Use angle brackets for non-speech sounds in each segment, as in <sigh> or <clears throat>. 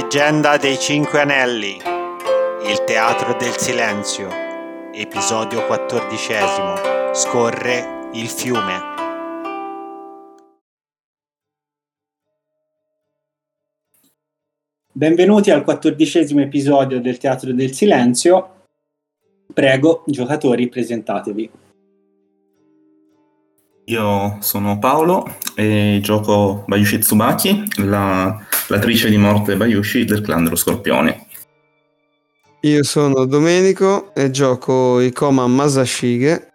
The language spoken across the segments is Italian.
Leggenda dei Cinque Anelli, il teatro del silenzio, episodio quattordicesimo, scorre il fiume. Benvenuti al quattordicesimo episodio del Teatro del Silenzio. Prego, giocatori, presentatevi. Io sono Paolo e gioco Bayushi Tsubaki, la, l'attrice di morte Bayushi del clan dello Scorpione. Io sono Domenico e gioco Ikoma Masashige,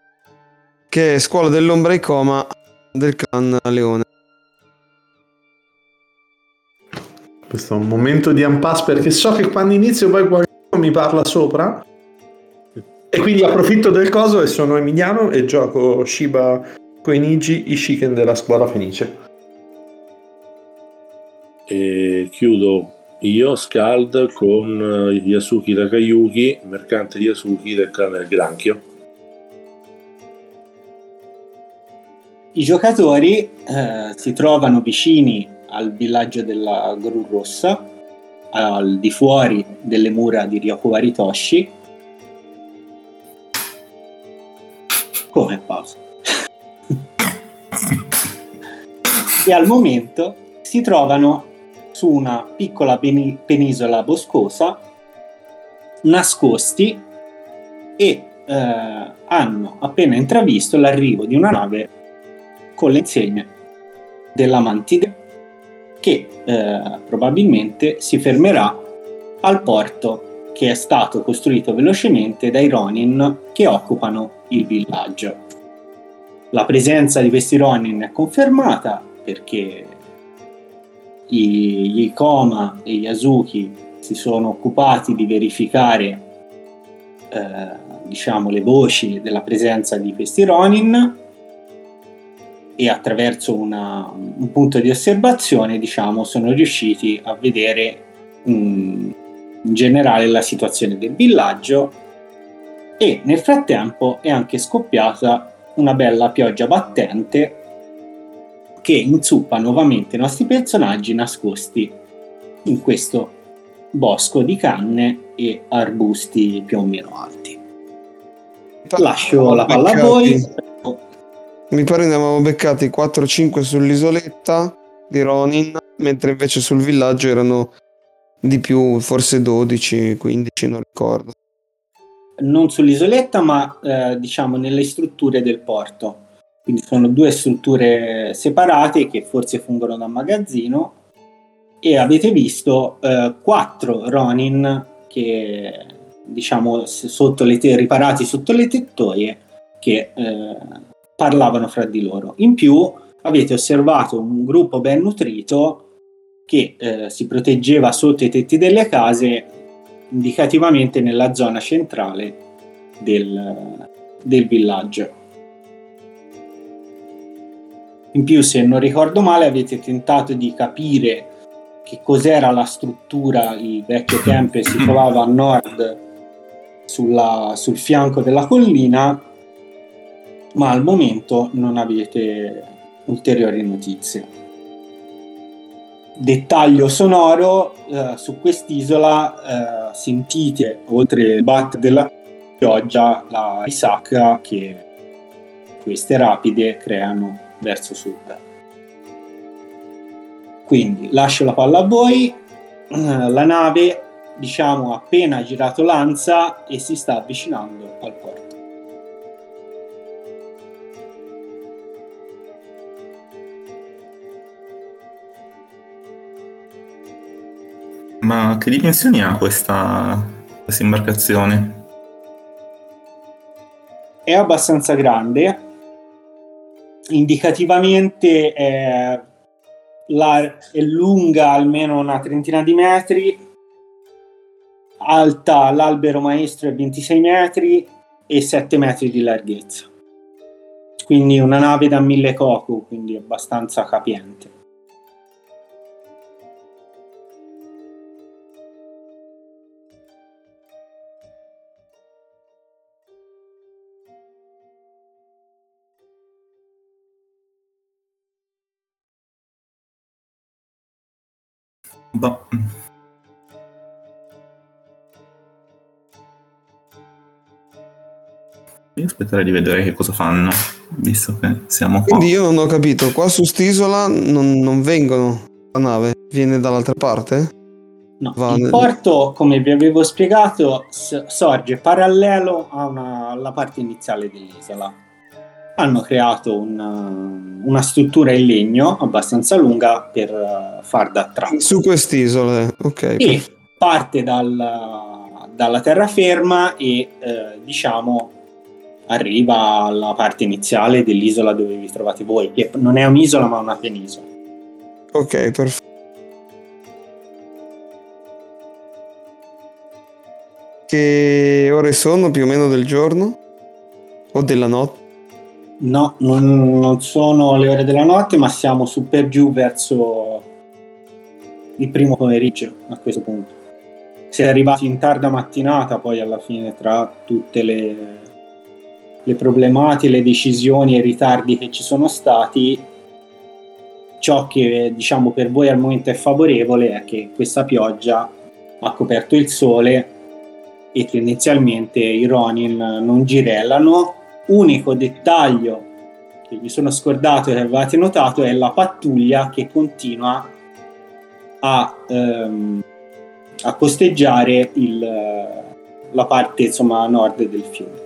che è scuola dell'ombra Ikoma del clan Leone. Questo è un momento di impasse perché so che quando inizio poi qualcuno mi parla sopra e quindi approfitto del coso e sono Emiliano e gioco Shiba Koeniji Ishiken della scuola Fenice. E chiudo io, Scald, con eh, Yasuki Takayuki, mercante Yasuki del clan del Granchio. I giocatori eh, si trovano vicini al villaggio della Gru Rossa, al di fuori delle mura di Ryoko Waritoshi. Come pausa? <laughs> e al momento si trovano su una piccola peni- penisola boscosa nascosti e eh, hanno appena intravisto l'arrivo di una nave con le insegne della Mantide che eh, probabilmente si fermerà al porto che è stato costruito velocemente dai Ronin che occupano il villaggio. La presenza di questi Ronin è confermata perché gli Ikoma e gli Yasuki si sono occupati di verificare eh, diciamo, le voci della presenza di questi Ronin e attraverso una, un punto di osservazione diciamo, sono riusciti a vedere um, in generale la situazione del villaggio e nel frattempo è anche scoppiata una bella pioggia battente che inzuppa nuovamente i nostri personaggi nascosti in questo bosco di canne e arbusti più o meno alti. Lascio la palla a voi. Mi pare ne avevamo beccati 4-5 sull'isoletta di Ronin, mentre invece sul villaggio erano di più, forse 12-15, non ricordo. Non sull'isoletta, ma eh, diciamo nelle strutture del porto. Quindi sono due strutture separate che forse fungono da magazzino e avete visto eh, quattro Ronin che diciamo sotto le te- riparati sotto le tettoie che eh, parlavano fra di loro. In più avete osservato un gruppo ben nutrito che eh, si proteggeva sotto i tetti delle case indicativamente nella zona centrale del, del villaggio. In più, se non ricordo male, avete tentato di capire che cos'era la struttura, il vecchio <coughs> tempio si trovava a nord sulla, sul fianco della collina, ma al momento non avete ulteriori notizie. Dettaglio sonoro, eh, su quest'isola eh, sentite, oltre il bat della pioggia, la risacca che queste rapide creano verso sud. Quindi lascio la palla a voi, eh, la nave diciamo appena girato l'anza e si sta avvicinando al porto. Ma che dimensioni ha questa, questa imbarcazione? È abbastanza grande, indicativamente è, la, è lunga almeno una trentina di metri, alta l'albero maestro è 26 metri e 7 metri di larghezza. Quindi una nave da 1000 coco, quindi abbastanza capiente. Boh. Io aspetterei di vedere che cosa fanno, visto che siamo qua. Quindi io non ho capito, qua su st'isola non, non vengono la nave, viene dall'altra parte? No, Va il porto, come vi avevo spiegato, sorge parallelo alla parte iniziale dell'isola. Hanno creato una, una struttura in legno abbastanza lunga per eh, far da trappola. Su quest'isola, ok. e parte dal- dalla terraferma e eh, diciamo arriva alla parte iniziale dell'isola dove vi trovate voi, che non è un'isola ma una penisola. Ok, perfetto. Che ore sono più o meno del giorno? O della notte? No, non, non sono le ore della notte, ma siamo su per giù verso il primo pomeriggio a questo punto. Siete arrivati in tarda mattinata, poi alla fine tra tutte le, le problematiche, le decisioni e i ritardi che ci sono stati, ciò che diciamo per voi al momento è favorevole è che questa pioggia ha coperto il sole e tendenzialmente i Ronin non girellano unico dettaglio che mi sono scordato e avevate notato è la pattuglia che continua a, ehm, a costeggiare il- la parte insomma a nord del fiume.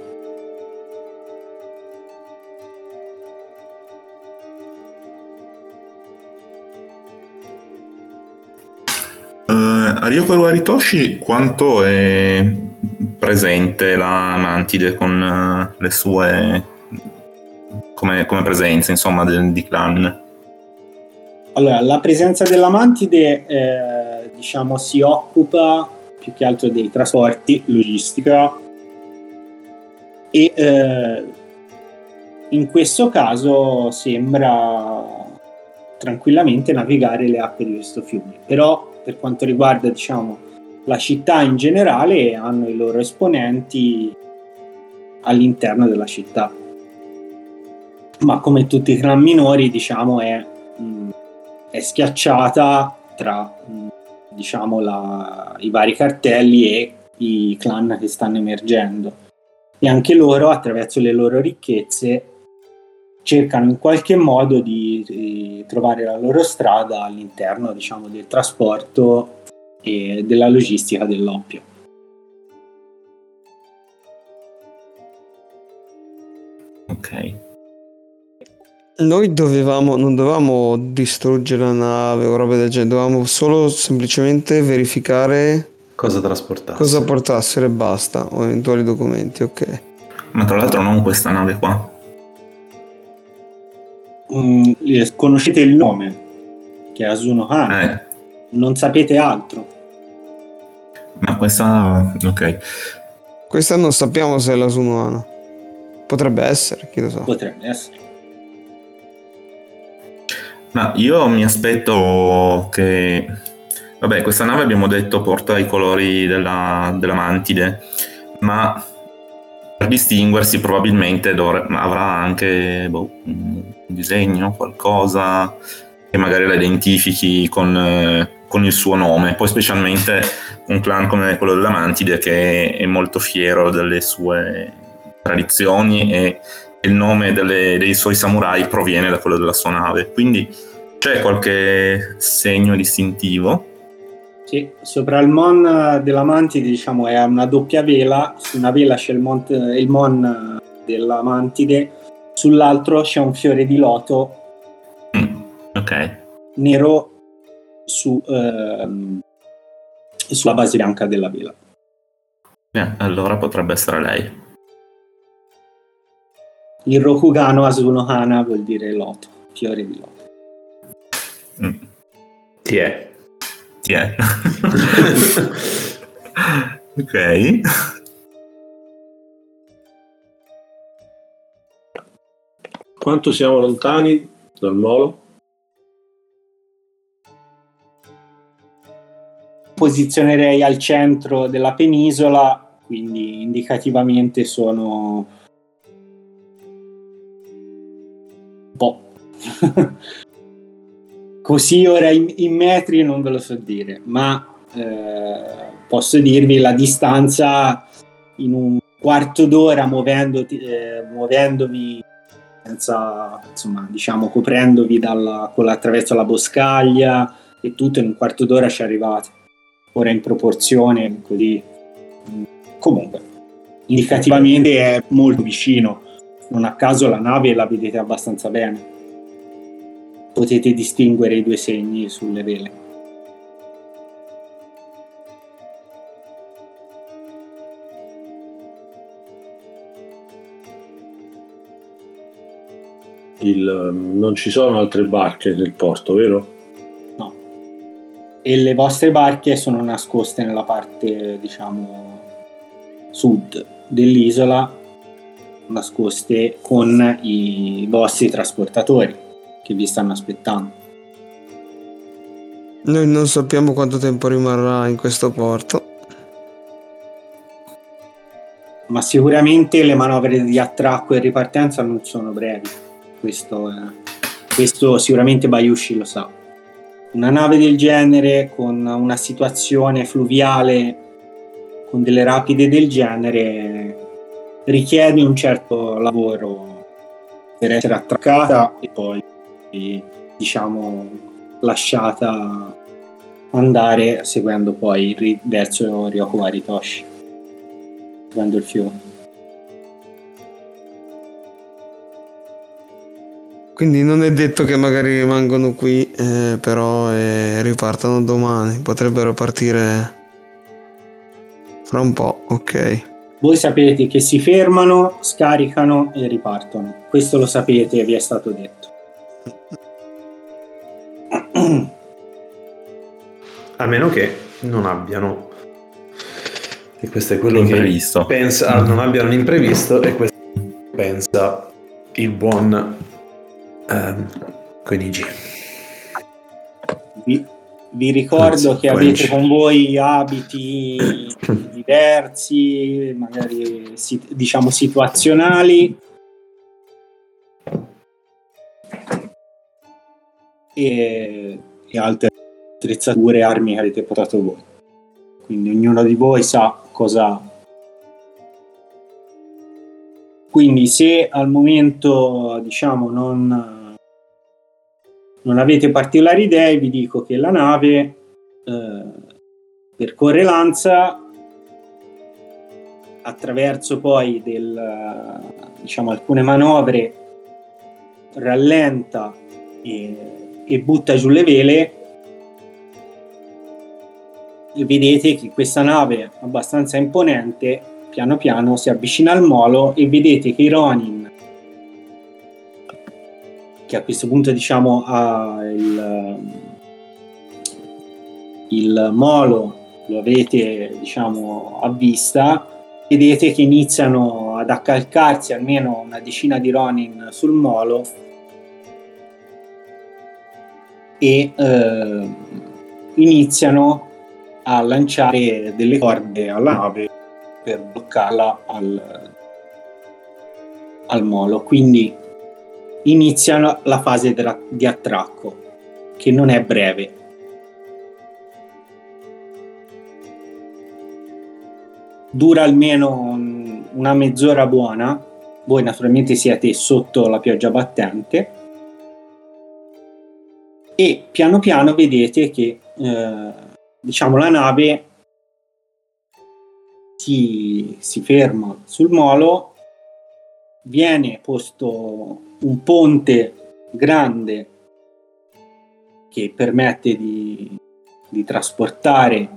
Eh, a Ryoko Aritoshi quanto è presente la Mantide con eh, le sue come, come presenza insomma del- di clan Allora, la presenza della mantide eh, diciamo si occupa più che altro dei trasporti, logistica e eh, in questo caso sembra tranquillamente navigare le acque di questo fiume. Però per quanto riguarda diciamo la città in generale hanno i loro esponenti all'interno della città. Ma come tutti i clan minori, diciamo, è mh, è schiacciata tra mh, diciamo la- i vari cartelli e i clan che stanno emergendo e anche loro attraverso le loro ricchezze cercano in qualche modo di, di trovare la loro strada all'interno diciamo del trasporto e della logistica dell'oppio. Ok. Noi dovevamo, non dovevamo distruggere la nave o roba del genere, dovevamo solo semplicemente verificare Cosa trasportare? cosa portassero e basta, o eventuali documenti, ok. ma tra l'altro non questa nave qua. Mm, eh, conoscete il nome? Che è Asuno Han eh, non sapete altro ma questa ok Questa non sappiamo se è la Sunuana. Potrebbe essere, chi lo sa. potrebbe essere Ma io mi aspetto che... Vabbè, questa nave abbiamo detto porta i colori della, della mantide, ma per distinguersi probabilmente dovre- avrà anche boh, un disegno, qualcosa che magari la identifichi con, eh, con il suo nome. Poi specialmente un clan come quello della mantide che è molto fiero delle sue tradizioni e il nome delle- dei suoi samurai proviene da quello della sua nave. Quindi c'è qualche segno distintivo? Sì, sopra il mon della mantide diciamo è una doppia vela, su una vela c'è il, mont- il mon della mantide, sull'altro c'è un fiore di loto Mm, ok. nero su, ehm, sulla base bianca della vela. Eh, allora potrebbe essere lei. Il Rokugano Asuno Hana vuol dire loto, fiore di loto. Mm, Ti è. Chi è? <laughs> ok. Quanto siamo lontani dal molo? Posizionerei al centro della penisola, quindi indicativamente sono un po'. <laughs> Così ora in, in metri non ve lo so dire, ma eh, posso dirvi la distanza in un quarto d'ora muovendoti, eh, muovendovi senza, insomma, diciamo, coprendovi dalla, con attraverso la boscaglia e tutto, in un quarto d'ora ci arrivate. Ora in proporzione, così. Comunque, indicativamente è molto vicino. Non a caso la nave la vedete abbastanza bene. Potete distinguere i due segni sulle vele. Il, non ci sono altre barche nel porto, vero? E le vostre barche sono nascoste nella parte, diciamo, sud dell'isola, nascoste con i vostri trasportatori che vi stanno aspettando. Noi non sappiamo quanto tempo rimarrà in questo porto. Ma sicuramente le manovre di attracco e ripartenza non sono brevi. Questo, è- questo sicuramente Bayushi lo sa. Una nave del genere con una situazione fluviale, con delle rapide del genere, richiede un certo lavoro per essere attraccata e poi, diciamo, lasciata andare seguendo poi verso Ryoko Maritoshi, seguendo il fiume. Quindi non è detto che magari rimangono qui, eh, però e ripartano domani. Potrebbero partire fra un po', ok. Voi sapete che si fermano, scaricano e ripartono. Questo lo sapete, vi è stato detto. A meno che non abbiano. E questo è quello L'imprevisto. che pensa. Non abbiano l'imprevisto e questo pensa il buon ehm, Koenigi. Vi, vi ricordo che avete con voi abiti <coughs> diversi, magari diciamo situazionali. E, e altre attrezzature armi che avete portato voi. Quindi ognuno di voi sa cosa. Quindi se al momento diciamo non, non avete particolari idee, vi dico che la nave eh, percorre l'Ansa attraverso poi del, diciamo, alcune manovre rallenta e, e butta giù le vele e vedete che questa nave abbastanza imponente piano piano si avvicina al molo e vedete che i Ronin che a questo punto diciamo ha il, il molo lo avete diciamo a vista vedete che iniziano ad accalcarsi almeno una decina di Ronin sul molo e eh, iniziano a lanciare delle corde alla nave per bloccarla al, al molo. Quindi inizia la fase della- di attracco che non è breve dura almeno un- una mezz'ora buona. Voi naturalmente siete sotto la pioggia battente e piano piano vedete che eh, diciamo la nave si, si ferma sul molo, viene posto un ponte grande che permette di, di trasportare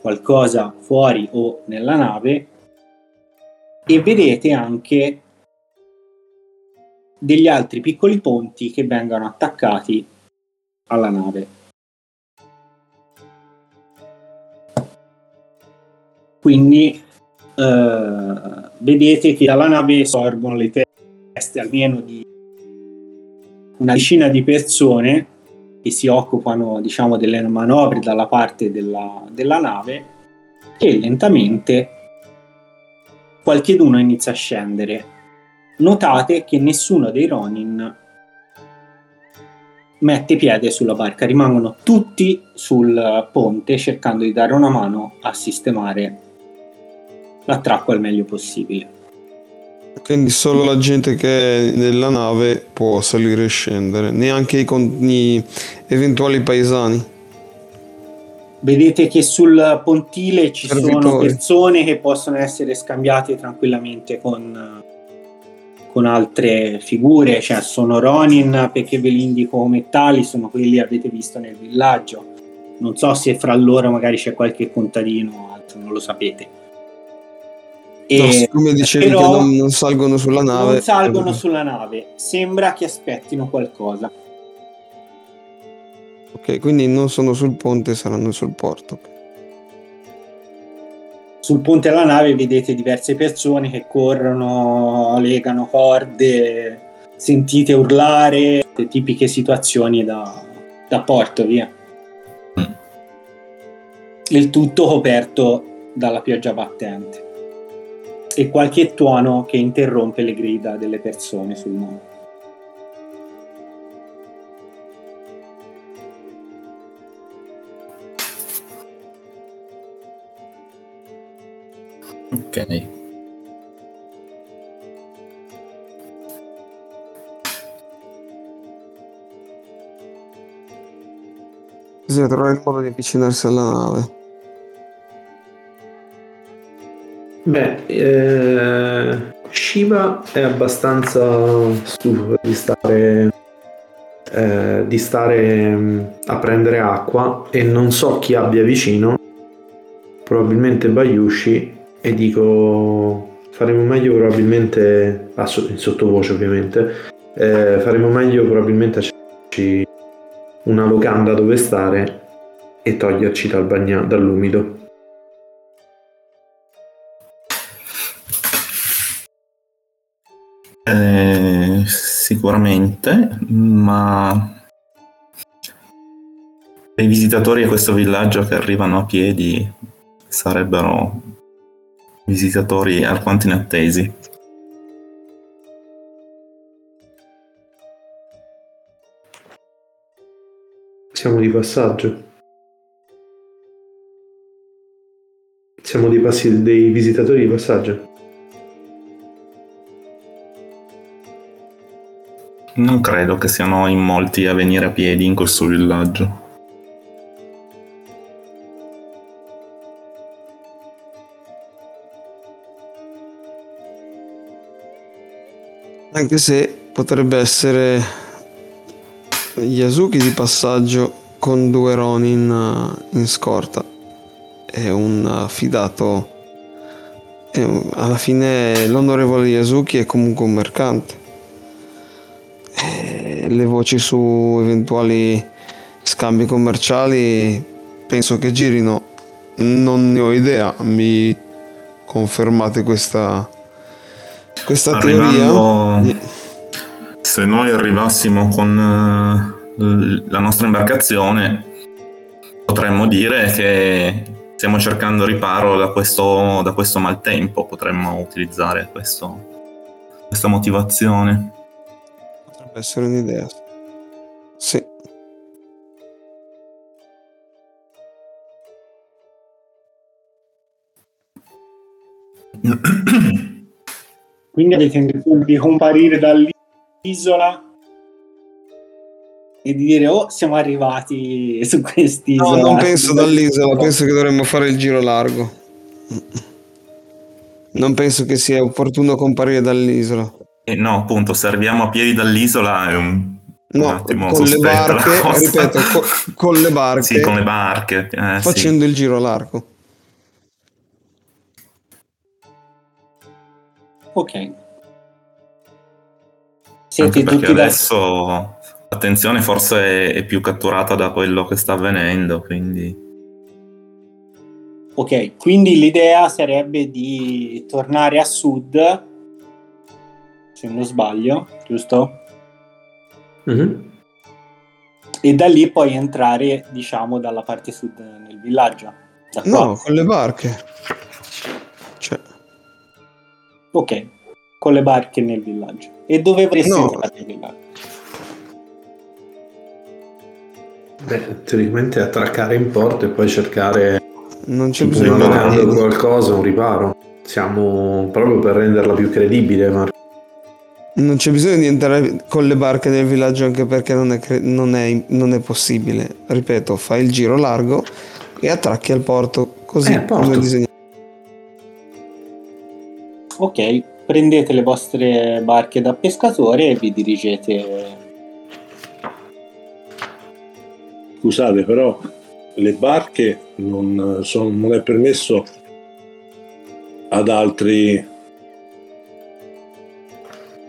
qualcosa fuori o nella nave e vedete anche degli altri piccoli ponti che vengono attaccati alla nave. Quindi eh, vedete che dalla nave sorgono le teste almeno di una decina di persone che si occupano diciamo delle manovre dalla parte della, della nave e lentamente qualcheduno inizia a scendere. Notate che nessuno dei Ronin mette piede sulla barca, rimangono tutti sul ponte cercando di dare una mano a sistemare l'attracco al meglio possibile. Quindi solo la gente che è nella nave può salire e scendere, neanche i, con- gli eventuali paesani. Vedete che sul pontile ci sono Servitori. persone che possono essere scambiate tranquillamente con, con altre figure, cioè sono Ronin perché ve li indico come tali, sono quelli che avete visto nel villaggio. Non so se fra loro magari c'è qualche contadino o altro, non lo sapete. E- No, siccome dicevi non, non salgono sulla nave. non salgono sulla nave, sembra che aspettino qualcosa. Ok, quindi non sono sul ponte, saranno sul porto. Sul ponte della nave vedete diverse persone che corrono, legano corde, sentite urlare, le tipiche situazioni da, da porto, via. Mm. Il tutto coperto dalla pioggia battente e qualche tuono che interrompe le grida delle persone sul mare. Ok. Bisogna trovare il modo di avvicinarsi alla nave. Beh, eh, Shiva è abbastanza stufo di stare, eh, di stare mm, a prendere acqua e non so chi abbia vicino, probabilmente Bayushi, e dico faremo meglio probabilmente, in sottovoce ovviamente, eh, faremo meglio probabilmente a cercarci una locanda dove stare e toglierci dal bagna- dall'umido. Sicuramente, ma i visitatori a questo villaggio che arrivano a piedi sarebbero visitatori alquanto inattesi. Siamo di passaggio. Siamo dei, passi- dei visitatori di passaggio. Non credo che siano in molti a venire a piedi in questo villaggio. Anche se potrebbe essere Yasuki di passaggio con due Ronin eh, in scorta. È un eh, fidato. alla fine l'onorevole Yasuki è comunque un mercante. Le voci su eventuali scambi commerciali penso che girino. Non ne ho idea. Mi confermate questa, questa teoria? Arrivando, se noi arrivassimo con eh, la nostra imbarcazione, potremmo dire che stiamo cercando riparo da questo, da questo maltempo, potremmo utilizzare questo- questa motivazione. Essere un'idea. Sì. Quindi avete intenzione di comparire dall'isola e di dire oh siamo arrivati su No, quest'isola. non penso dall'isola, penso che dovremmo fare il giro largo. Non penso che sia opportuno comparire dall'isola. E no, appunto, se arriviamo a piedi dall'isola è un, un No, attimo con le barche, ripeto, co- con le barche, Sì, con le barche. eh, sì. facendo il giro largo. Ok. Anche Siete perché tutti da... adesso l'attenzione forse è, è più catturata da quello che sta avvenendo, quindi Ok, quindi l'idea sarebbe di tornare a sud, se non sbaglio, giusto? Mhm. E da lì poi entrare, diciamo, dalla parte sud nel villaggio. Da qua. No, con le barche. Cioè, Ok, con le barche nel villaggio. E dove vorreste No. entrare nel villaggio? Beh, teoricamente attraccare in porto e poi cercare non c'è bisogno di qualcosa, un riparo. Siamo proprio per renderla più credibile, ma Non c'è bisogno di entrare con le barche nel villaggio anche perché non è, non è- non è possibile. Ripeto, fai il giro largo e attracchi al porto, così Eh, porto. come disegnato. Ok, prendete le vostre barche da pescatore e vi dirigete. Scusate, però le barche non, sono- non è permesso ad altri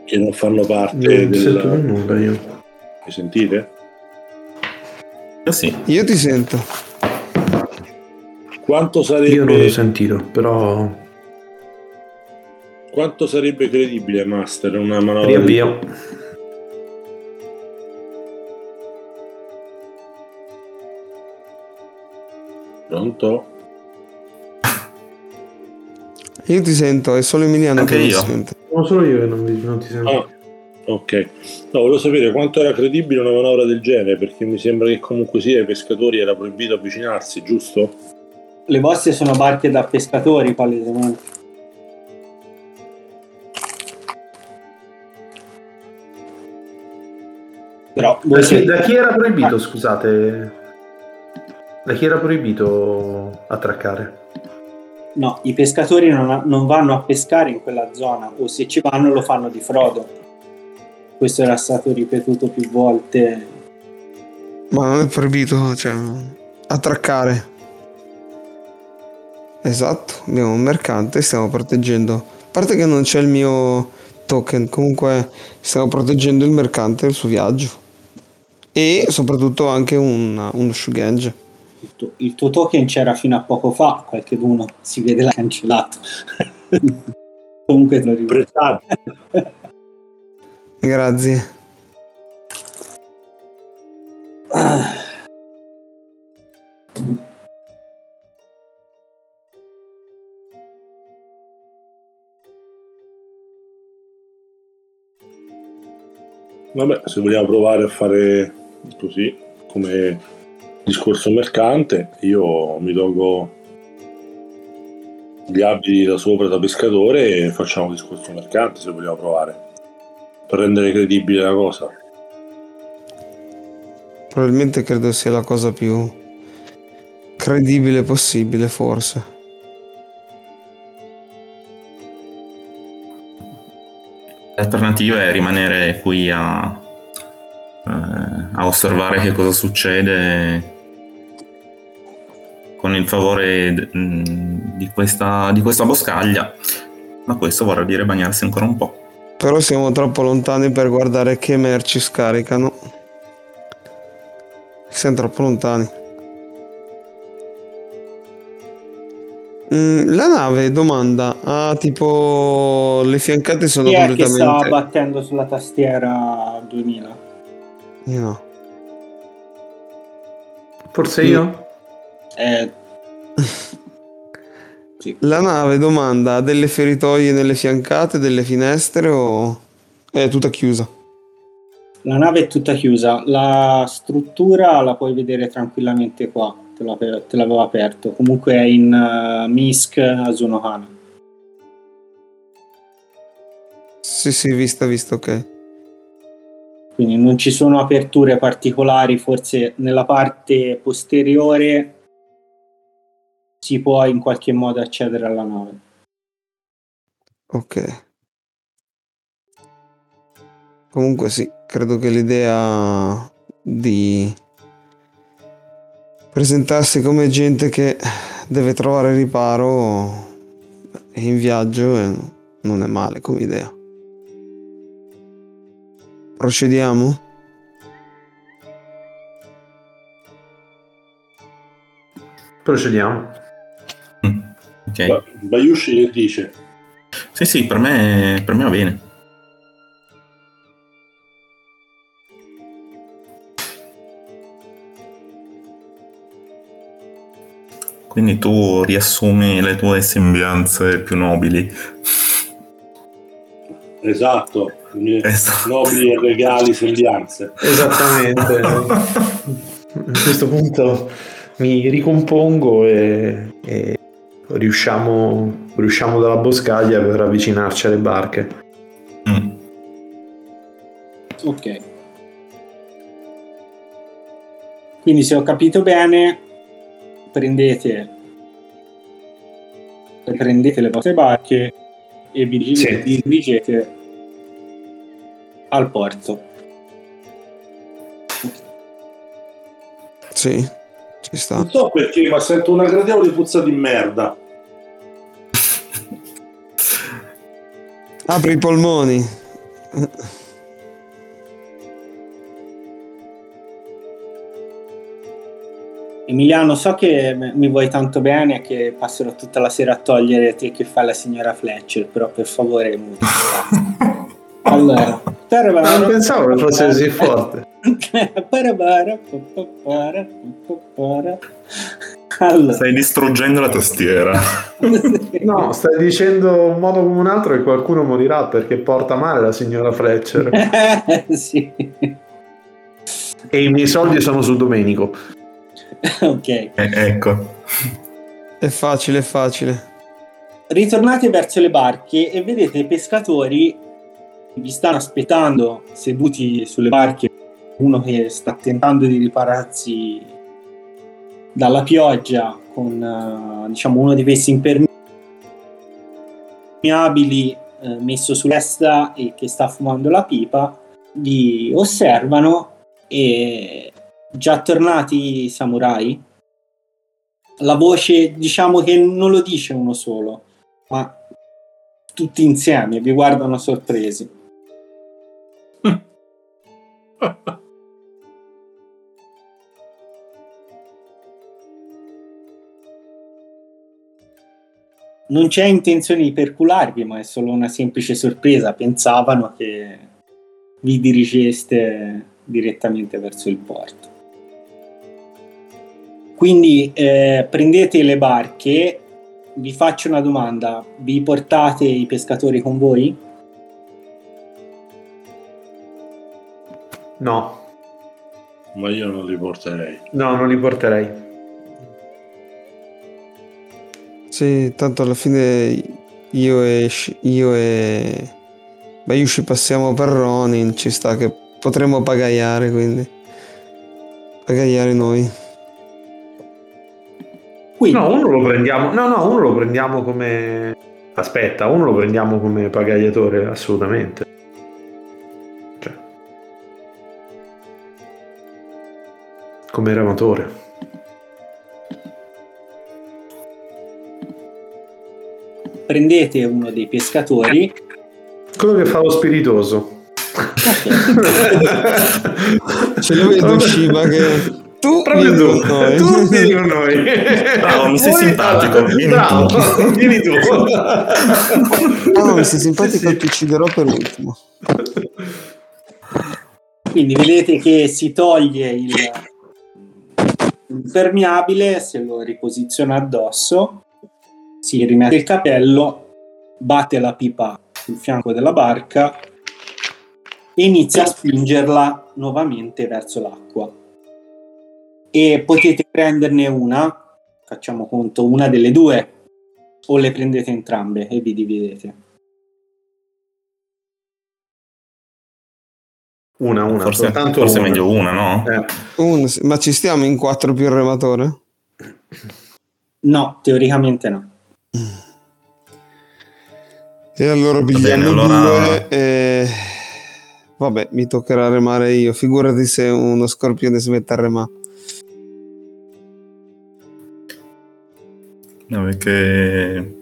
che non fanno parte non sento più del... nulla io. Mi sentite? Io sì. Io ti sento. Quanto Io non sarebbe, l'ho sentito, però quanto sarebbe credibile, Master, una manovra di- riavvio. Pronto? Io ti sento, è solo Emiliano Anche che non io. sente. Sono solo io che non, non ti sento. Ah, ok. No, volevo sapere quanto era credibile una manovra del genere, perché mi sembra che comunque sia ai pescatori era proibito avvicinarsi, giusto? Le vostre sono barche da pescatori, palesemente. Però Da chi, siete- da chi era proibito, scusate? Da chi era proibito attraccare? No, i pescatori non, non vanno a pescare in quella zona o se ci vanno lo fanno di frodo. Questo era stato ripetuto più volte. Ma non è proibito, cioè, attraccare. Esatto, abbiamo un mercante, stiamo proteggendo. A parte che non c'è il mio token, comunque stiamo proteggendo il mercante e il suo viaggio. E soprattutto anche un, uno Shugenge. Il tuo, il tuo token c'era fino a poco fa, qualche uno si vede l'ha cancellato. <laughs> Comunque lo ricordo. Grazie. Vabbè, se vogliamo provare a fare così, come discorso mercante, io mi tolgo gli abiti da sopra da pescatore e facciamo un discorso mercante se vogliamo provare. Per rendere credibile la cosa. Probabilmente credo sia la cosa più credibile possibile, forse. L'alternativa è rimanere qui a, eh, a osservare che cosa succede con il favore mh, di questa, di questa boscaglia. Ma questo vorrà dire bagnarsi ancora un po'. Però siamo troppo lontani per guardare che merci scaricano. Siamo troppo lontani. Mm, la nave, domanda, ha tipo le fiancate sono Chi è che sta completamente... battendo sulla tastiera 2000? Io no. Forse io? Eh, <laughs> La nave, domanda, ha delle feritoie nelle fiancate, delle finestre o è tutta chiusa? la nave è tutta chiusa, la struttura la puoi vedere tranquillamente qua, te, l'avevo, te l'avevo aperto. Comunque è in uh, Misk Asunohana. Sì, sì, vista, vista, ok. Quindi non ci sono aperture particolari, forse nella parte posteriore si può in qualche modo accedere alla nave. Ok. Comunque sì, credo che l'idea di presentarsi come gente che deve trovare riparo in viaggio non è male come idea. Procediamo? Procediamo. Ok. Ba- Bayushi dice? Sì, sì, per me, per me va bene. Quindi tu riassumi le tue sembianze più nobili. Esatto, le mie Esatto. nobili e regali sembianze. Esattamente. <laughs> A questo punto mi ricompongo e, e riusciamo, riusciamo dalla boscaglia per avvicinarci alle barche. Mm. Ok. Quindi se ho capito bene, prendete, prendete le vostre barche e vi dirigete, Sì. dirigete al porto. Sì, ci sta. Non so perché, ma sento una gradevole puzza di merda. <laughs> Apri i polmoni. Emiliano, so che mi vuoi tanto bene e che passerò tutta la sera a togliere te che fa la signora Fletcher, però per favore muta. <laughs> Allora, non pensavo che fosse così forte. <laughs> Allora, Stai distruggendo la tastiera. No, stai dicendo un modo come un altro che qualcuno morirà perché porta male la signora Fletcher. <laughs> sì. e i miei soldi sono su Domenico. ok. Eh, ecco. È facile, è facile. Ritornate verso le barche e vedete i pescatori che vi stanno aspettando seduti sulle barche. Uno che sta tentando di ripararsi dalla pioggia con eh, diciamo uno di questi impermeabili eh, messo sulla testa e che sta fumando la pipa. Vi osservano e già tornati i samurai la voce diciamo che non lo dice uno solo ma tutti insieme vi guardano sorpresi <laughs> non c'è intenzione di percularvi ma è solo una semplice sorpresa pensavano che vi dirigeste direttamente verso il porto quindi eh, prendete le barche, vi faccio una domanda, vi portate i pescatori con voi? No, Ma io non li porterei. no, non li porterei. Sì, tanto alla fine io e io e Bayushi passiamo per Ronin, ci sta che potremmo pagaiare, quindi pagaiare noi. Quindi, No, uno lo prendiamo. No, no, uno lo prendiamo come. Aspetta, uno lo prendiamo come pagaiatore, assolutamente. Cioè. Come ramatore. Prendete uno dei pescatori, Quello che fa lo spiritoso. Ce lo vedo Shiba che tu Proprio vieni tu, con noi. tu vieni con noi. Bravo, mi sei Poi- simpatico, vieni Bravo, tu. vieni tu. <laughs> No, mi sei simpatico Sì, ti ucciderò per ultimo. quindi vedete che si toglie il impermeabile, se lo riposiziona addosso, si rimette il capello, batte la pipa sul fianco della barca e inizia a spingerla nuovamente verso l'acqua. E potete prenderne una, facciamo conto, una delle due, o le prendete entrambe e vi dividete. Una, una, Forse, soltanto forse è una. meglio una, no? Eh. Un- ma ci stiamo in quattro più il rematore? No, teoricamente no. E allora bene, pigliamo allora- due e... Vabbè, mi toccherà remare io. Figurati se uno scorpione si mette a remare. No, perché,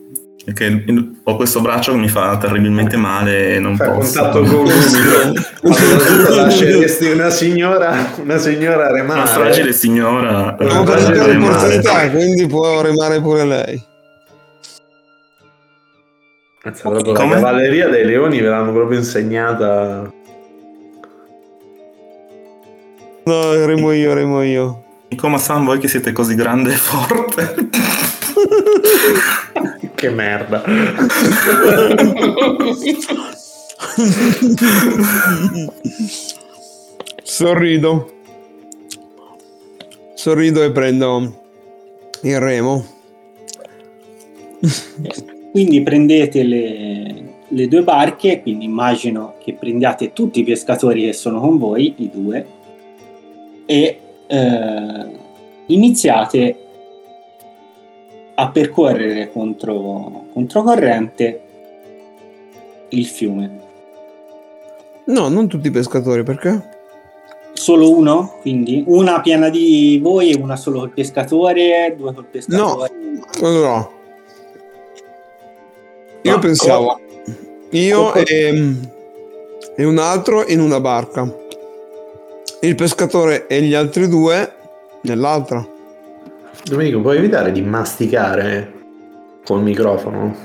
perché ho questo braccio che mi fa terribilmente male e non Fai posso. contatto con soprattutto lasceresti <laughs> una signora, una signora remare. Una fragile signora. Perso deve l'opportunità, quindi può remare pure lei. Mazza, proprio la cavalleria dei leoni ve l'hanno proprio insegnata. No, remo io, remo io. Come San, voi che siete così grande e forte. <laughs> Che merda. Sorrido. Sorrido e prendo il remo. Quindi prendete le, le due barche, quindi immagino che prendiate tutti i pescatori che sono con voi, i due, e eh, iniziate a percorrere contro, controcorrente il fiume. No, non tutti i pescatori, perché? Solo uno? Quindi una piena di voi e una solo col pescatore, due col pescatore. Allora, io Ma pensavo, io come- e, e un altro in una barca, il pescatore e gli altri due nell'altra. Domenico, puoi evitare di masticare col microfono?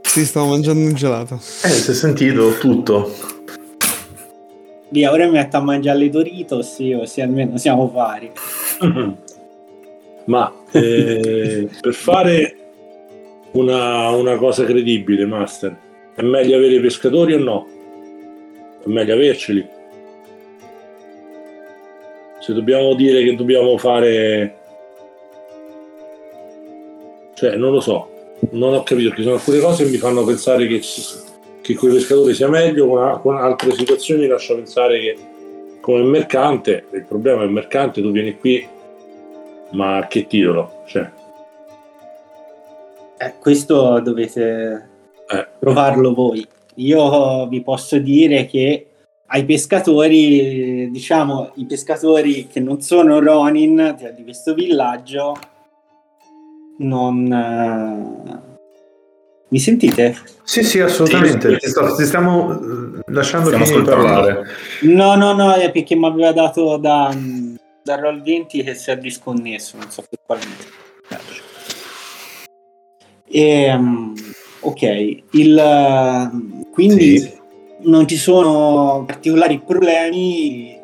Sì, stavo mangiando un gelato. Eh, si è sentito tutto. Via, ora mi metto a mangiare le Doritos, sì, almeno siamo pari. <laughs> Ma eh, per fare una, una cosa credibile, Master, è meglio avere i pescatori o no? È meglio averceli. Se dobbiamo dire che dobbiamo fare... Cioè, non lo so, non ho capito, perché sono alcune cose che mi fanno pensare che, che con i pescatori sia meglio, con, con altre situazioni mi lascia pensare che come mercante, il problema è il mercante, tu vieni qui, ma che titolo? Cioè, Eh, questo dovete eh, provarlo voi. Io vi posso dire che ai pescatori, diciamo, i pescatori che non sono Ronin di- di questo villaggio, non... eh, Mi sentite? Sì, sì, assolutamente. Sì, sto- ti stiamo eh, lasciando Stiamo finire di ascoltando. parlare. No, no, no, è perché mi aveva dato da, da Roll 20 che si è disconnesso, non so per quale motivo. Ehm, ok, il, quindi Sì. non ci sono particolari problemi.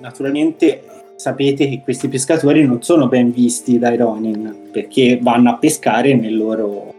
Naturalmente sapete che questi pescatori non sono ben visti dai Ronin perché vanno a pescare nel loro,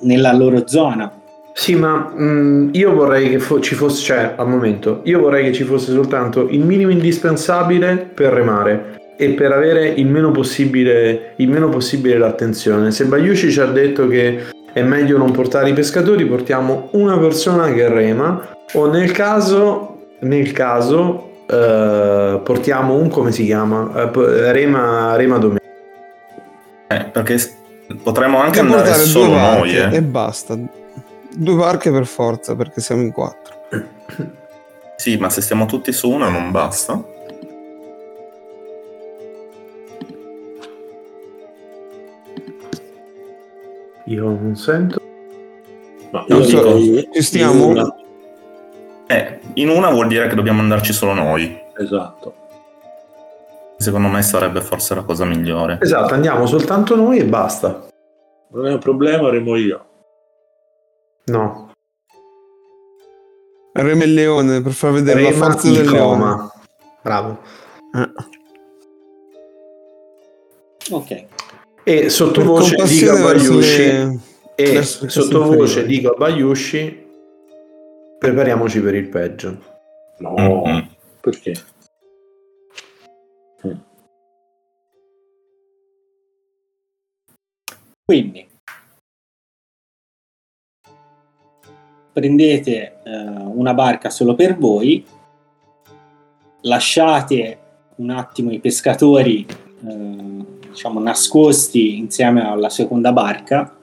nella loro zona. Sì, ma mh, io vorrei che fo- ci fosse, cioè al momento, io vorrei che ci fosse soltanto il minimo indispensabile per remare e per avere il meno possibile, il meno possibile l'attenzione. Se Bayushi ci ha detto che è meglio non portare i pescatori, portiamo una persona che rema o nel caso, nel caso eh, portiamo un come si chiama? Eh, rema, rema domenica. Eh, perché potremmo anche Devo andare portare solo due barche noi. e Eh. basta. Due barche per forza, perché siamo in quattro. Sì, ma se stiamo tutti su una non basta. Io non sento. ma Non io so, dico- ci stiamo? una- Eh, in una vuol dire che dobbiamo andarci solo noi. Esatto. Secondo me sarebbe forse la cosa migliore. Esatto, andiamo soltanto noi e basta. Non è un problema, remo io. No, Reme il leone per far vedere la Rema forza il del leone. coma. Bravo. Eh. Ok, E sottovoce dico a Bayushi le- e le sottovoce dico a Bayushi prepariamoci per il peggio. No, Mm-mm. perché? quindi prendete eh, una barca solo per voi, lasciate un attimo i pescatori eh, diciamo nascosti insieme alla seconda barca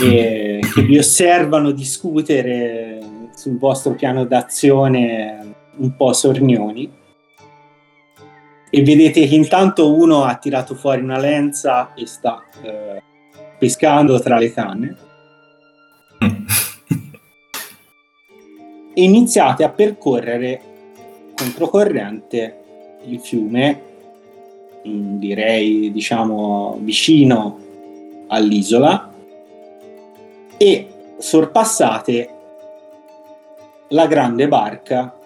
e che vi osservano discutere sul vostro piano d'azione un po' sornioni. E vedete che intanto uno ha tirato fuori una lenza e sta eh, pescando tra le canne. E iniziate a percorrere controcorrente il fiume, mm, direi diciamo vicino all'isola, e sorpassate la grande barca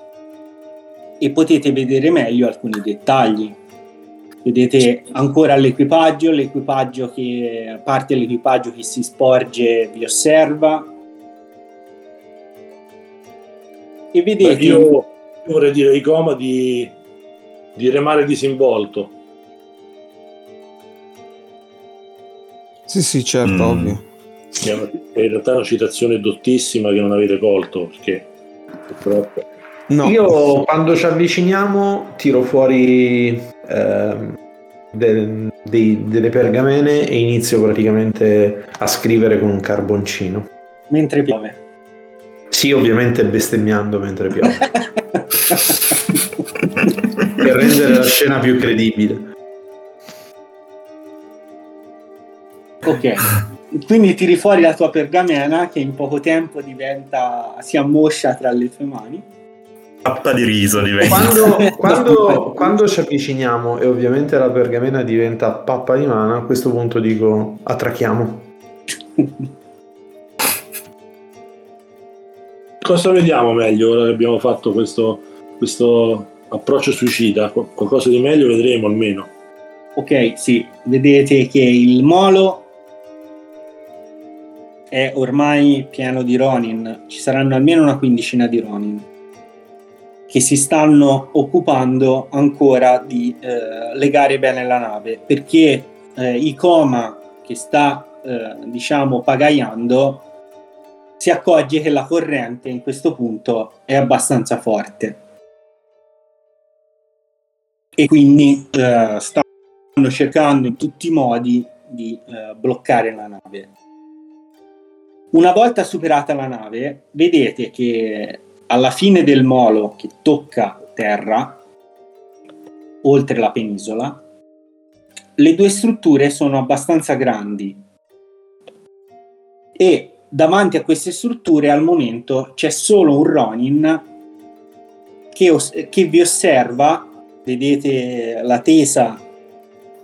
e potete vedere meglio alcuni dettagli. Vedete ancora l'equipaggio, l'equipaggio che parte dell'equipaggio che si sporge vi osserva. E Beh, vedete io, io vorrei dire ai coma di, di remare disinvolto. Sì, sì, certo, Mm. ovvio. È una- in realtà è una citazione dottissima che non avete colto perché purtroppo No, Io quando ci avviciniamo tiro fuori ehm, del- dei- delle pergamene e inizio praticamente a scrivere con un carboncino. Mentre piove. Sì, ovviamente bestemmiando mentre piove, <laughs> per rendere la scena più credibile. Ok. Quindi tiri fuori la tua pergamena che in poco tempo diventa, si ammoscia tra le tue mani. Pappa di riso diventa. Quando, <laughs> quando- quando ci avviciniamo e ovviamente la pergamena diventa pappa di mano, a questo punto dico attracchiamo. <laughs> cosa vediamo meglio ora che abbiamo fatto questo, questo approccio suicida Qu- qualcosa di meglio vedremo almeno Ok, sì, vedete che il molo è ormai pieno di Ronin, ci saranno almeno una quindicina di Ronin che si stanno occupando ancora di eh, legare bene la nave perché eh, Ikoma che sta eh, diciamo pagaiando si accorge che la corrente in questo punto è abbastanza forte e quindi eh, stanno cercando in tutti i modi di eh, bloccare la nave. Una volta superata la nave, vedete che alla fine del molo che tocca terra, oltre la penisola, le due strutture sono abbastanza grandi. E davanti a queste strutture al momento c'è solo un Ronin che, os- che vi osserva, vedete la tesa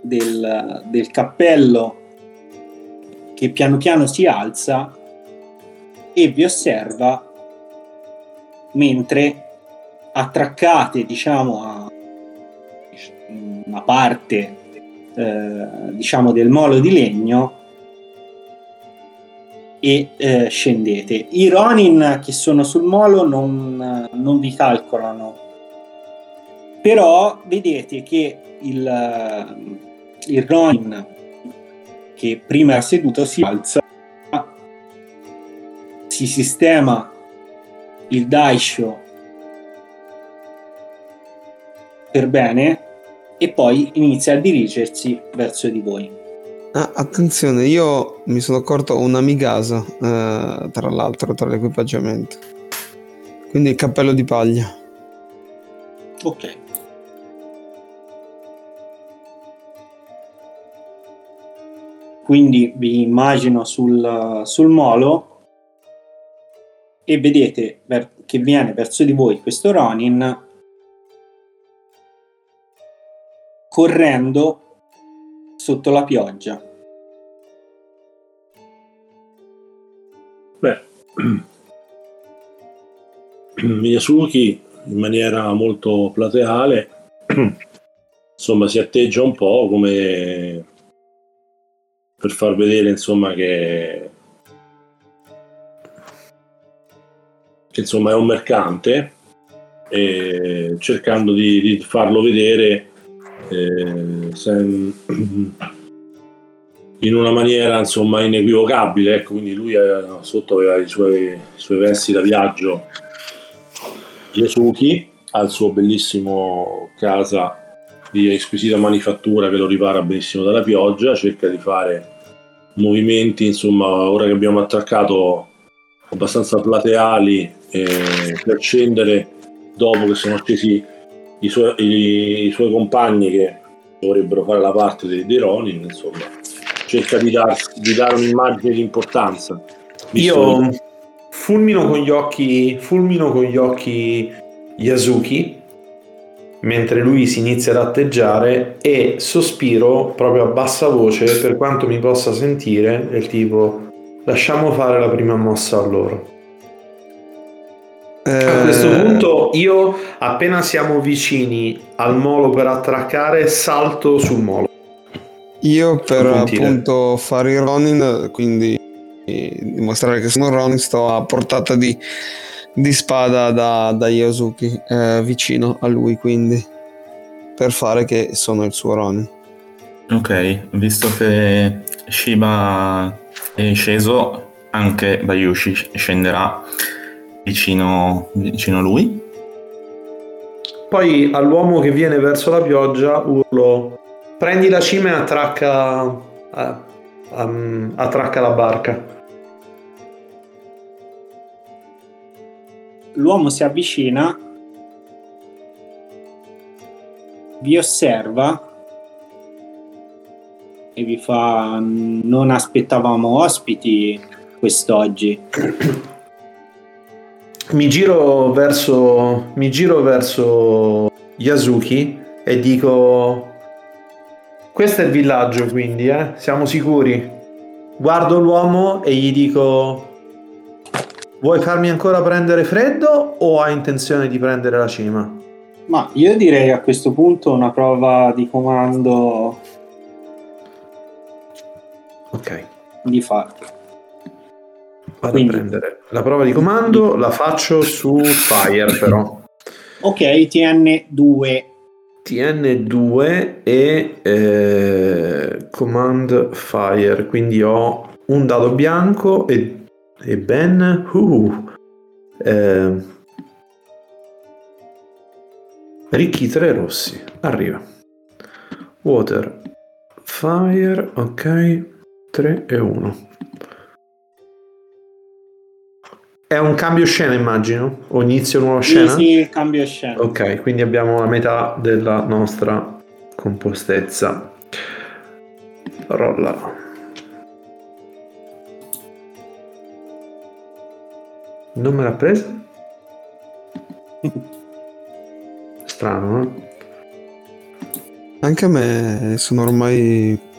del, del cappello che piano piano si alza e vi osserva mentre attraccate diciamo a una parte eh, diciamo del molo di legno e eh, scendete. I Ronin che sono sul molo non, non vi calcolano. Però vedete che il, il Ronin che prima era seduto si alza si sistema il Daisho per bene e poi inizia a dirigersi verso di voi. Ah, attenzione, io mi sono accorto una migasa, eh, tra l'altro, tra l'equipaggiamento. Quindi il cappello di paglia. Ok. Quindi vi immagino sul, sul molo e vedete che viene verso di voi questo Ronin correndo sotto la pioggia. Beh, <clears throat> Miyasuki in maniera molto plateale <clears throat> insomma si atteggia un po' come per far vedere insomma che che insomma è un mercante cercando di, di farlo vedere eh, <clears throat> in una maniera insomma inequivocabile. Ecco quindi lui eh, sotto aveva i suoi, i suoi vesti da viaggio Yasuki ha il suo bellissimo casa di squisita manifattura che lo ripara benissimo dalla pioggia cerca di fare movimenti insomma ora che abbiamo attraccato abbastanza plateali eh, per scendere dopo che sono scesi i suoi, i- i suoi compagni che dovrebbero fare la parte dei, dei Ronin insomma cerca di, dar- di dare un'immagine di importanza. Io fulmino con gli occhi, fulmino con gli occhi Yasuki mentre lui si inizia ad atteggiare e sospiro proprio a bassa voce per quanto mi possa sentire del tipo lasciamo fare la prima mossa a loro. A questo Eh, punto io appena siamo vicini al molo per attraccare salto sul molo. Io per appunto fare il Ronin, quindi eh, dimostrare che sono Ronin, sto a portata di, di spada da, da Yosuke, eh, vicino a lui, quindi per fare che sono il suo Ronin. Ok, visto che Shiba è sceso, anche Bayushi scenderà vicino, vicino a lui. Poi all'uomo che viene verso la pioggia urlo prendi la cima e attracca, a- a- attracca la barca. L'uomo si avvicina, vi osserva e vi fa non aspettavamo ospiti quest'oggi. Mi giro verso, mi giro verso Yasuki e dico questo è il villaggio quindi, eh? Siamo sicuri? Guardo l'uomo e gli dico vuoi farmi ancora prendere freddo o hai intenzione di prendere la cima? Ma io direi a questo punto una prova di comando Ok, di farlo. vado Quindi- a prendere la prova di comando, la faccio su Fire però. Ok, TN2. TN2 e eh, Command Fire, quindi ho un dado bianco e, e ben uh, eh, ricchi tre rossi. Arriva. Water, Fire, ok, 3 e 1. È un cambio scena, immagino? O inizio nuova Sì, scena? sì, cambio scena. Ok, quindi abbiamo la metà della nostra compostezza. Rolla. Non me l'ha presa? Strano, eh? Anche a me sono ormai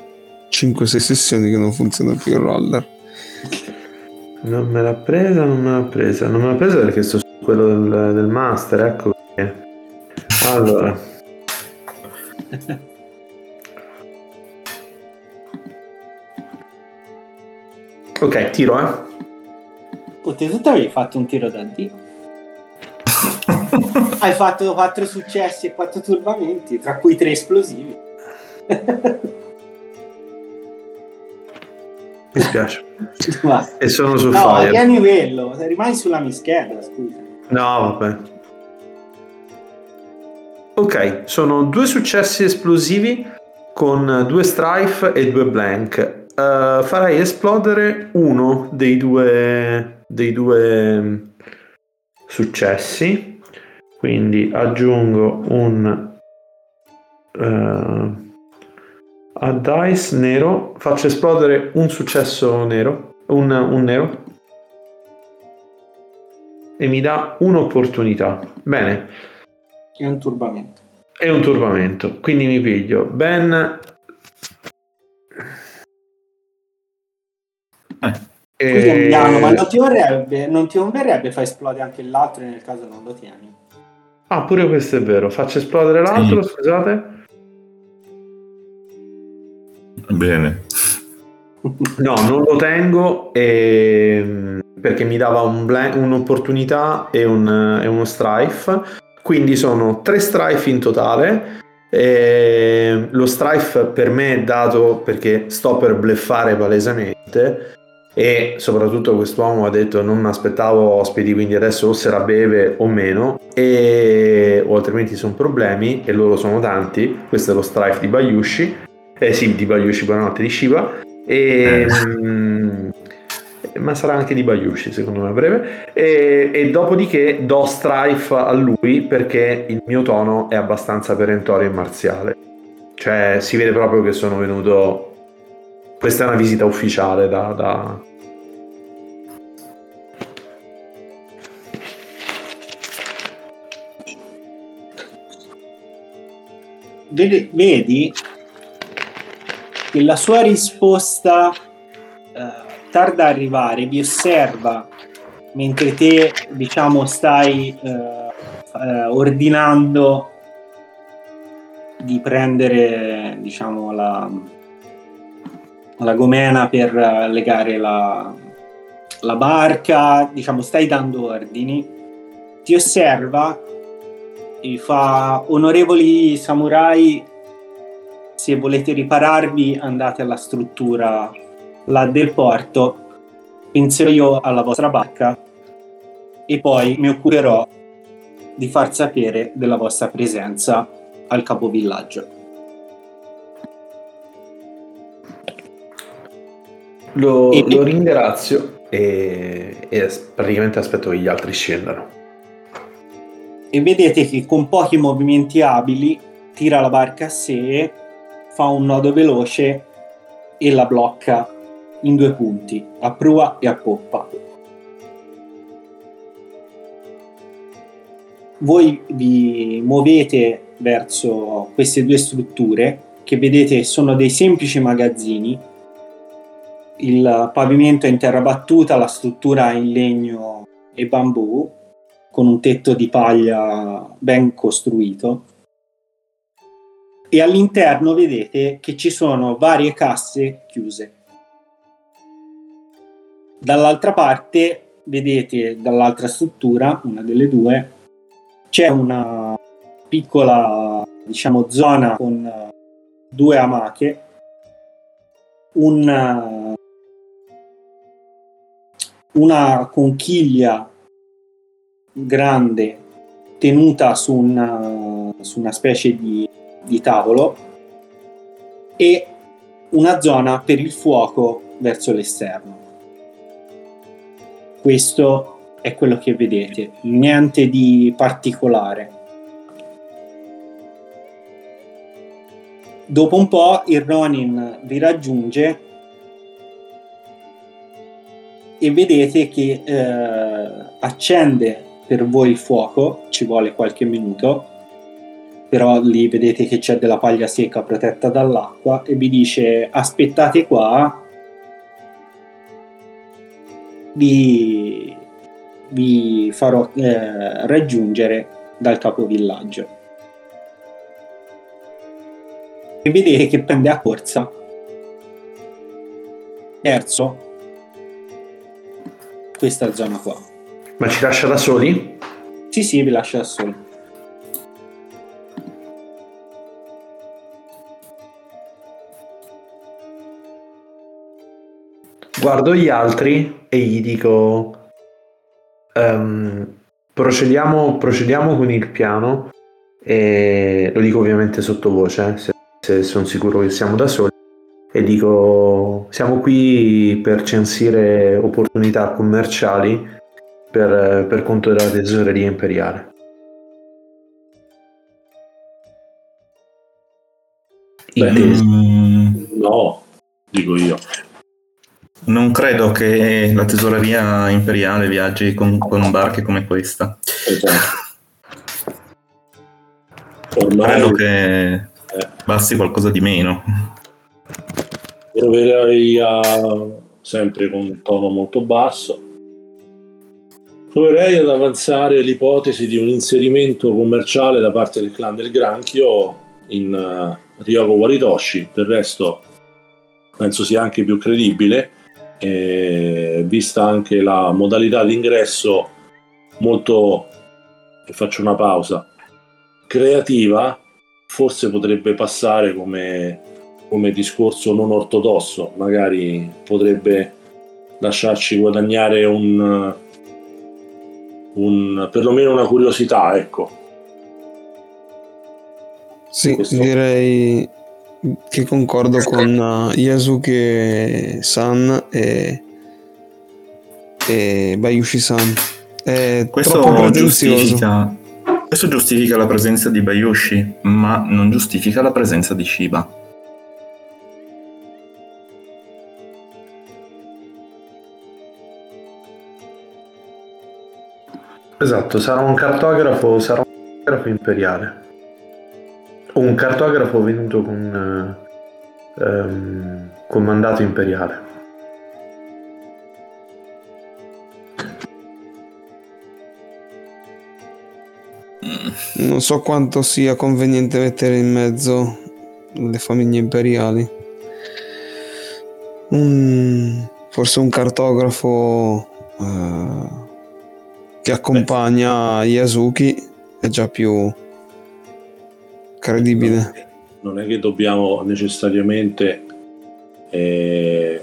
5-6 sessioni che non funziona più il roller. Non me l'ha presa, non me l'ha presa. Non me l'ha presa perché sto su quello del, del master, ecco. Allora. Ok, tiro, eh. Oltretutto avevi fatto un tiro da Dio. Hai fatto quattro successi e quattro turbamenti, tra cui tre esplosivi. Mi spiace. E sono su no, fire. tieni quello, rimani sulla mischeda, scusa. No, vabbè. Ok, sono due successi esplosivi con due strife e due blank. Eh, farei esplodere uno dei due, dei due mm, successi. Quindi aggiungo un eh, a dice nero. Faccio esplodere un successo nero. Un, un nero e mi dà un'opportunità. Bene, È un turbamento. è un turbamento, quindi mi piglio ben... Eh, Eh, Emiliano, ma non ti, vorrebbe, non ti converrebbe far esplodere anche l'altro nel caso non lo tieni? Ah, pure questo è vero. Faccio esplodere l'altro, Sì. scusate. Bene. No, non lo tengo ehm, perché mi dava un blan- un'opportunità e, un- e uno strife. Quindi sono tre strife in totale. E lo strife per me è dato perché sto per bleffare palesemente. E soprattutto quest'uomo ha detto non mi aspettavo ospiti, quindi adesso o se la beve o meno, e, o altrimenti sono problemi, e loro sono tanti. Questo è lo strife di Bayushi. Eh sì, di Bayushi, buonanotte di Shiba. E, mm, ma sarà anche di Bayushi secondo me a breve. E, e dopodiché do strife a lui perché il mio tono è abbastanza perentorio e marziale. Cioè si vede proprio che sono venuto questa è una visita ufficiale da, da- Vedi, che la sua risposta eh, tarda a arrivare, vi osserva mentre te, diciamo, stai eh, eh, ordinando di prendere, diciamo, la, la gomena per eh, legare la, la barca, diciamo, stai dando ordini, ti osserva e fa onorevoli samurai se volete ripararvi andate alla struttura là del porto, penserò io alla vostra barca e poi mi occuperò di far sapere della vostra presenza al capovillaggio. Lo, E- lo ringrazio e, e praticamente aspetto che gli altri scendano. E vedete che con pochi movimenti abili tira la barca a sé, fa un nodo veloce e la blocca in due punti, a prua e a poppa. Voi vi muovete verso queste due strutture che vedete sono dei semplici magazzini. Il pavimento è in terra battuta, la struttura è in legno e bambù con un tetto di paglia ben costruito. E all'interno vedete che ci sono varie casse chiuse. Dall'altra parte vedete, dall'altra struttura, una delle due, c'è una piccola, diciamo, zona con due amache, un, una conchiglia grande tenuta su una, su una specie di, di tavolo e una zona per il fuoco verso l'esterno. Questo è quello che vedete, niente di particolare. Dopo un po' il Ronin vi raggiunge e vedete che eh, accende per voi il fuoco, ci vuole qualche minuto, però lì vedete che c'è della paglia secca protetta dall'acqua e vi dice aspettate qua, vi, vi farò eh, raggiungere dal capovillaggio. E vedete che prende a corsa verso questa zona qua. Ma ci lascia da soli? Sì, sì, vi lascia da soli. Guardo gli altri e gli dico: ehm, procediamo, procediamo con il piano. E lo dico ovviamente sottovoce, eh, se, se sono sicuro che siamo da soli. E dico: Siamo qui per censire opportunità commerciali per, per conto della tesoreria imperiale. Beh, No, dico io. Non credo che la tesoreria imperiale viaggi con, con barche come questa. Esatto. Ormai Credo che basti qualcosa di meno. proverei a sempre con un tono molto basso. Proverei ad avanzare l'ipotesi di un inserimento commerciale da parte del clan del Granchio in uh, Ryogo Waritoshi. Del resto penso sia anche più credibile, eh, vista anche la modalità di ingresso molto, faccio una pausa, creativa, forse potrebbe passare come, come discorso non ortodosso, magari potrebbe lasciarci guadagnare un, un perlomeno una curiosità, ecco. Sì, direi che concordo con uh, Yasuke-san e, e Bayushi-san. È Questo giustifica, questo giustifica la presenza di Bayushi, ma non giustifica la presenza di Shiba. Esatto, sarà un cartografo, sarà un cartografo imperiale. Un cartografo venuto con, eh, ehm, con mandato imperiale. Non so quanto sia conveniente mettere in mezzo le famiglie imperiali. Un- forse un cartografo eh, che accompagna Yasuki è già più credibile. non è che dobbiamo necessariamente eh,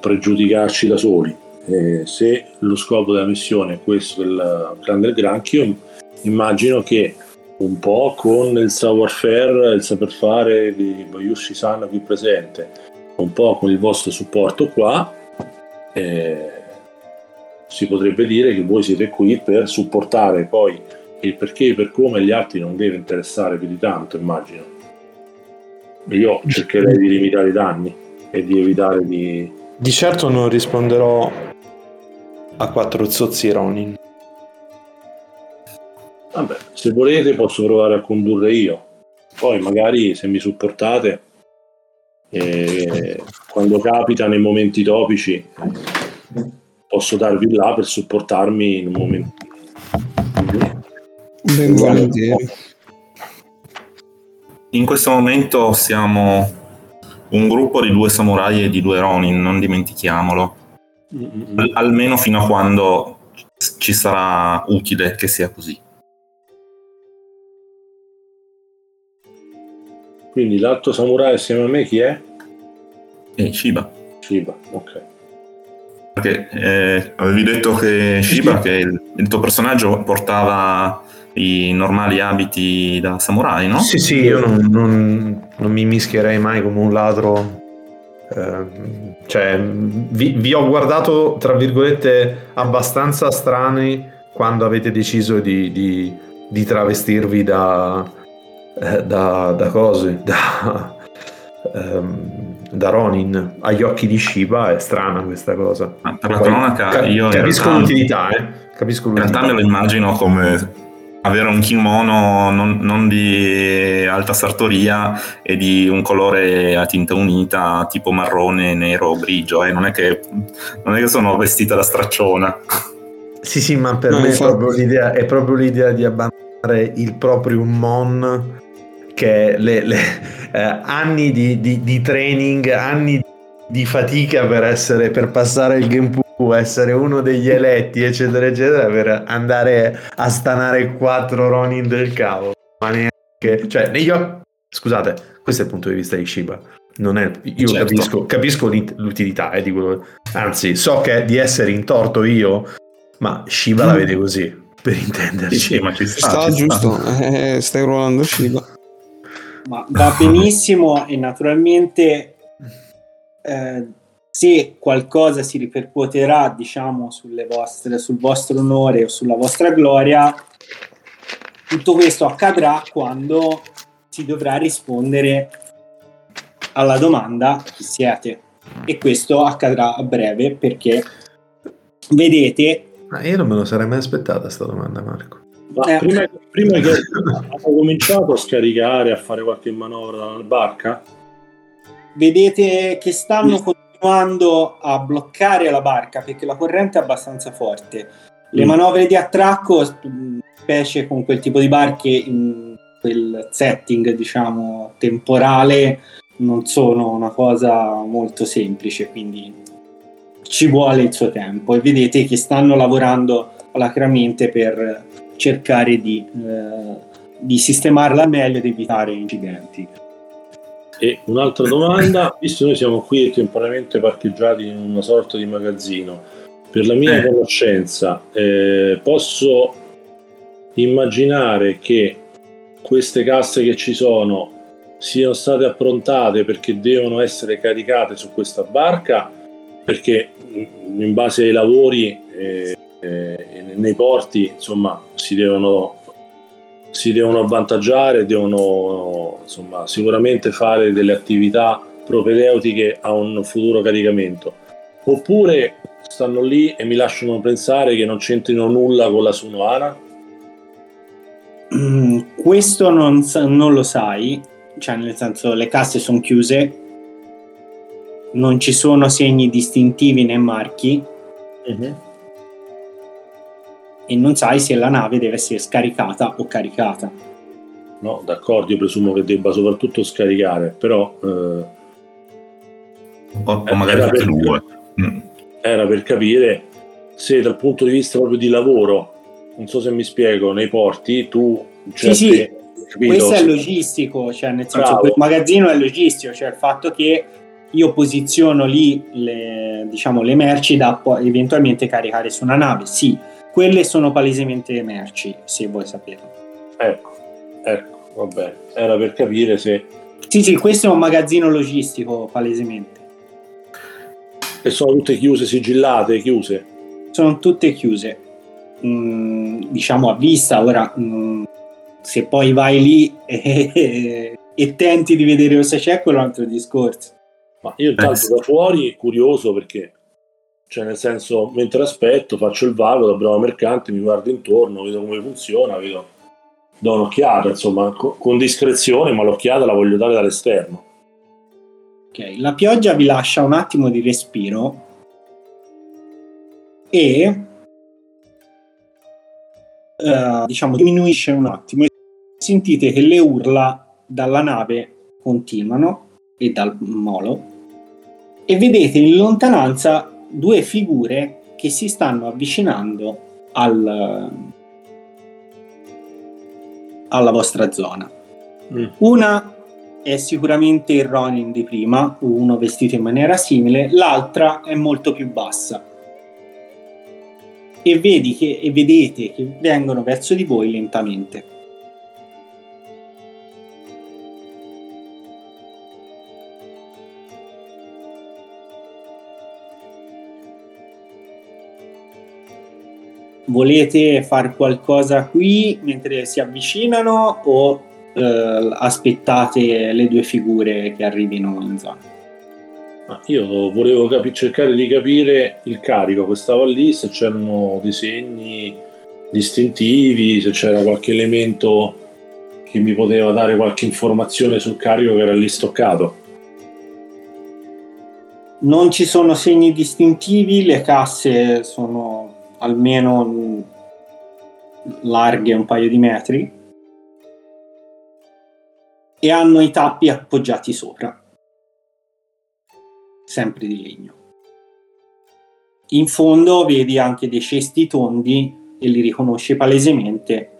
pregiudicarci da soli. Eh, se lo scopo della missione è questo del clan del granchio, immagino che un po' con il savoir-faire, il saper fare di Bayushi San qui presente, un po' con il vostro supporto qua, eh, si potrebbe dire che voi siete qui per supportare poi il perché e per come gli altri non deve interessare più di tanto, immagino. Io cercherei di limitare i danni e di evitare di... Di certo non risponderò a quattro zozzi Ronin. Vabbè, se volete posso provare a condurre io. Poi magari se mi supportate, eh, quando capita nei momenti topici, posso darvi là per supportarmi in un momento. Ben volentieri. In questo momento siamo un gruppo di due samurai e di due ronin, non dimentichiamolo. Al- almeno fino a quando ci sarà utile che sia così. Quindi l'altro samurai assieme a me chi è? E Shiba. Shiba, ok. Perché eh, avevi detto che Shiba, che il, il tuo personaggio portava i normali abiti da samurai, no? Sì, sì, io non, non- non mi mischierei mai come un ladro. Ehm, cioè, vi, vi ho guardato, tra virgolette, abbastanza strani quando avete deciso di, di- di travestirvi da, eh, da, da cose, da, ehm, da Ronin. Agli occhi di Shiba è strana questa cosa. Ah, per la cronaca, ca- io capisco realtà- l'utilità, eh. Capisco In realtà l'utilità. me lo immagino come avere un kimono non, non di alta sartoria e di un colore a tinta unita tipo marrone, nero, grigio. eh. Non, è che, non è che sono vestita da stracciona. Sì, sì, ma per No, me è proprio, l'idea, è proprio l'idea di abbandonare il proprio mon che le, le, eh, anni di, di- di training, anni di fatica per, essere, per passare il Essere uno degli eletti, eccetera, eccetera, per andare a stanare quattro Ronin del cavo. Ma neanche... Cioè, negli occhi... Scusate, questo è il punto di vista di Shiba. Non è, io Certo. capisco, capisco l'it- l'utilità eh, di quello. Anzi, so che di essere in torto io, ma Shiba la vede così, per intenderci. Sì, sì, ma ci Ci sta. sta, ci sta. giusto? Eh, stai ruolando Shiba. Ma va benissimo e naturalmente eh, se qualcosa si ripercuoterà, diciamo, sulle vostre, sul vostro onore o sulla vostra gloria, tutto questo accadrà quando si dovrà rispondere alla domanda chi siete. E questo accadrà a breve perché vedete Ma io non me lo sarei mai aspettata questa domanda, Marco. Ma Eh. prima, prima che hanno cominciato a scaricare, a fare qualche manovra dalla barca, vedete che stanno continuando a bloccare la barca perché la corrente è abbastanza forte. Le Mm. manovre di attracco, mh, specie con quel tipo di barche in quel setting, diciamo, temporale, non sono una cosa molto semplice, quindi ci vuole il suo tempo e vedete che stanno lavorando alacremente per cercare di, eh, di sistemarla meglio ed evitare incidenti. E un'altra domanda, visto che noi siamo qui temporaneamente parcheggiati in una sorta di magazzino, per la mia Eh. conoscenza, eh, posso immaginare che queste casse che ci sono siano state approntate perché devono essere caricate su questa barca, perché mh, in base ai lavori eh, eh, nei porti, insomma, si devono si devono avvantaggiare, devono insomma, sicuramente fare delle attività propedeutiche a un futuro caricamento. Oppure stanno lì e mi lasciano pensare che non c'entrino nulla con la Sunoana? Mm, Questo non, non lo sai, cioè nel senso le casse sono chiuse, non ci sono segni distintivi né marchi e non sai se la nave deve essere scaricata o caricata. No, d'accordo, io presumo che debba soprattutto scaricare, però eh, O, o magari Era tutte e due. Mm. era per capire se dal punto di vista proprio di lavoro, non so se mi spiego, nei porti tu Sì, sì, capito? Questo è logistico, cioè nel senso Bravo. quel magazzino è logistico, cioè il fatto che io posiziono lì le, diciamo, le merci da eventualmente caricare su una nave, sì, quelle sono palesemente merci, se vuoi saperlo. Ecco, ecco, va bene. Era per capire se... Sì, sì, questo è un magazzino logistico palesemente. E sono tutte chiuse, sigillate, chiuse. Sono tutte chiuse, Mm, diciamo a vista. Ora, mm, se poi vai lì e, <laughs> e tenti di vedere cosa c'è, quello è un altro discorso. Ma io intanto sì. da fuori curioso perché, cioè nel senso, mentre aspetto, faccio il vago da bravo mercante, mi guardo intorno, vedo come funziona, vedo, do un'occhiata, insomma, co- con discrezione, ma l'occhiata la voglio dare dall'esterno. Ok, la pioggia vi lascia un attimo di respiro e eh, diciamo diminuisce un attimo e sentite che le urla dalla nave continuano e dal molo e vedete in lontananza due figure che si stanno avvicinando al, alla vostra zona. Mm. Una è sicuramente il Ronin di prima, uno vestito in maniera simile, l'altra è molto più bassa. E, vedi che, e vedete che vengono verso di voi lentamente. Volete fare qualcosa qui mentre si avvicinano o eh, aspettate le due figure che arrivino in zona? Ma io volevo capi- cercare di capire il carico che stava lì, se c'erano dei segni distintivi, se c'era qualche elemento che mi poteva dare qualche informazione sul carico che era lì stoccato. Non ci sono segni distintivi, le casse sono almeno larghe un paio di metri e hanno i tappi appoggiati sopra, sempre di legno. In fondo vedi anche dei cesti tondi e li riconosci palesemente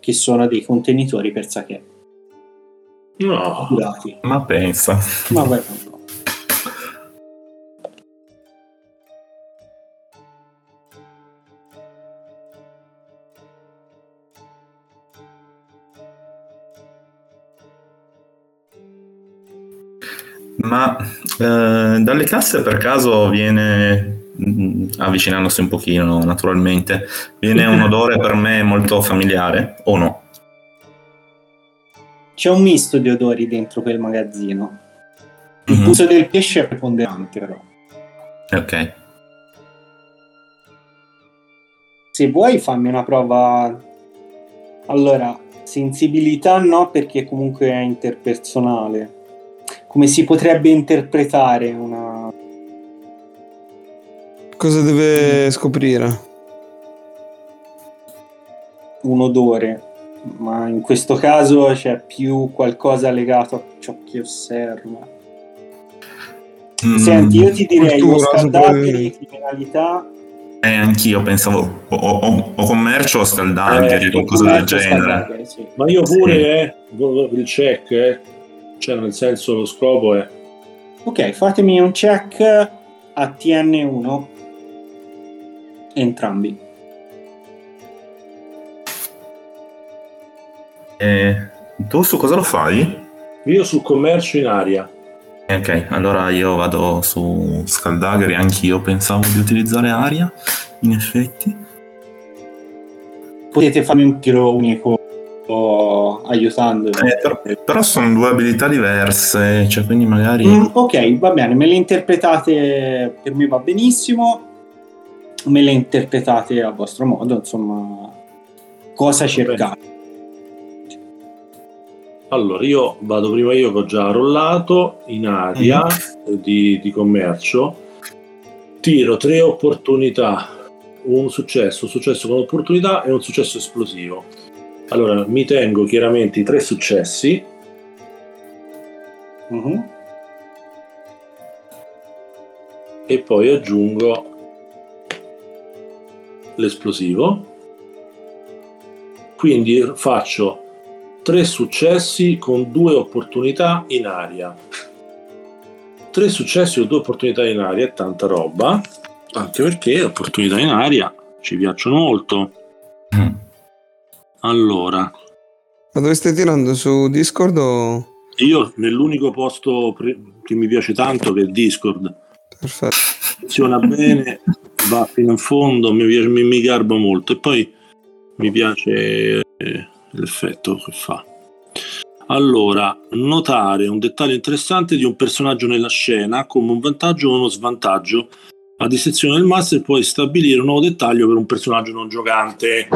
che sono dei contenitori per sake No, curati. Ma pensa. Ma guarda Ma eh, dalle casse per caso viene, mm, avvicinandosi un pochino naturalmente, viene un <laughs> odore per me molto familiare o no? C'è un misto di odori dentro quel magazzino. Il Mhm. puzzo del pesce è preponderante, però. Ok. Se vuoi, fammi una prova. Allora, sensibilità no, perché comunque è interpersonale. Come si potrebbe interpretare una. Cosa deve scoprire? un odore? Ma in questo caso c'è più qualcosa legato a ciò che osserva. Mm, Senti, io ti direi cultura, scaldabili, sopravvivenza. criminalità, Eh, anch'io pensavo o, o- o commercio o scaldangeli, Eh, qualcosa del genere. sì. ma io pure, Sì. eh, il check, eh. Cioè, nel senso, lo scopo è... Ok, fatemi un check a TN1 entrambi. Eh, tu su cosa lo fai? Io sul commercio in aria. Ok, allora io vado su scaldagri, anch'io pensavo di utilizzare aria, in effetti. Potete farmi un tiro unico o aiutandovi. Eh, però, però sono due abilità diverse, cioè quindi magari... Mm, ok, va bene, me le interpretate per me va benissimo. Me le interpretate a vostro modo, insomma, cosa cercate. Allora, io vado prima io che ho già rollato in aria di, di commercio, tiro tre opportunità, un successo, un successo con opportunità e un successo esplosivo. Allora, mi tengo chiaramente i tre successi Mhm. e poi aggiungo l'esplosivo. Quindi faccio tre successi con due opportunità in aria. Tre successi con due opportunità in aria è tanta roba, anche perché opportunità in aria ci piacciono molto. Mm. Allora, Ma dove stai tirando? Su Discord o... io nell'unico posto pre- che mi piace tanto che è Discord, Perfetto. funziona bene, va fino in fondo, mi, piace, mi, mi garba molto e poi mi piace eh, l'effetto che fa. Allora, notare un dettaglio interessante di un personaggio nella scena come un vantaggio o uno svantaggio. A dissezione del master puoi stabilire un nuovo dettaglio per un personaggio non giocante.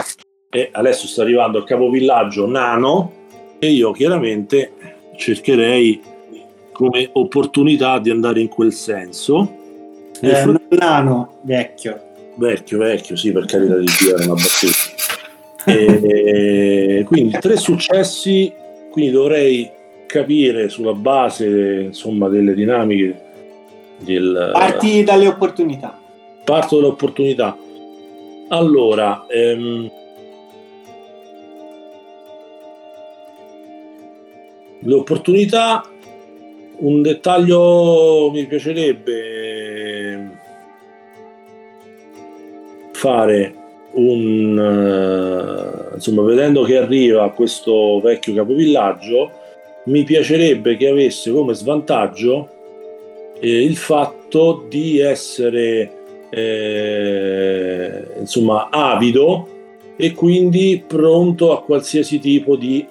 E adesso sta arrivando il capovillaggio nano e io chiaramente cercherei come opportunità di andare in quel senso. Eh, frattempo- nano, vecchio. Vecchio, vecchio, sì, per carità di Dio, era una battuta. Quindi tre successi, quindi dovrei capire sulla base insomma delle dinamiche del Parti dalle opportunità. parto dalle opportunità. Allora, ehm, le opportunità, un dettaglio mi piacerebbe fare un eh, insomma vedendo che arriva questo vecchio capovillaggio mi piacerebbe che avesse come svantaggio eh, il fatto di essere eh, insomma avido e quindi pronto a qualsiasi tipo di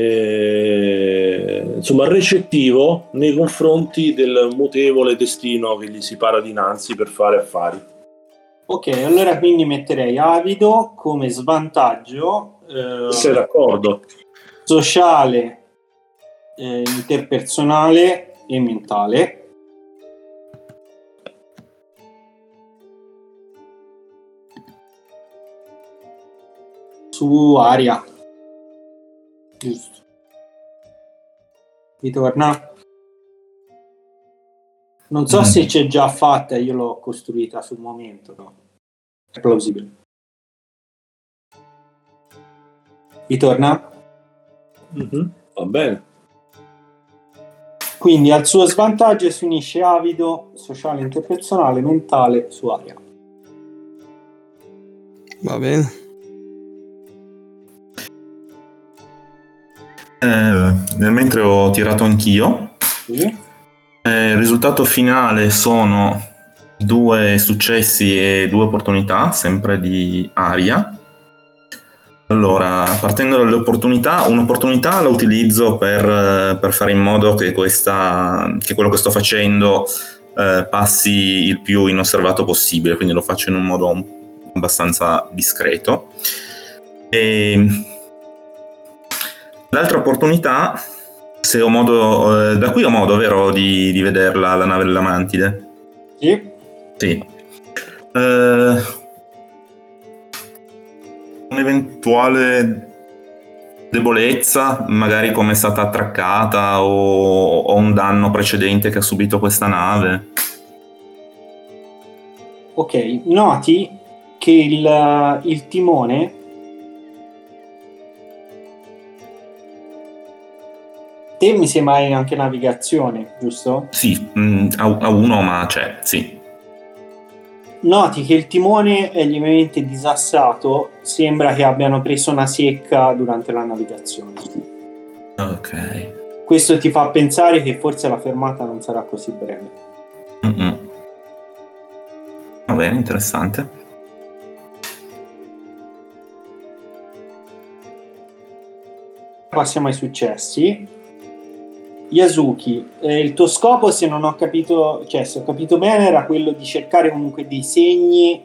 eh, insomma recettivo nei confronti del mutevole destino che gli si para dinanzi per fare affari Ok, allora quindi metterei avido come svantaggio eh, sei d'accordo? sociale, eh, interpersonale e mentale. Su aria. Giusto. Ritorna. Non so Mm. se c'è già fatta, io l'ho costruita sul momento. no? È plausibile. Ritorna. Mhm, va bene Quindi al suo svantaggio si unisce avido, sociale, interpersonale, mentale su aria. Va bene. Eh, nel mentre ho tirato anch'io, Sì. eh, il risultato finale sono due successi e due opportunità, sempre di aria. Allora, partendo dalle opportunità, un'opportunità la utilizzo per, per fare in modo che, questa, che quello che sto facendo eh, passi il più inosservato possibile, quindi lo faccio in un modo abbastanza discreto. E l'altra opportunità, se ho modo, eh, da qui ho modo, vero, di, di vederla la nave della Mantide? Sì. Sì. Eh, un'eventuale debolezza, magari come è stata attraccata o, o un danno precedente che ha subito questa nave. Ok, noti che il, il timone te mi sembra hai anche navigazione, giusto? Sì, mm, a, a uno, ma c'è, sì. Noti che il timone è lievemente disassato, sembra che abbiano preso una secca durante la navigazione. Ok. Questo ti fa pensare che forse la fermata non sarà così breve. Mm-mm. Va bene, interessante. Passiamo ai successi. Yasuki, eh, il tuo scopo, se non ho capito, cioè se ho capito bene, era quello di cercare comunque dei segni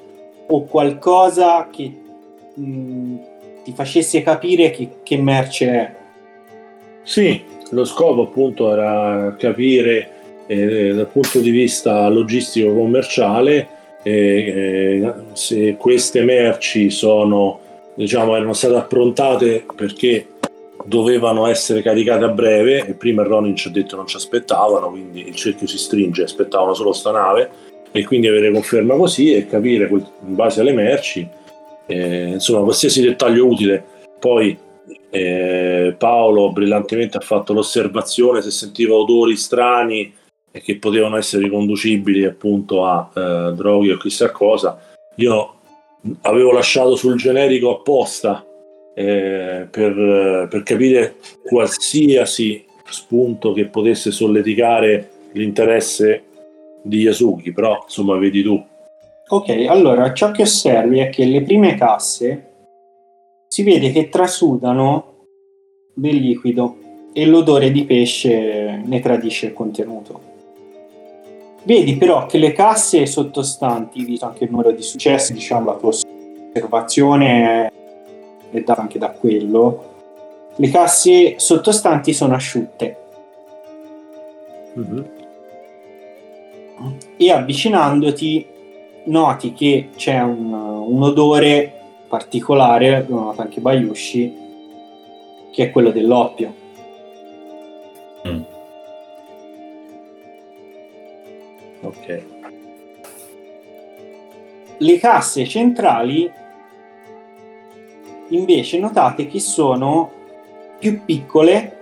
o qualcosa che mh, ti facesse capire che, che merce è. Sì, lo scopo appunto era capire eh, dal punto di vista logistico commerciale eh, se queste merci sono diciamo erano state approntate perché dovevano essere caricate a breve. E prima il Ronin ci ha detto non ci aspettavano quindi il cerchio si stringe aspettavano solo sta nave. E quindi avere conferma così e capire in base alle merci eh, insomma qualsiasi dettaglio utile. Poi Eh, Paolo brillantemente ha fatto l'osservazione se sentiva odori strani e che potevano essere riconducibili appunto a eh, droghe o chissà cosa. Io avevo lasciato sul generico apposta eh, per, per capire qualsiasi spunto che potesse solleticare l'interesse di Yasuki, però insomma vedi tu. Ok, allora ciò che osservi è che le prime casse si vede che trasudano del liquido e l'odore di pesce ne tradisce il contenuto. Vedi però che le casse sottostanti, visto anche il numero di successi, diciamo la tua osservazione è data anche da quello, le casse sottostanti sono asciutte. Mm-hmm. E avvicinandoti noti che c'è un, un odore particolare, lo nota anche Bayushi, che è quello dell'oppio. Mm. Ok. Le casse centrali invece notate che sono più piccole,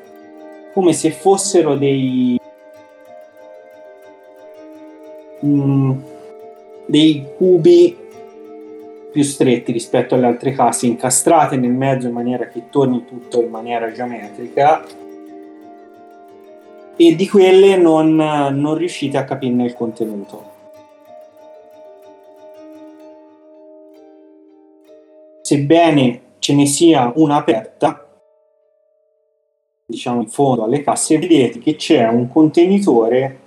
come se fossero dei mm, dei cubi più stretti rispetto alle altre casse, incastrate nel mezzo in maniera che torni tutto in maniera geometrica e di quelle non, non riuscite a capirne il contenuto. Sebbene ce ne sia una aperta, diciamo in fondo alle casse, vedete che c'è un contenitore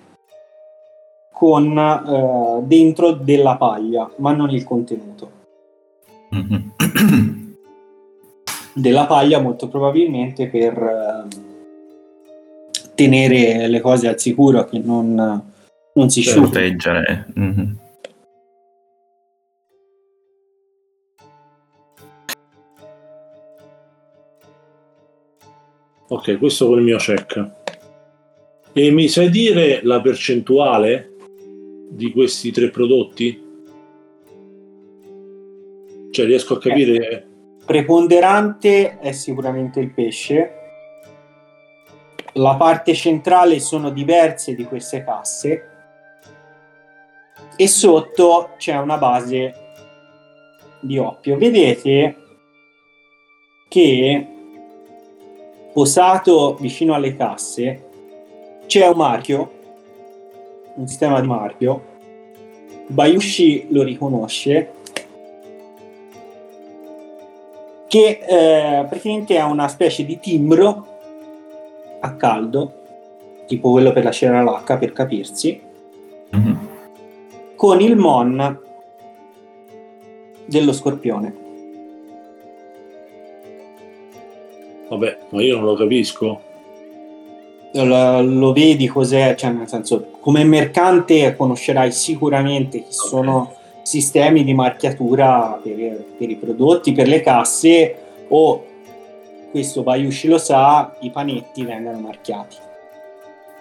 con eh, dentro della paglia, ma non il contenuto. Mhm. Della paglia molto probabilmente per eh, tenere le cose al sicuro che non, non si sciughino. Proteggere. Mhm. Ok, questo con il mio check. E mi sai dire la percentuale di questi tre prodotti? Cioè, riesco a capire. Preponderante è sicuramente il pesce. La parte centrale sono diverse di queste casse e sotto c'è una base di oppio. Vedete che posato vicino alle casse c'è un marchio, un sistema di marchio. Bayushi lo riconosce che eh, praticamente è una specie di timbro a caldo, tipo quello per la cera lacca per capirsi, Mhm. con il mon dello scorpione. Vabbè, ma io non lo capisco. Lo, lo vedi cos'è, cioè nel senso, come mercante conoscerai sicuramente che sono sistemi di marchiatura per, per i prodotti, per le casse o questo Bayushi lo sa, i panetti vengono marchiati.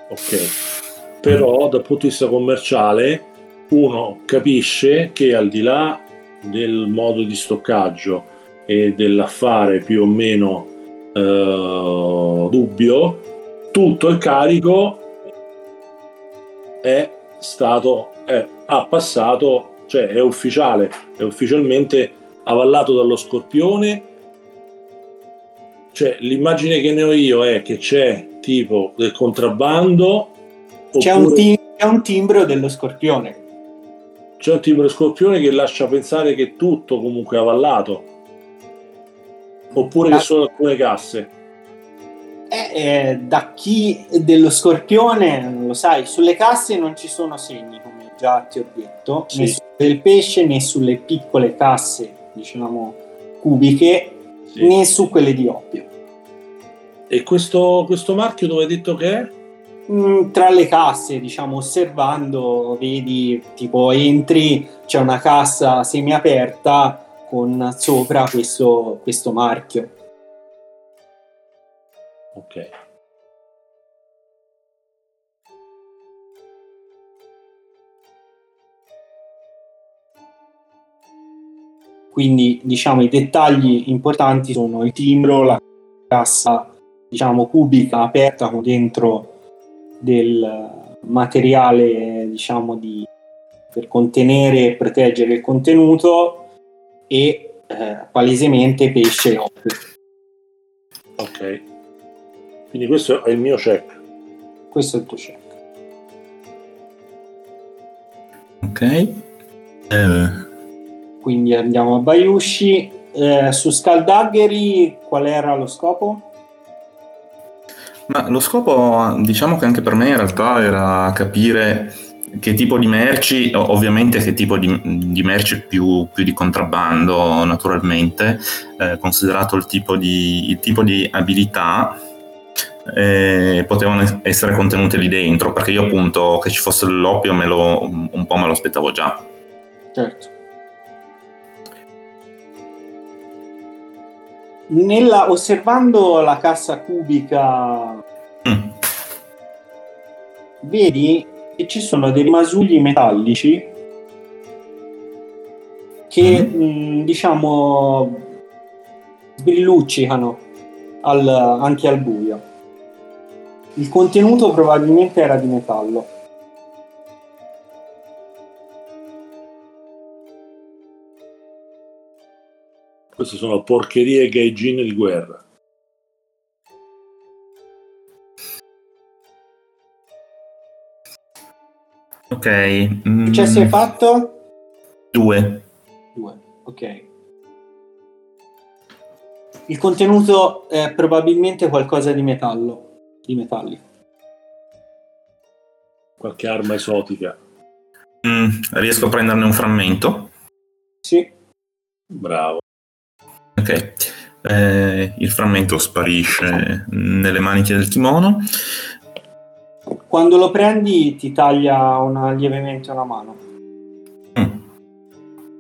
Ok. Però dal punto di vista commerciale uno capisce che al di là del modo di stoccaggio e dell'affare più o meno eh, dubbio, tutto il carico è stato è, ha passato, cioè è ufficiale, è ufficialmente avallato dallo scorpione. Cioè, l'immagine che ne ho io è che c'è tipo del contrabbando. C'è oppure- un, tim- c'è un timbro dello scorpione. c'è un timbro scorpione che lascia pensare che tutto comunque è avallato. Oppure che Ah. sono alcune casse. Eh, eh, da chi dello scorpione, non lo sai, sulle casse non ci sono segni, come già ti ho detto, Sì. né su del pesce né sulle piccole casse, diciamo, cubiche, Sì. né su quelle di oppio. E questo, questo marchio dove hai detto che è? Mm, tra le casse, diciamo, osservando, vedi, tipo, entri, c'è una cassa semiaperta con sopra questo, questo marchio. Ok. Quindi, diciamo, i dettagli importanti sono il timbro, la cassa diciamo cubica aperta con dentro del materiale diciamo di per contenere e proteggere il contenuto e eh, palesemente pesce notte. Ok. Quindi questo è il mio check. Questo è il tuo check. Ok. Eh, Quindi andiamo a Bayushi. Eh, su Scaldagheri qual era lo scopo? ma lo scopo, diciamo che anche per me in realtà era capire che tipo di merci, ovviamente che tipo di, di merci più, più di contrabbando naturalmente, eh, considerato il tipo di, il tipo di abilità eh, potevano es- essere contenute lì dentro, perché io appunto che ci fosse l'oppio me lo, un po' me lo aspettavo già. Certo. Nella, osservando la cassa cubica, Mm. vedi che ci sono dei rimasugli metallici che, mh, diciamo, sbrilluccicano al- anche al buio. Il contenuto probabilmente era di metallo. Queste sono porcherie gaijin di guerra. Ok. mm, Successi hai fatto? Due. Due, ok. Il contenuto è probabilmente qualcosa di metallo, di metallico. Qualche arma esotica. Mm, riesco a prenderne un frammento. Sì, Bravo. Ok. Eh, il frammento sparisce nelle maniche del kimono. Quando lo prendi ti taglia una- lievemente una mano. Mm.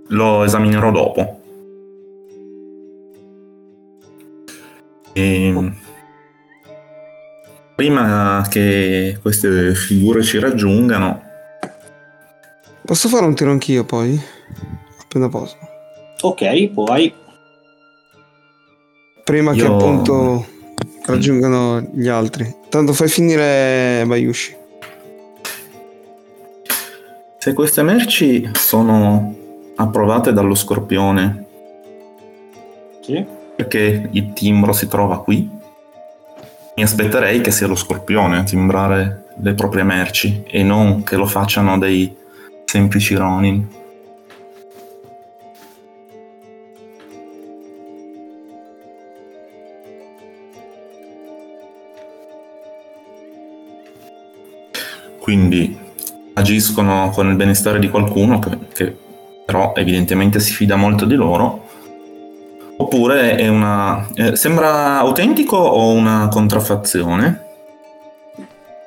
Lo esaminerò dopo. E... Prima che queste figure ci raggiungano, Posso fare un tiro anch'io poi? Appena posso. Ok, poi Prima che Io- appunto raggiungano gli altri. Tanto fai finire Bayushi. se queste merci sono approvate dallo scorpione, sì. perché il timbro si trova qui, mi aspetterei che sia lo scorpione a timbrare le proprie merci e non che lo facciano dei semplici Ronin. Quindi agiscono con il benestare di qualcuno che, che però evidentemente si fida molto di loro Oppure è una. eh, sembra autentico o una contraffazione?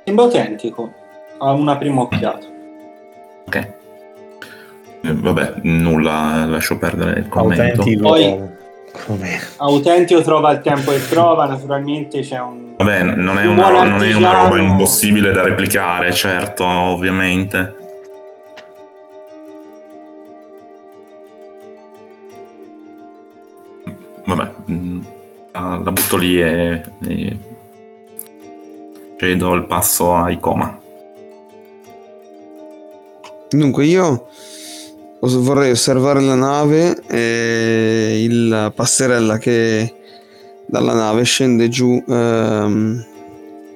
Sembra autentico, a una prima occhiata. Ok. Eh, vabbè, nulla, lascio perdere il commento. Autentico. Poi- Come? Autentico trova il tempo che trova, naturalmente c'è un... Vabbè, non è Un una, non è una roba impossibile da replicare, certo, ovviamente. Vabbè, mm, la, la butto lì e, e cedo il passo a Icoma. Dunque io vorrei osservare la nave e il passerella che dalla nave scende giù ehm,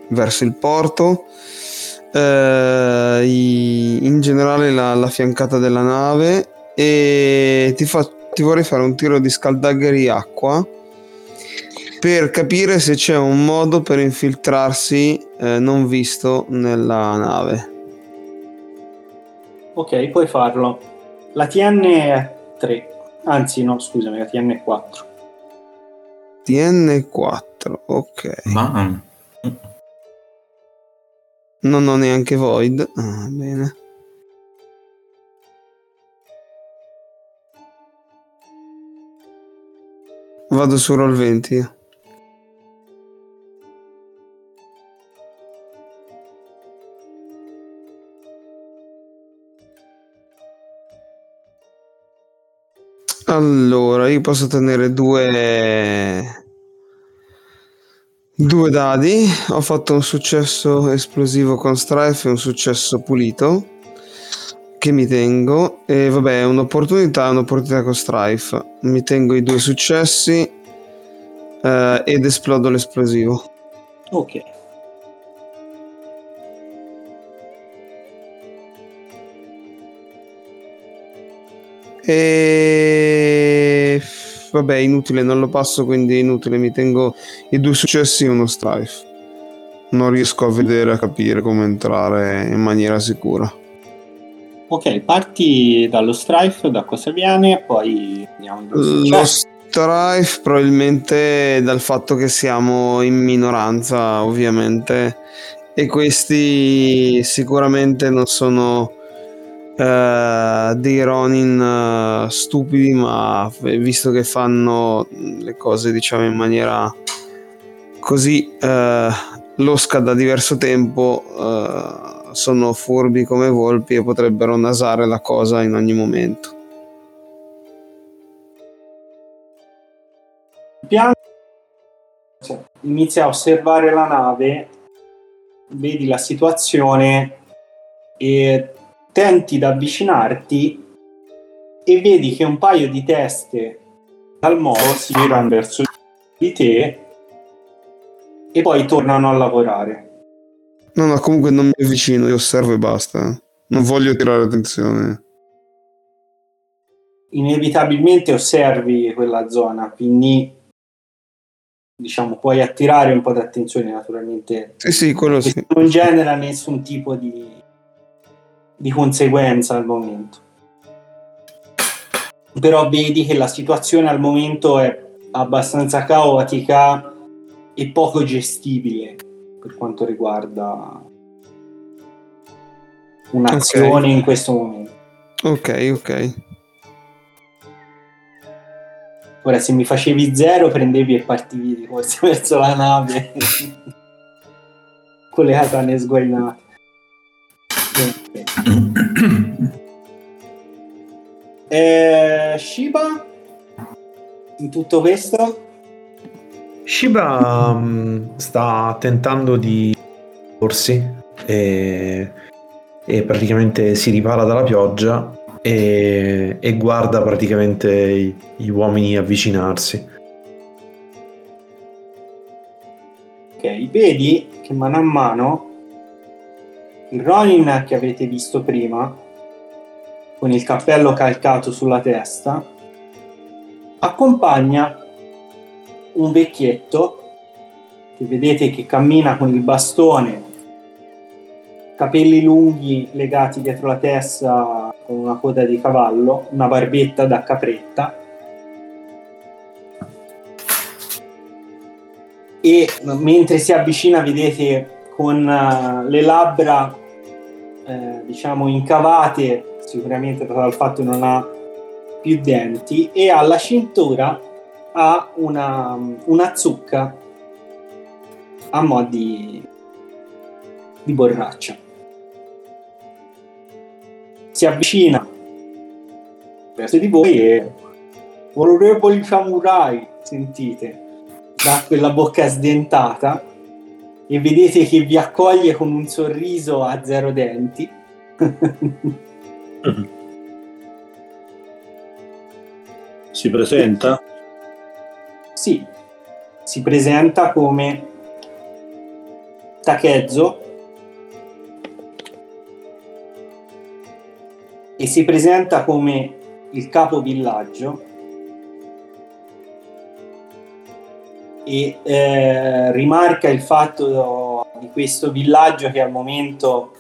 verso il porto. eh, in generale la, la fiancata della nave e ti, fa- ti vorrei fare un tiro di scaldagheri acqua per capire se c'è un modo per infiltrarsi eh, non visto nella nave. Ok, puoi farlo. La TN è 3. Anzi, no, scusami, la TN è 4. TN4, ok. Ma Non ho neanche Void. Ah, bene. Vado su Roll 20. Allora, io posso tenere due Due dadi, ho fatto un successo esplosivo con Strife e un successo pulito che mi tengo. E vabbè un'opportunità un'opportunità con Strife. Mi tengo i due successi eh, ed esplodo l'esplosivo. Ok. e vabbè inutile non lo passo quindi inutile. Mi tengo i due successi e uno Strife. Non riesco a vedere a capire come entrare in maniera sicura. Ok, parti dallo strife, da cosa viene, poi andiamo Lo strife probabilmente dal fatto che siamo in minoranza ovviamente. E questi sicuramente non sono eh, dei Ronin eh, stupidi ma visto che fanno le cose diciamo in maniera così eh, losca da diverso tempo sono furbi come volpi e potrebbero nasare la cosa in ogni momento. Piano. Cioè, inizi a osservare la nave, vedi la situazione e tenti di avvicinarti e vedi che un paio di teste dal molo si girano verso di te e poi tornano a lavorare. No, no, comunque non mi avvicino, io osservo e basta. Non voglio tirare attenzione. Inevitabilmente osservi quella zona, quindi diciamo puoi attirare un po' di attenzione naturalmente Sì, sì, quello sì. non genera nessun tipo di, di conseguenza al momento. Però vedi che la situazione al momento è abbastanza caotica e poco gestibile per quanto riguarda un'azione in questo momento. Ok, ok. Ora, se mi facevi zero, prendevi e partivi di corsa <laughs> verso la nave con le katane sguainate. <coughs> Eh, Shiba, in tutto questo, Shiba mm, sta tentando di porsi e, e praticamente si ripara dalla pioggia e, e guarda praticamente gli uomini avvicinarsi. ok, vedi che mano a mano il Ronin che avete visto prima, con il cappello calcato sulla testa, accompagna un vecchietto che vedete che cammina con il bastone, capelli lunghi legati dietro la testa con una coda di cavallo, una barbetta da capretta e mentre si avvicina vedete con eh, le labbra eh, diciamo incavate sicuramente dal fatto che non ha più denti e alla cintura ha una, una zucca a mo' di, di borraccia. Si avvicina verso di voi e onorevoli samurai sentite da quella bocca sdentata e vedete che vi accoglie con un sorriso a zero denti. Si presenta? sì, si presenta come Takezzo e si presenta come il capo villaggio e eh, rimarca il fatto di questo villaggio che al momento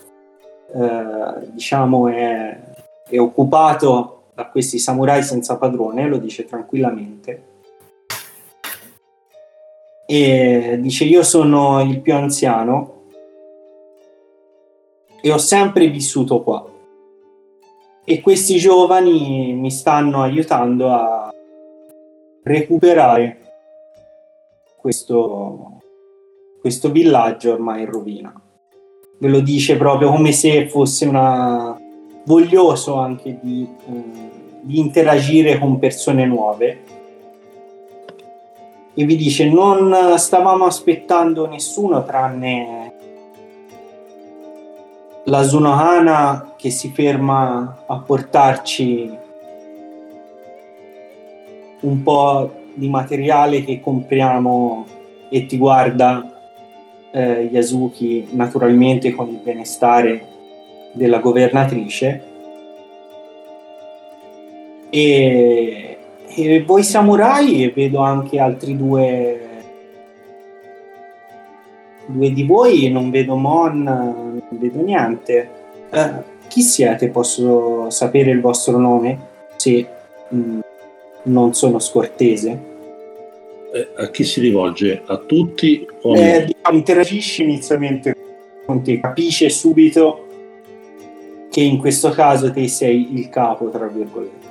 eh, diciamo è, è occupato da questi samurai senza padrone, lo dice tranquillamente. E dice io sono il più anziano e ho sempre vissuto qua. E questi giovani mi stanno aiutando a recuperare questo, questo villaggio ormai in rovina. Ve lo dice proprio come se fosse una voglioso anche di, eh, di interagire con persone nuove e vi dice non stavamo aspettando nessuno tranne la Sunohana che si ferma a portarci un po' di materiale che compriamo e ti guarda eh, Yasuki naturalmente con il benestare della governatrice. E, e voi samurai e vedo anche altri due due di voi non vedo Mon non vedo niente. Eh, chi siete? Posso sapere il vostro nome? Se mh, non sono scortese Eh, a chi si rivolge? A tutti o eh, diciamo, interagisci inizialmente con te, capisce subito che in questo caso te sei il capo, tra virgolette.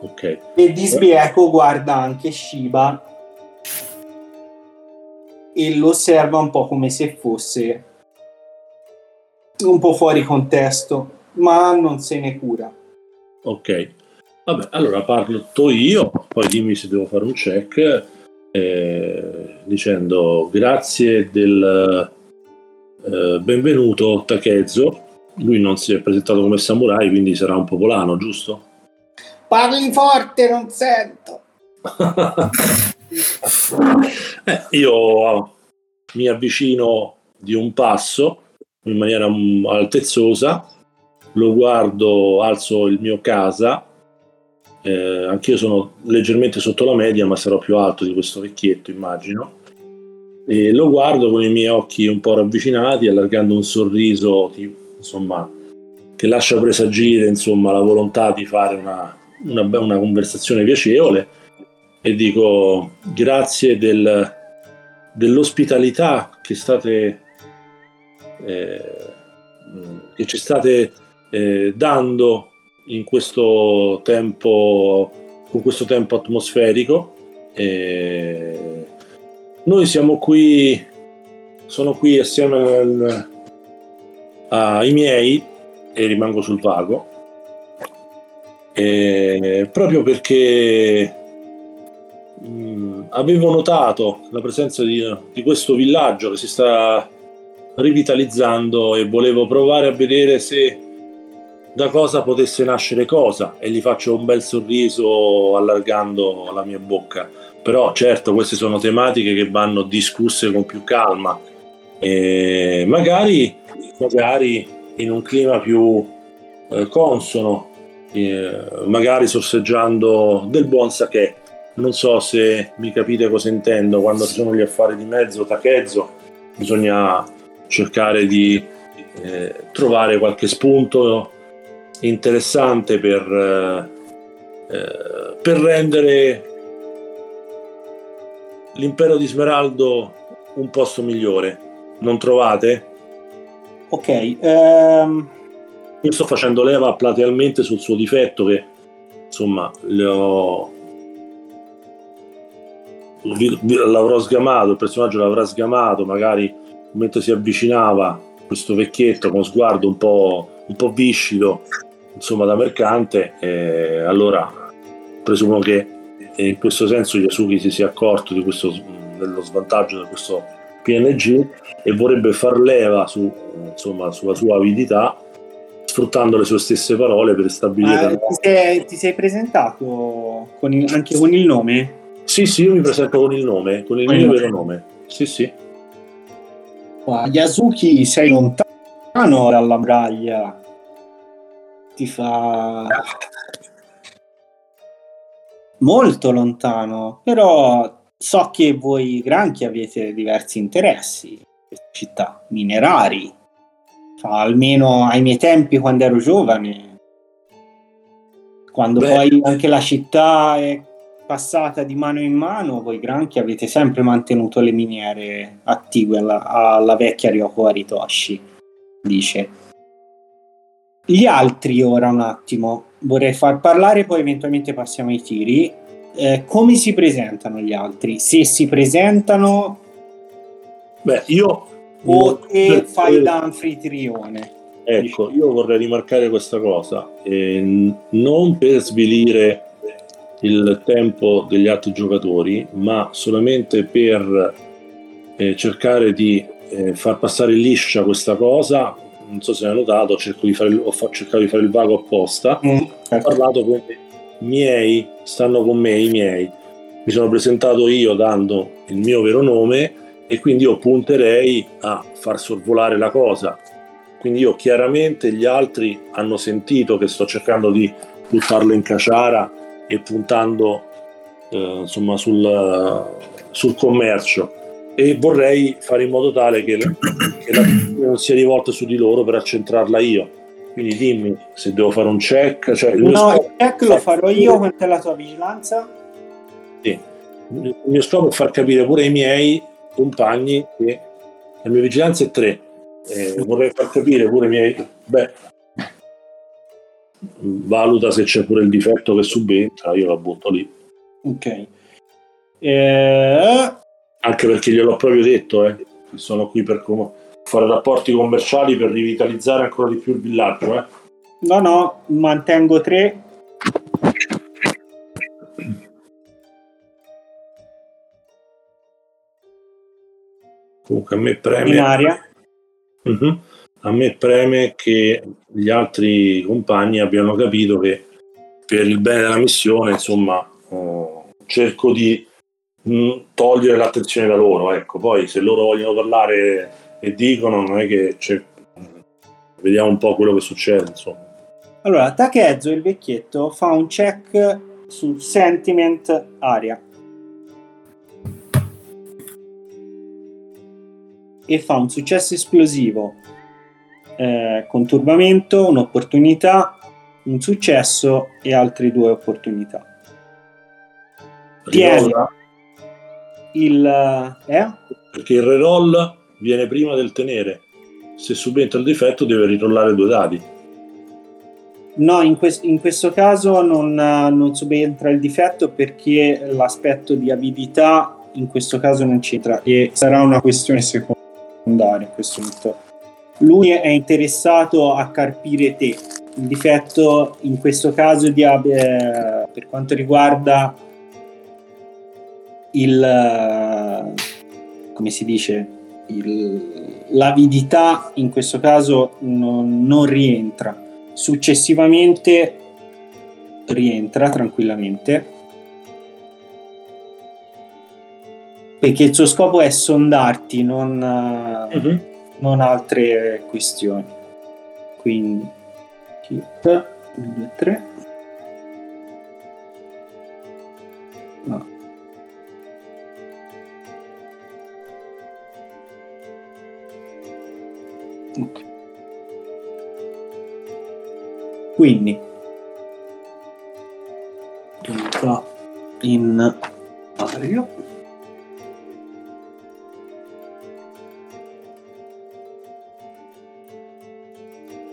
Ok. E di sbieco guarda anche Shiba e lo osserva un po' come se fosse un po' fuori contesto, ma non se ne cura. Ok. Vabbè, allora parlo io, poi dimmi se devo fare un check eh, dicendo grazie del eh, benvenuto Takezo. Lui non si è presentato come samurai, quindi sarà un popolano, giusto? Parli forte, non sento. <laughs> Eh, io mi avvicino di un passo in maniera mm, altezzosa, lo guardo, alzo il mio casa, eh, anch'io sono leggermente sotto la media, ma sarò più alto di questo vecchietto, immagino. E lo guardo con i miei occhi un po' ravvicinati, allargando un sorriso, insomma, che lascia presagire insomma, la volontà di fare una, una, una conversazione piacevole e dico grazie del, dell'ospitalità che state eh, che ci state eh, dando in questo tempo con questo tempo atmosferico E noi siamo qui sono qui assieme al- ai miei e rimango sul vago E proprio perché mh, avevo notato la presenza di, di questo villaggio che si sta rivitalizzando e volevo provare a vedere se da cosa potesse nascere cosa e gli faccio un bel sorriso allargando la mia bocca. Però certo queste sono tematiche che vanno discusse con più calma. E magari, magari in un clima più eh, consono eh, magari sorseggiando del buon sake. Non so se mi capite cosa intendo. Quando ci sono gli affari di mezzo tachezzo bisogna cercare di eh, trovare qualche spunto interessante per, eh, eh, per rendere l'impero di Smeraldo un posto migliore. Non trovate? Ok, ehm, Io sto facendo leva platealmente sul suo difetto che insomma ho- l'avrò sgamato, il personaggio l'avrà sgamato, magari mentre si avvicinava questo vecchietto con sguardo un po', un po' viscido, insomma da mercante, e allora presumo che in questo senso Yasuki si sia accorto di questo, dello svantaggio di questo PNG e vorrebbe far leva su, insomma, sulla sua avidità sfruttando le sue stesse parole per stabilire ma ti, sei, ti sei presentato con il- anche con il nome? Sì, sì, io mi presento con il nome, con il mio nome. vero nome. Sì, sì. Yasuki sei lontano dalla muraglia. Ti fa molto lontano, però so che voi granchi avete diversi interessi in questa città, minerari. Almeno ai miei tempi quando ero giovane, quando Beh. poi anche la città è passata di mano in mano, voi granchi avete sempre mantenuto le miniere attive alla, alla vecchia Ryoko Aritoshi, dice. Gli altri ora un attimo, vorrei far parlare, poi eventualmente passiamo ai tiri. Eh, come si presentano gli altri? Se si presentano Beh, io... o te fai da anfitrione? Ecco, io vorrei rimarcare questa cosa, e n- non per svilire il tempo degli altri giocatori, ma solamente per eh, cercare di eh, far passare liscia questa cosa. Non so se hai notato, cerco di fare, ho fa- cercato di fare il vago apposta. Mm, Ho certo. parlato con i miei, stanno con me i miei. Mi sono presentato io dando il mio vero nome e quindi io punterei a far sorvolare la cosa. Quindi io chiaramente gli altri hanno sentito che sto cercando di buttarlo in caciara e puntando eh, insomma sul, sul commercio e vorrei fare in modo tale che, che la non sia rivolta su di loro per accentrarla io. Quindi dimmi se devo fare un check. Cioè il No, scopo- il check lo farò io, quanto è la tua vigilanza? sì. Il mio scopo è far capire pure ai miei compagni che la mia vigilanza è 3. vorrei far capire pure ai miei. Beh, valuta se c'è pure il difetto che subentra, io la butto lì. Ok. Eh, Anche perché gliel'ho proprio detto, eh, sono qui per com- fare rapporti commerciali per rivitalizzare ancora di più il villaggio. Eh. no, no, mantengo 3. Comunque a me preme. in aria. Mhm. A me preme che gli altri compagni abbiano capito che per il bene della missione, insomma, eh, cerco di mh, togliere l'attenzione da loro. Ecco, poi se loro vogliono parlare e dicono, non è che c'è... vediamo un po' quello che succede, insomma. Allora, Takezzo, il vecchietto, fa un check sul sentiment aria. E fa un successo esplosivo. Eh, con turbamento, un'opportunità, un successo e altre due opportunità. Tieni. Rirolla, Il... Eh? perché il reroll viene prima del tenere. Se subentra il difetto deve rirollare due dadi. No, in, quest- in questo caso non, eh, non subentra il difetto perché l'aspetto di avidità in questo caso non c'entra e sarà una questione secondaria a questo punto. Lui è interessato a carpire te. Il difetto in questo caso di, eh, per quanto riguarda il eh, come si dice il- l'avidità in questo caso non- non rientra. Successivamente rientra tranquillamente. Perché il suo scopo è sondarti non, eh, non altre questioni. Quindi hit 2 3 Quindi entra in aria.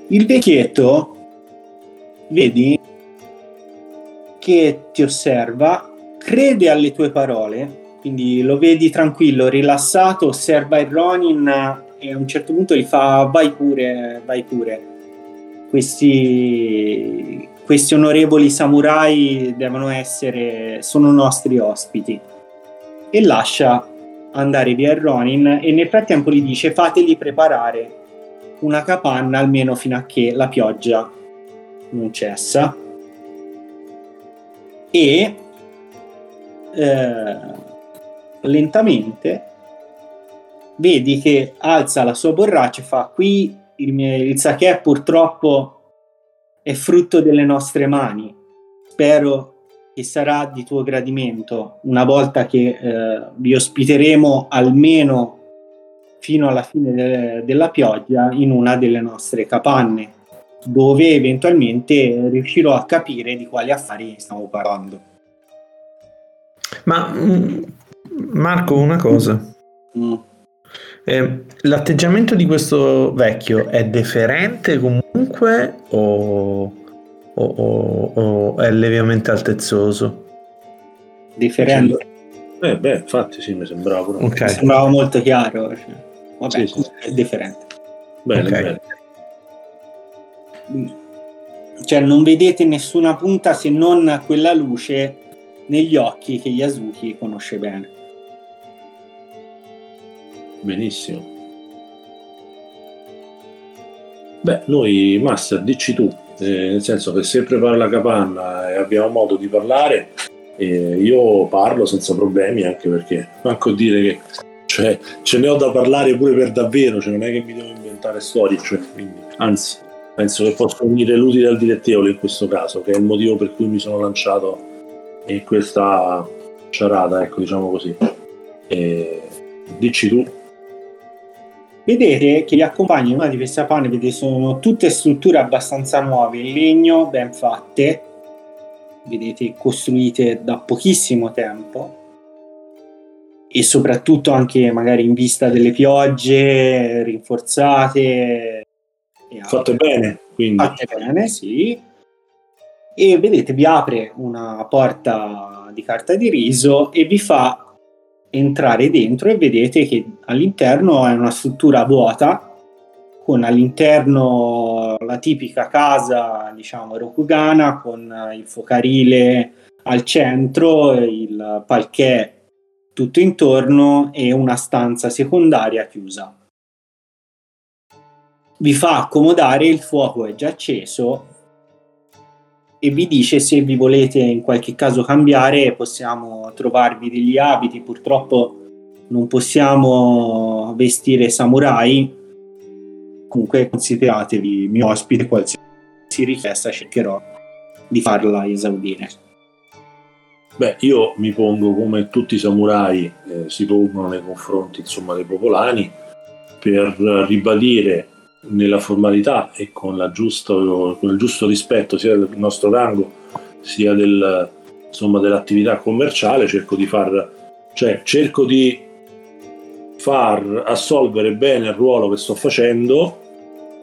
Il vecchietto, vedi, che ti osserva, crede alle tue parole, quindi lo vedi tranquillo, rilassato, osserva il Ronin e a un certo punto gli fa vai pure, vai pure questi, questi onorevoli samurai devono essere, sono nostri ospiti. E lascia andare via il Ronin e nel frattempo gli dice fateli preparare una capanna almeno fino a che la pioggia non cessa. E eh, lentamente vedi che alza la sua borraccia e fa qui il, mio, il sake purtroppo è frutto delle nostre mani. Spero che sarà di tuo gradimento una volta che eh, vi ospiteremo almeno fino alla fine de- della pioggia in una delle nostre capanne, dove eventualmente riuscirò a capire di quali affari stiamo parlando. Ma mm, Marco, una cosa. Mm. Eh, l'atteggiamento di questo vecchio è deferente comunque o, o- o- o è lievemente altezzoso? Differente. Eh, beh, infatti sì, mi sembrava pure. Ok. Mi sembrava molto chiaro. cioè. Vabbè, Sì, sì. è differente. Bene, Ok. bene. Cioè, non vedete nessuna punta se non quella luce negli occhi che Yasuki conosce bene. Benissimo. Beh, noi, Master, dici tu, eh, nel senso che se prepara la capanna e abbiamo modo di parlare, eh, io parlo senza problemi, anche perché manco dire che cioè, ce ne ho da parlare pure per davvero, cioè non è che mi devo inventare storie, cioè, quindi, anzi, penso che posso unire l'utile al dilettevole in questo caso, che è il motivo per cui mi sono lanciato in questa sciarada, ecco, diciamo così. E, dici tu. Vedete che gli accompagni in una di queste pane, vedete, sono tutte strutture abbastanza nuove, in legno, ben fatte, vedete, costruite da pochissimo tempo e soprattutto anche magari in vista delle piogge rinforzate. Fatte bene, quindi. Fatte bene, sì. E vedete, vi apre una porta di carta di riso e vi fa entrare dentro e vedete che all'interno è una struttura vuota con all'interno la tipica casa, diciamo, rokugana con il focarile al centro, il palquet tutto intorno e una stanza secondaria chiusa. Vi fa accomodare, il fuoco è già acceso e vi dice se vi volete in qualche caso cambiare possiamo trovarvi degli abiti, purtroppo non possiamo vestire samurai, comunque consideratevi mio ospite, qualsiasi richiesta cercherò di farla esaudire. Beh, io mi pongo come tutti i samurai eh, si pongono nei confronti insomma, dei popolani per ribadire nella formalità e con, giusto, con, il giusto rispetto sia del nostro rango sia del, insomma, dell'attività commerciale cerco di far cioè cerco di far assolvere bene il ruolo che sto facendo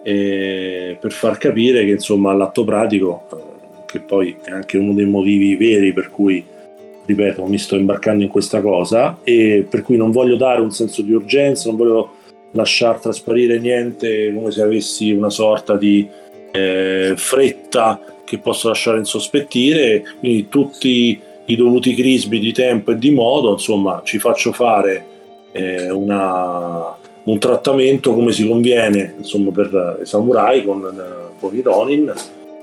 eh, per far capire che insomma all'atto pratico eh, che poi è anche uno dei motivi veri per cui ripeto mi sto imbarcando in questa cosa e per cui non voglio dare un senso di urgenza non voglio lasciar trasparire niente come se avessi una sorta di eh, fretta che posso lasciare insospettire, quindi tutti i dovuti crismi di tempo e di modo, insomma, ci faccio fare eh, una, un trattamento come si conviene insomma, per i samurai con, eh, con i Ronin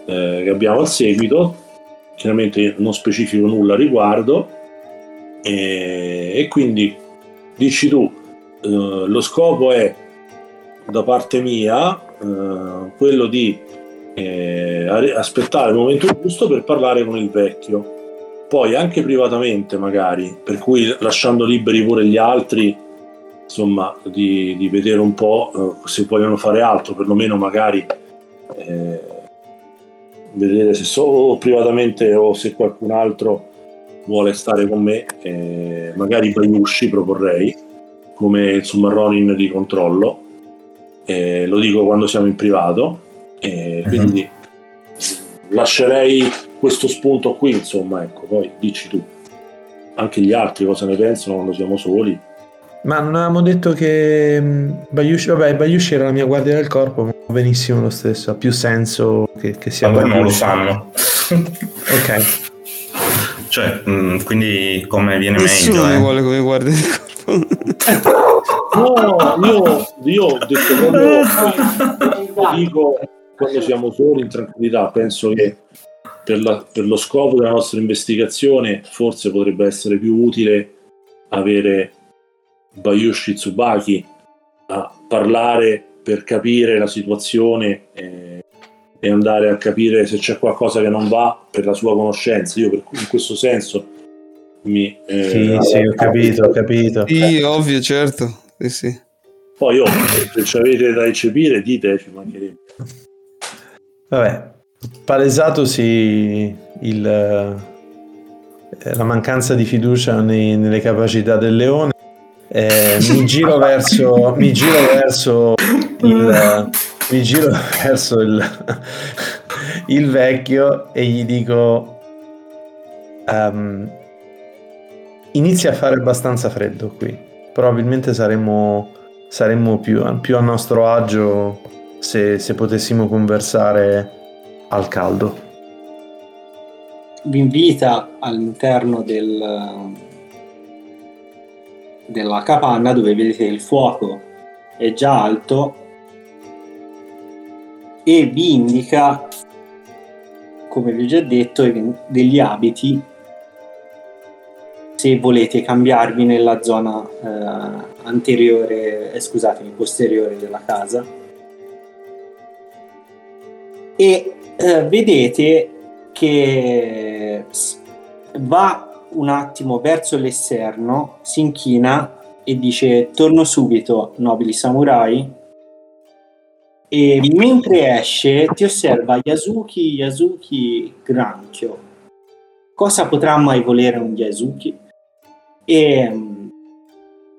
eh, che abbiamo al seguito. Chiaramente non specifico nulla a riguardo, e, e quindi dici tu, eh, lo scopo è da parte mia eh, quello di eh, aspettare il momento giusto per parlare con il vecchio. Poi anche privatamente magari per cui lasciando liberi pure gli altri insomma di, di vedere un po' se vogliono fare altro perlomeno magari eh, vedere se so privatamente o se qualcun altro vuole stare con me eh, magari Bayushi proporrei come insomma Ronin di controllo, eh, lo dico quando siamo in privato, eh, quindi uh-huh. lascerei questo spunto qui, insomma, ecco, poi dici tu. Anche gli altri cosa ne pensano quando siamo soli. Ma non avevamo detto che mm, Bayushi, vabbè, Bayushi era la mia guardia del corpo, ma benissimo lo stesso, ha più senso che, che sia Vabbè, non lo sanno. ok. Cioè, mh, mm, quindi come viene Nessuno meglio? mi eh? vuole come guardia del corpo. No, io, io ho detto quando, <laughs> dico quando siamo soli in tranquillità, penso che per, la, per lo scopo della nostra investigazione forse potrebbe essere più utile avere Bayushi Tsubaki a parlare per capire la situazione e, e, andare a capire se c'è qualcosa che non va per la sua conoscenza. Io per, in questo senso mi... Eh, sì, sì, ho capito, ho capito. Sì, ovvio, certo. Sì, sì. Poi oh, se ci avete da eccepire, dite, ci mancherebbe. Vabbè, palesatosi il, eh, la mancanza di fiducia nei, nelle capacità del leone, eh, mi giro <laughs> verso, mi giro verso il, mi giro verso il, <laughs> il vecchio e gli dico um, inizia a fare abbastanza freddo qui. Probabilmente saremmo, saremmo più, più, a nostro agio se, se potessimo conversare al caldo. vi invita all'interno del, della capanna dove vedete il fuoco è già alto e vi indica, come vi ho già detto, degli abiti se volete cambiarvi nella zona eh, anteriore, eh, scusatemi, posteriore della casa. E eh, vedete che va un attimo verso l'esterno, si inchina e dice torno subito, nobili samurai. E mentre esce ti osserva Yasuki, Yasuki granchio. Cosa potrà mai volere un Yasuki? E mm,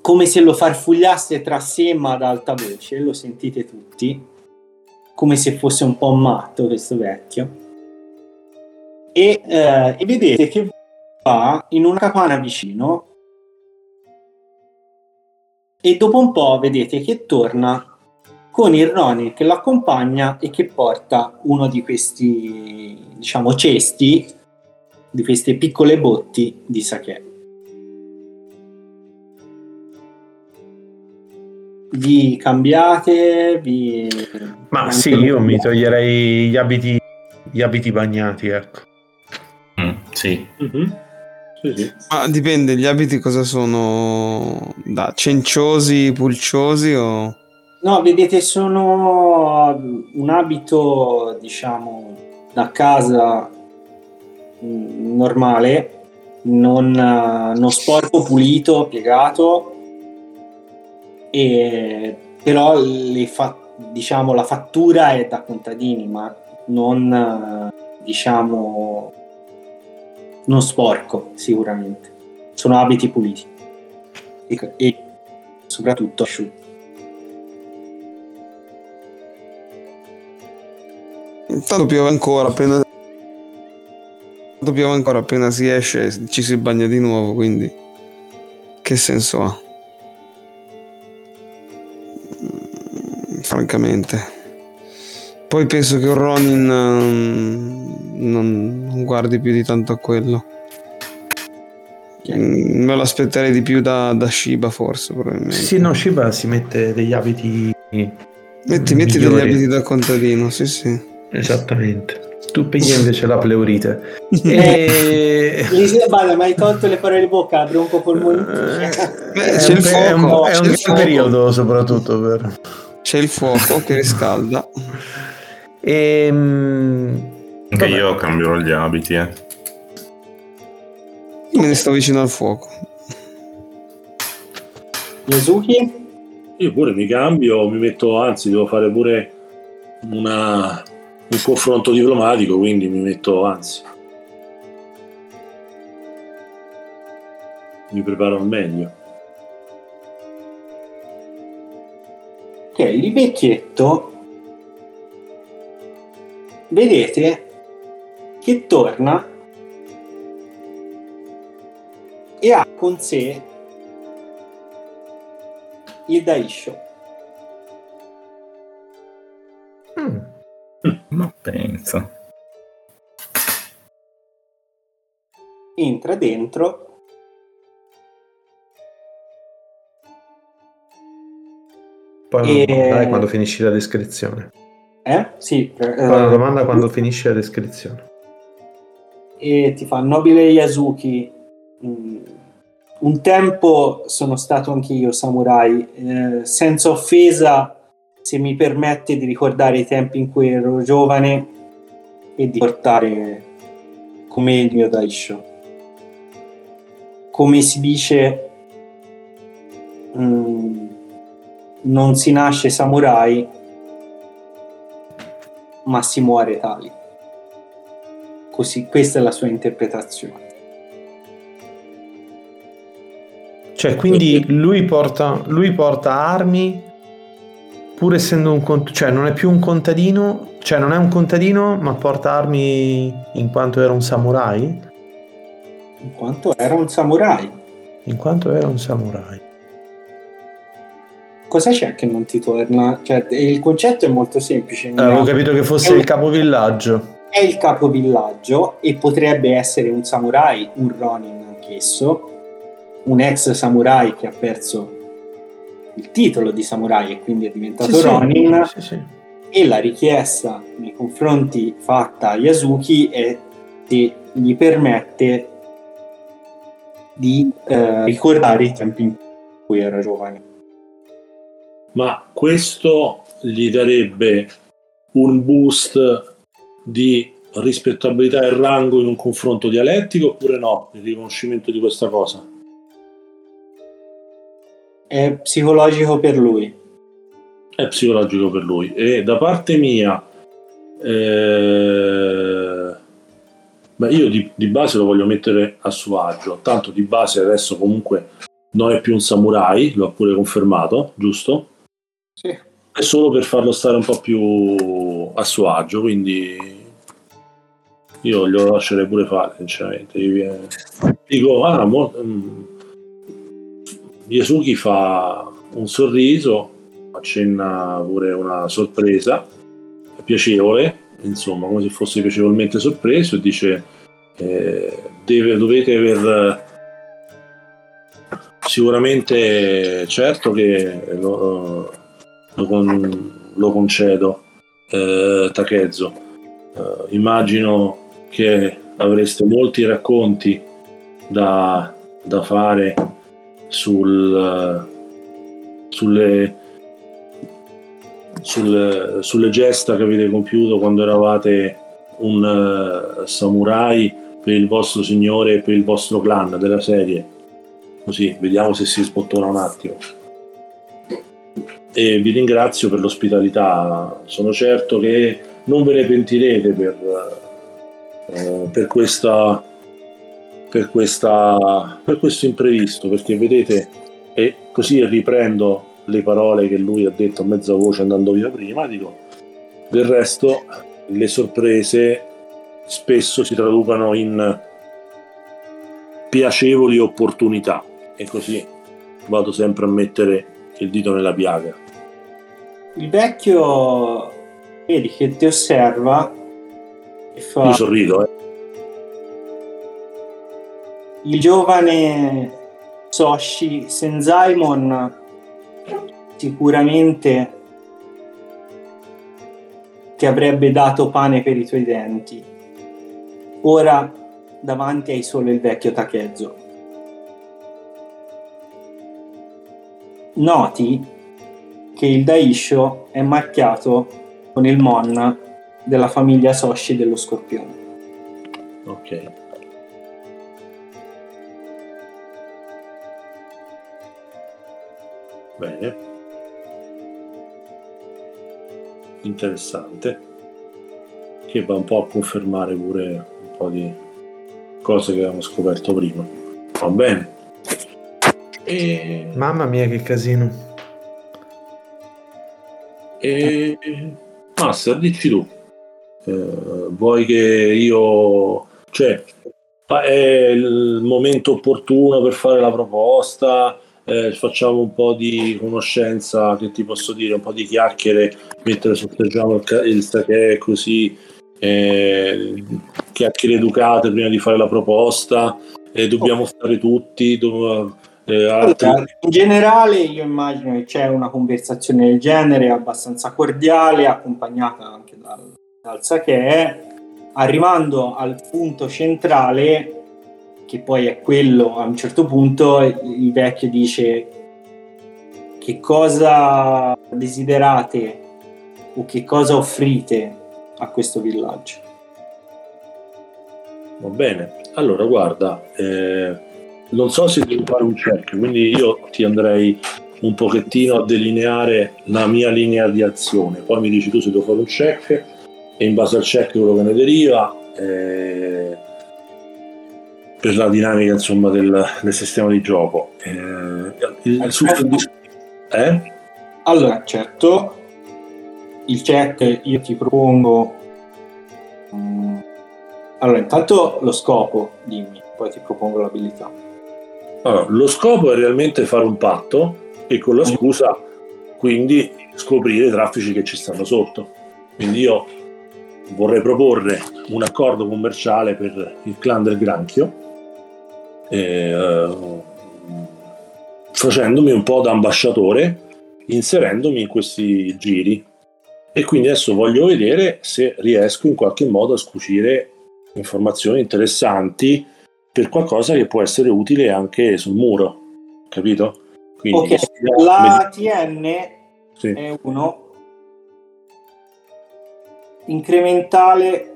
come se lo farfugliasse tra sé ma ad alta voce, lo sentite tutti, come se fosse un po' matto questo vecchio. E, eh, e vedete che va in una capanna vicino. E dopo un po' vedete che torna con il Ronin che l'accompagna e che porta uno di questi diciamo cesti di queste piccole botti di sake vi cambiate? Vi... Ma sì, io mi toglierei gli abiti, gli abiti bagnati, ecco. Mm, sì. Mm-hmm. Sì, sì. Ma dipende, gli abiti cosa sono? Da cenciosi, pulciosi o... No, vedete, sono un abito, diciamo, da casa mm, normale, non, non sporco, pulito, piegato, e, però fa, diciamo, la fattura è da contadini, ma non diciamo non sporco sicuramente. Sono abiti puliti e, e soprattutto asciutti. Intanto piove ancora, appena piove ancora appena si esce ci si bagna di nuovo, quindi che senso ha? Francamente. Poi penso che Ronin um, non, non guardi più di tanto a quello. Mm, me lo aspetterei di più da, da, Shiba forse probabilmente. Sì, no, Shiba si mette degli abiti Metti, metti degli abiti da contadino, sì sì. Esattamente. Tu pigli invece la pleurite. e... Vale, ma hai tolto le parole di bocca, bronco polmonite. Eh, è, un, è, un, è un periodo soprattutto per... C'è il fuoco che riscalda. E, <laughs> ehm, Anche io cambierò gli abiti, eh. Io me ne sto vicino al fuoco. Yasuki? Io pure mi cambio, mi metto, anzi devo fare pure una, un confronto diplomatico, quindi mi metto, anzi, mi preparo al meglio. Il vecchietto vedete che torna e ha con sé il Daisho. Mm. Ma pensa. Entra dentro Poi una domanda quando finisci la descrizione. Eh? Sì. Poi una eh, domanda quando finisci la descrizione. E ti fa, nobile Yasuki, mm, un tempo sono stato anche io samurai, eh, senza offesa se mi permette di ricordare i tempi in cui ero giovane e di portare come il mio Daisho. Come si dice... Mm, non si nasce samurai, ma si muore tali. Così, questa è la sua interpretazione. Cioè, quindi lui porta, lui porta armi pur essendo un contadino, cioè non è più un contadino, cioè non è un contadino, ma porta armi in quanto era un samurai? In quanto era un samurai. In quanto era un samurai cosa c'è che non ti torna? Cioè, il concetto è molto semplice. Eh, avevo capito che fosse il capovillaggio. è il capovillaggio e potrebbe essere un samurai, un Ronin anch'esso, un ex samurai che ha perso il titolo di samurai e quindi è diventato sì, Ronin sì, sì. e la richiesta nei confronti fatta a Yasuki è se gli permette di eh, ricordare i tempi in cui era giovane. Ma questo gli darebbe un boost di rispettabilità e rango in un confronto dialettico oppure no? Il riconoscimento di questa cosa? È psicologico per lui. È psicologico per lui. E da parte mia, eh, beh, io di, di base lo voglio mettere a suo agio. Tanto di base adesso comunque non è più un samurai, l'ho pure confermato, giusto? È solo per farlo stare un po' più a suo agio, quindi io glielo lascerei pure fare, sinceramente. Eh, Dico, ah, mo- mm, Yasuki fa un sorriso, accenna pure una sorpresa piacevole, insomma, come se fosse piacevolmente sorpreso e dice eh, deve- dovete aver sicuramente certo che lo, lo con- lo concedo eh, Takezzo Eh, immagino che avreste molti racconti da, da fare sul, sulle, sulle, sulle gesta che avete compiuto quando eravate un eh, samurai per il vostro signore e per il vostro clan della serie. Così vediamo se si sbottona un attimo. E vi ringrazio per l'ospitalità. Sono certo che non ve ne pentirete per, eh, per questa per, questa, per questo imprevisto, perché vedete, e così riprendo le parole che lui ha detto a mezza voce andando via prima, dico, del resto le sorprese spesso si traducono in piacevoli opportunità e così vado sempre a mettere il dito nella piaga. Il vecchio, vedi che ti osserva e fa... Io sorrido, eh. il giovane Soshi Senzaimon sicuramente ti avrebbe dato pane per i tuoi denti. Ora davanti hai solo il vecchio Takezzo. Noti che il Daisho è marchiato con il Mon della famiglia Soshi dello Scorpione. Ok. Bene. Interessante. Che va un po' a confermare pure un po' di cose che avevamo scoperto prima. Va bene. E, Mamma mia, che casino. e... Master, dici tu. Eh, vuoi che io... Cioè, è il momento opportuno per fare la proposta? eh, facciamo un po' di conoscenza, che ti posso dire, un po' di chiacchiere mentre sorteggiamo il, ca- il sake così, eh, chiacchiere educate prima di fare la proposta, eh, dobbiamo stare tutti, dov- eh, altri- Allora, in generale io immagino che c'è una conversazione del genere abbastanza cordiale, accompagnata anche dal, dal sake, arrivando al punto centrale, che poi è quello a un certo punto, il vecchio dice che cosa desiderate o che cosa offrite a questo villaggio. Va bene, allora guarda, eh, non so se devo fare un check, quindi io ti andrei un pochettino a delineare la mia linea di azione, poi mi dici tu se devo fare un check e in base al check quello che ne deriva eh, per la dinamica insomma del, del sistema di gioco. Eh, il, il eh? Allora, certo, il check io ti propongo... mm, Allora, intanto lo scopo, dimmi, poi ti propongo l'abilità. Allora, lo scopo è realmente fare un patto e con la scusa quindi scoprire i traffici che ci stanno sotto. Quindi io vorrei proporre un accordo commerciale per il clan del granchio, eh, facendomi un po' da ambasciatore, inserendomi in questi giri. E quindi adesso voglio vedere se riesco in qualche modo a scucire informazioni interessanti per qualcosa che può essere utile anche sul muro, capito? Quindi, ok, la TN sì. è uno incrementale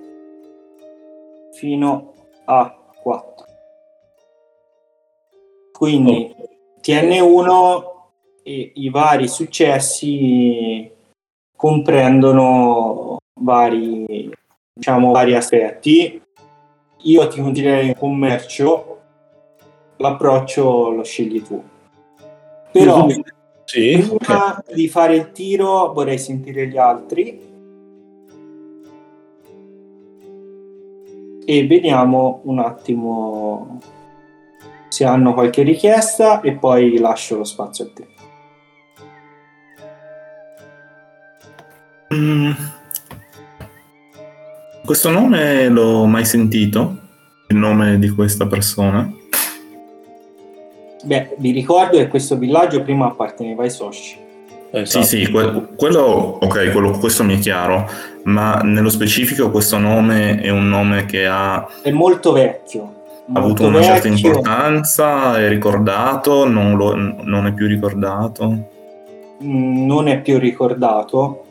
fino a 4. Quindi oh. TN1 e i vari successi comprendono vari, diciamo, vari aspetti. Io ti consiglierei in commercio, l'approccio lo scegli tu. Però sì, prima okay. di fare il tiro vorrei sentire gli altri e vediamo un attimo se hanno qualche richiesta e poi lascio lo spazio a te. Mm. Questo nome l'ho mai sentito? Il nome di questa persona? Beh, vi ricordo che questo villaggio prima apparteneva ai Soshi. Esatto. Sì, sì, que- quello, ok, quello, questo mi è chiaro, ma nello specifico questo nome è un nome che ha... È molto vecchio. Ha avuto una certa importanza, è ricordato, non, lo, non, è più ricordato? Mm, non è più ricordato.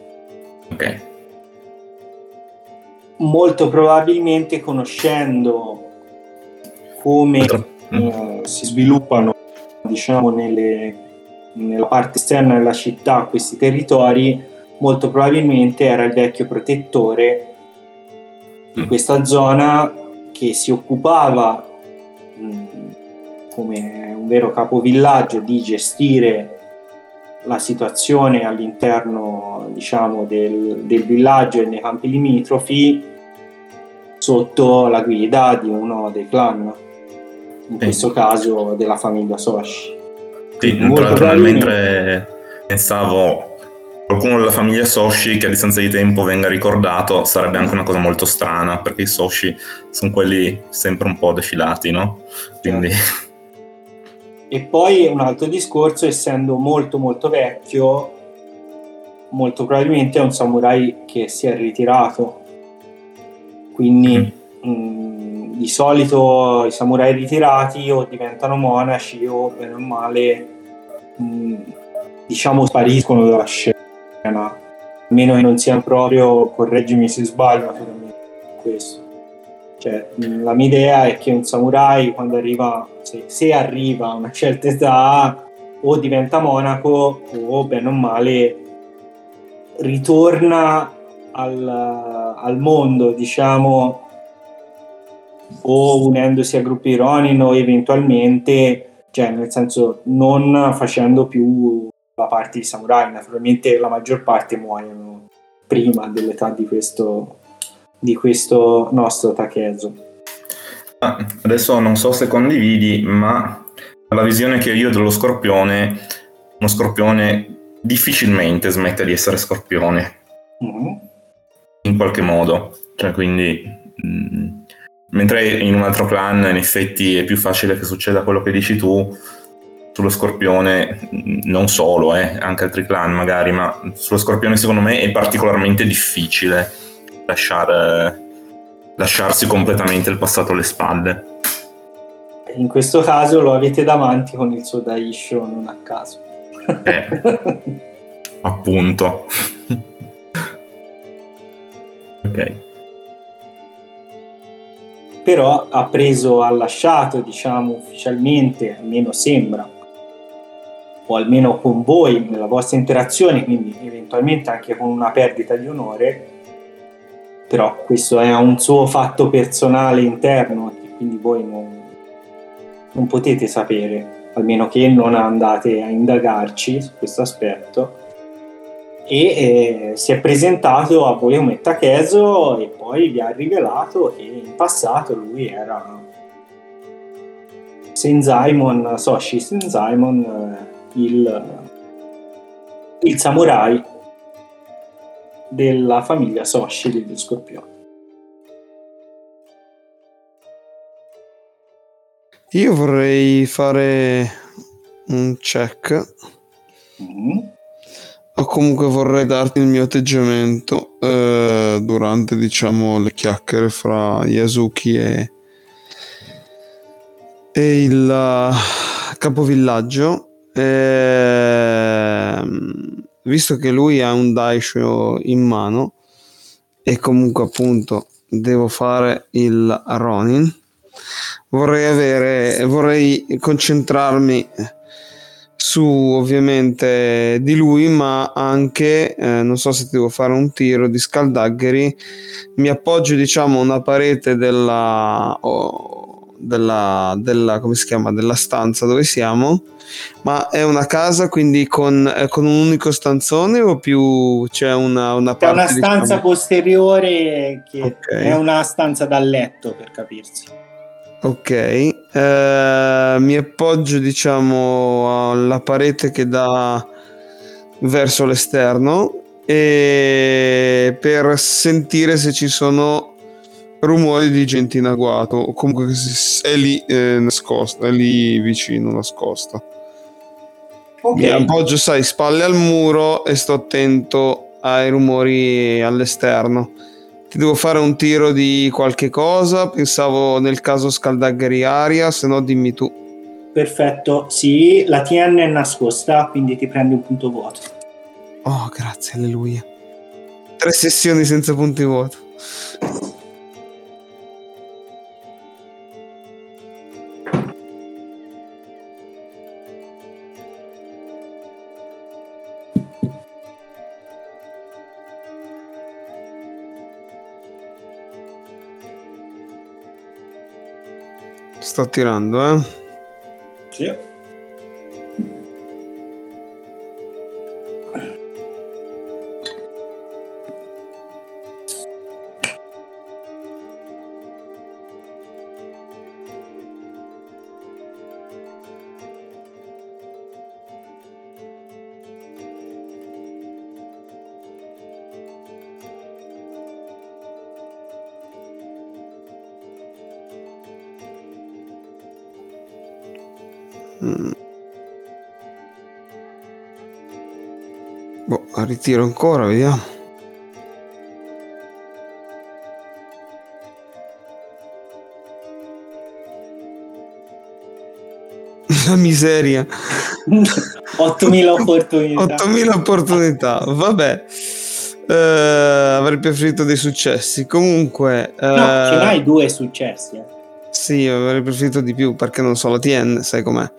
Ok. Molto probabilmente conoscendo come eh, si sviluppano diciamo nelle nella parte esterna della città questi territori, molto probabilmente era il vecchio protettore di mm. questa zona che si occupava mh, come un vero capovillaggio di gestire la situazione all'interno diciamo, del, del villaggio e nei campi limitrofi sotto la guida di uno dei clan, in questo caso della famiglia Soshi. Sì, tra l'altro mentre pensavo qualcuno della famiglia Soshi che a distanza di tempo venga ricordato sarebbe anche una cosa molto strana perché i Soshi sono quelli sempre un po' defilati, no? Quindi... <laughs> E poi un altro discorso, essendo molto molto vecchio, molto probabilmente è un samurai che si è ritirato. Quindi mm. mh, di solito i samurai ritirati o diventano monaci o bene o male Mm, diciamo spariscono dalla scena a meno che non siano proprio correggimi se sbaglio naturalmente questo cioè, la mia idea è che un samurai quando arriva se, se arriva a una certa età o diventa monaco o bene o male ritorna al, al mondo diciamo o unendosi a gruppi Ronin o eventualmente cioè nel senso non facendo più la parte di samurai, naturalmente la maggior parte muoiono prima dell'età di questo, di questo nostro Takezo. Ah, adesso non so se condividi, ma la visione che ho io dello scorpione, uno scorpione difficilmente smette di essere scorpione. Mm-hmm. In qualche modo. Cioè, quindi... Mh, mm, Mentre in un altro clan in effetti è più facile che succeda quello che dici tu, sullo scorpione non solo, eh, anche altri clan magari, ma sullo scorpione secondo me è particolarmente difficile lasciare, lasciarsi completamente il passato alle spalle. In questo caso lo avete davanti con il suo Daisho non a caso. Eh, <laughs> appunto. ok però ha preso, ha lasciato, diciamo, ufficialmente, almeno sembra, o almeno con voi nella vostra interazione, quindi eventualmente anche con una perdita di onore, però questo è un suo fatto personale interno e quindi voi non, non potete sapere, almeno che non andate a indagarci su questo aspetto. E eh, si è presentato a voi come Takeso e poi vi ha rivelato che in passato lui era Senzaimon, Soshi Senzaimon, eh, il, il samurai della famiglia Soschili di Scorpione. Io vorrei fare un check. Mm. O comunque vorrei darti il mio atteggiamento eh, durante, diciamo, le chiacchiere fra Yasuki e, e il uh, capovillaggio. Ehm visto che lui ha un Daisho in mano e comunque appunto devo fare il Ronin, vorrei avere, vorrei concentrarmi su ovviamente di lui, ma anche eh, non so se devo fare un tiro di scaldagheri. Mi appoggio, diciamo, a una parete della, oh, della, della come si chiama della stanza dove siamo. Ma è una casa quindi con, eh, con un unico stanzone o più c'è una, una parte una stanza diciamo- posteriore che Ok. è una stanza da letto per capirsi. Ok, eh, mi appoggio diciamo alla parete che dà verso l'esterno e per sentire se ci sono rumori di gente in agguato o comunque è lì eh, nascosta, è lì vicino nascosta. Ok, Mi appoggio, sai, spalle al muro e sto attento ai rumori all'esterno. Ti devo fare un tiro di qualche cosa? Pensavo nel caso scaldagheri aria, se no dimmi tu. perfetto. Sì, la TN è nascosta, quindi ti prendi un punto vuoto. Oh, grazie, alleluia. Tre sessioni senza punti vuoto. Sto tirando, eh. Sì. Mm. Boh, ritiro ancora, vediamo. <laughs> La miseria. <laughs> 8000 opportunità. 8000 opportunità, vabbè. Eh, avrei preferito dei successi. Comunque, No, eh, ce n'hai due successi. eh. Sì, avrei preferito di più perché non so la TN, sai com'è.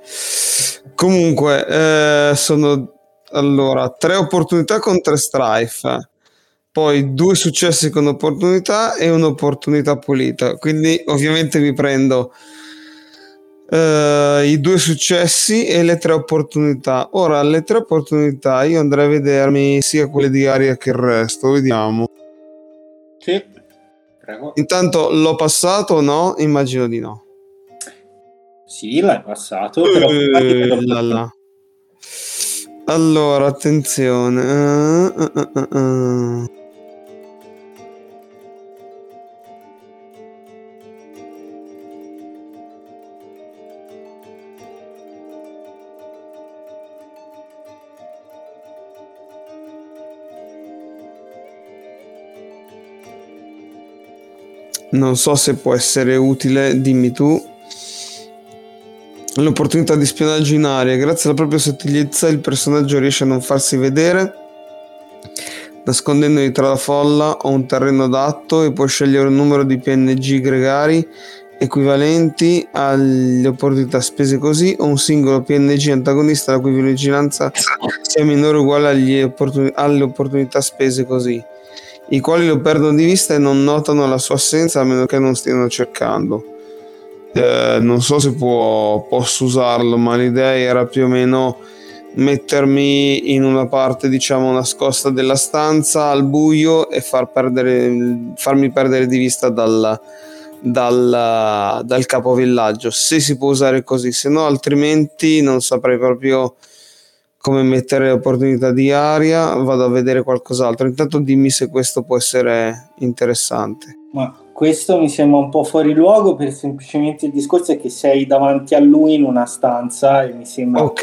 Comunque, eh, sono allora tre opportunità con tre strife, poi due successi con opportunità e un'opportunità pulita. Quindi, ovviamente, mi prendo eh, i due successi e le tre opportunità. Ora, le tre opportunità io andrei a vedermi sia quelle di aria che il resto. Vediamo. Sì. Prego. Intanto l'ho passato o no? Immagino di no. Sì, l'hai passato, però Eh, là, là. Allora, attenzione. Eh, eh, eh, Non so se può essere utile, dimmi tu. L'opportunità di spionaggio in aria. Grazie alla propria sottigliezza il personaggio riesce a non farsi vedere, nascondendosi tra la folla o un terreno adatto e può scegliere un numero di PNG gregari equivalenti alle opportunità spese così o un singolo PNG antagonista la cui vigilanza sia minore o uguale agli opportuni- alle opportunità spese così, i quali lo perdono di vista e non notano la sua assenza a meno che non stiano cercando. Eh, non so se può, posso usarlo, ma l'idea era più o meno mettermi in una parte, diciamo, nascosta della stanza al buio e far perdere, farmi perdere di vista dal, dal, dal capovillaggio. Se si può usare così, se no, altrimenti non saprei proprio come mettere opportunità di aria. Vado a vedere qualcos'altro. Intanto dimmi se questo può essere interessante. Ma questo mi sembra un po' fuori luogo per semplicemente il discorso è che sei davanti a lui in una stanza e mi sembra Ok,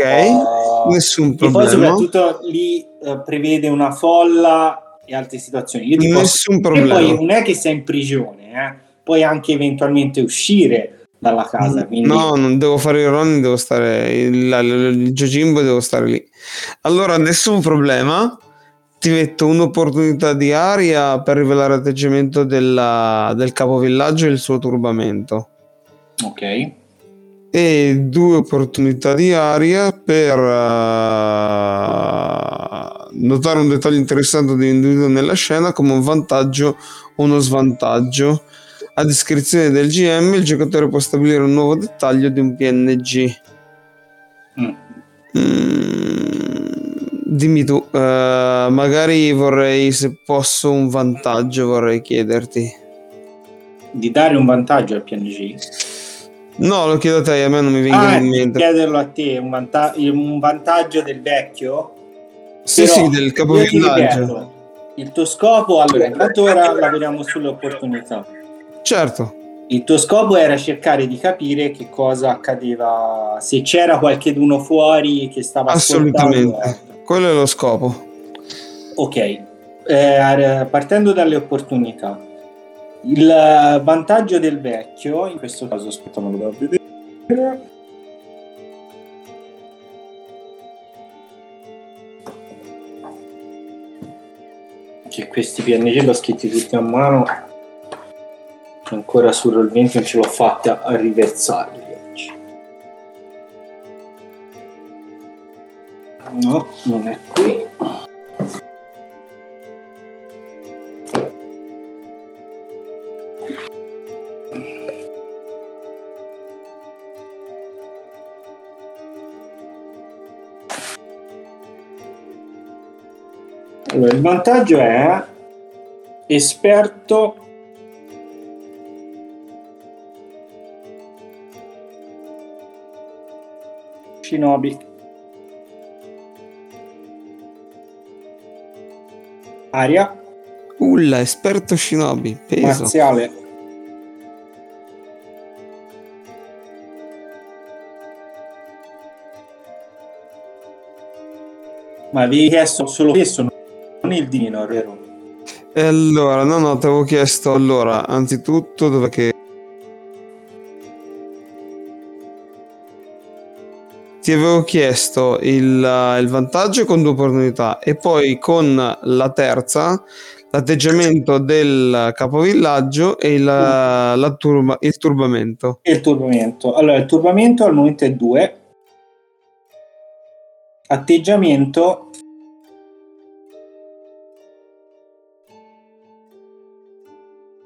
nessun e poi problema. soprattutto lì eh, prevede una folla e altre situazioni. Io ti posso- Nessun E poi problema. non è che sei in prigione, eh. puoi anche eventualmente uscire dalla casa. Quindi... No, non devo fare il Ronin, devo stare il, il, il Jojimbo devo stare lì. Allora, nessun problema. Ti metto un'opportunità di aria per rivelare l'atteggiamento della- del capovillaggio e il suo turbamento. Ok. E due opportunità di aria per eh, notare un dettaglio interessante di individuo nella scena come un vantaggio o uno svantaggio. A descrizione del GM, il giocatore può stabilire un nuovo dettaglio di un PNG. Mm. Mm, dimmi tu, eh, magari vorrei, se posso, un vantaggio, vorrei chiederti. Di dare un vantaggio al PNG. No, lo chiedo a te, a me non mi vengono Ah, in mente. chiederlo a te, un, vanta- un vantaggio del vecchio? Sì, Però sì, del capovillaggio. il tuo scopo, allora, intanto ora lavoriamo sulle opportunità. Certo, Il tuo scopo era cercare di capire che cosa accadeva, se c'era qualcheduno fuori che stava ascoltando. assolutamente. Quello è lo scopo. Ok, Eh, partendo dalle opportunità. Il vantaggio del vecchio, in questo caso aspettiamolo da vedere. Che questi PNG l'ho scritti tutti a mano. Ancora sul roll 20 non ce l'ho fatta a riversarli oggi. No, non è qui. Allora, il vantaggio è esperto Shinobi aria Ulla, esperto shinobi, peso. marziale ma avevi chiesto solo questo non il dino vero? Allora, no, no, ti avevo chiesto allora, anzitutto dove che... Ti avevo chiesto il, il vantaggio con due opportunità e poi con la terza l'atteggiamento del capovillaggio e il, la turba- il turbamento. Il turbamento. Allora, il turbamento al momento è 2. Atteggiamento.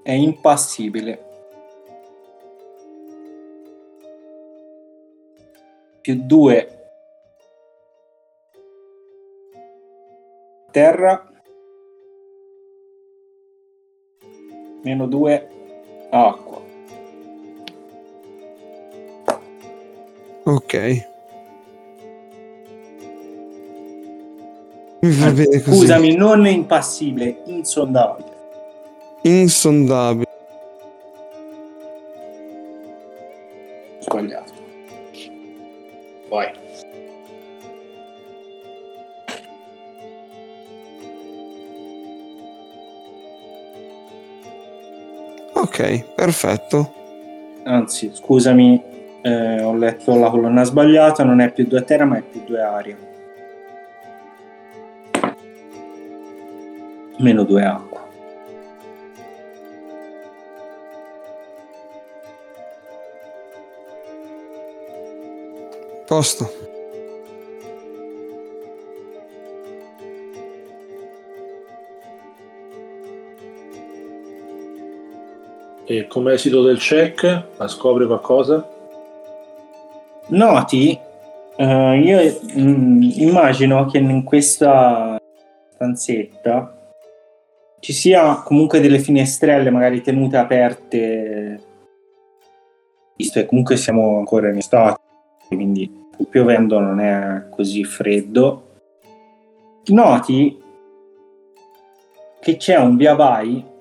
È impassibile. Più 2. Terra. Meno 2. Acqua. Ok. Così. Scusami, non impassibile, insondabile. Insondabile. Ok, perfetto. Anzi, scusami, eh, ho letto la colonna sbagliata, non è più 2 terra ma è più 2 aria. Meno 2 acqua. Posto. E come esito del check, la scopre qualcosa? Noti, eh, io mm, immagino che in questa stanzetta ci sia comunque delle finestrelle magari tenute aperte, visto che comunque siamo ancora in estate, quindi piovendo non è così freddo. Noti che c'è un via vai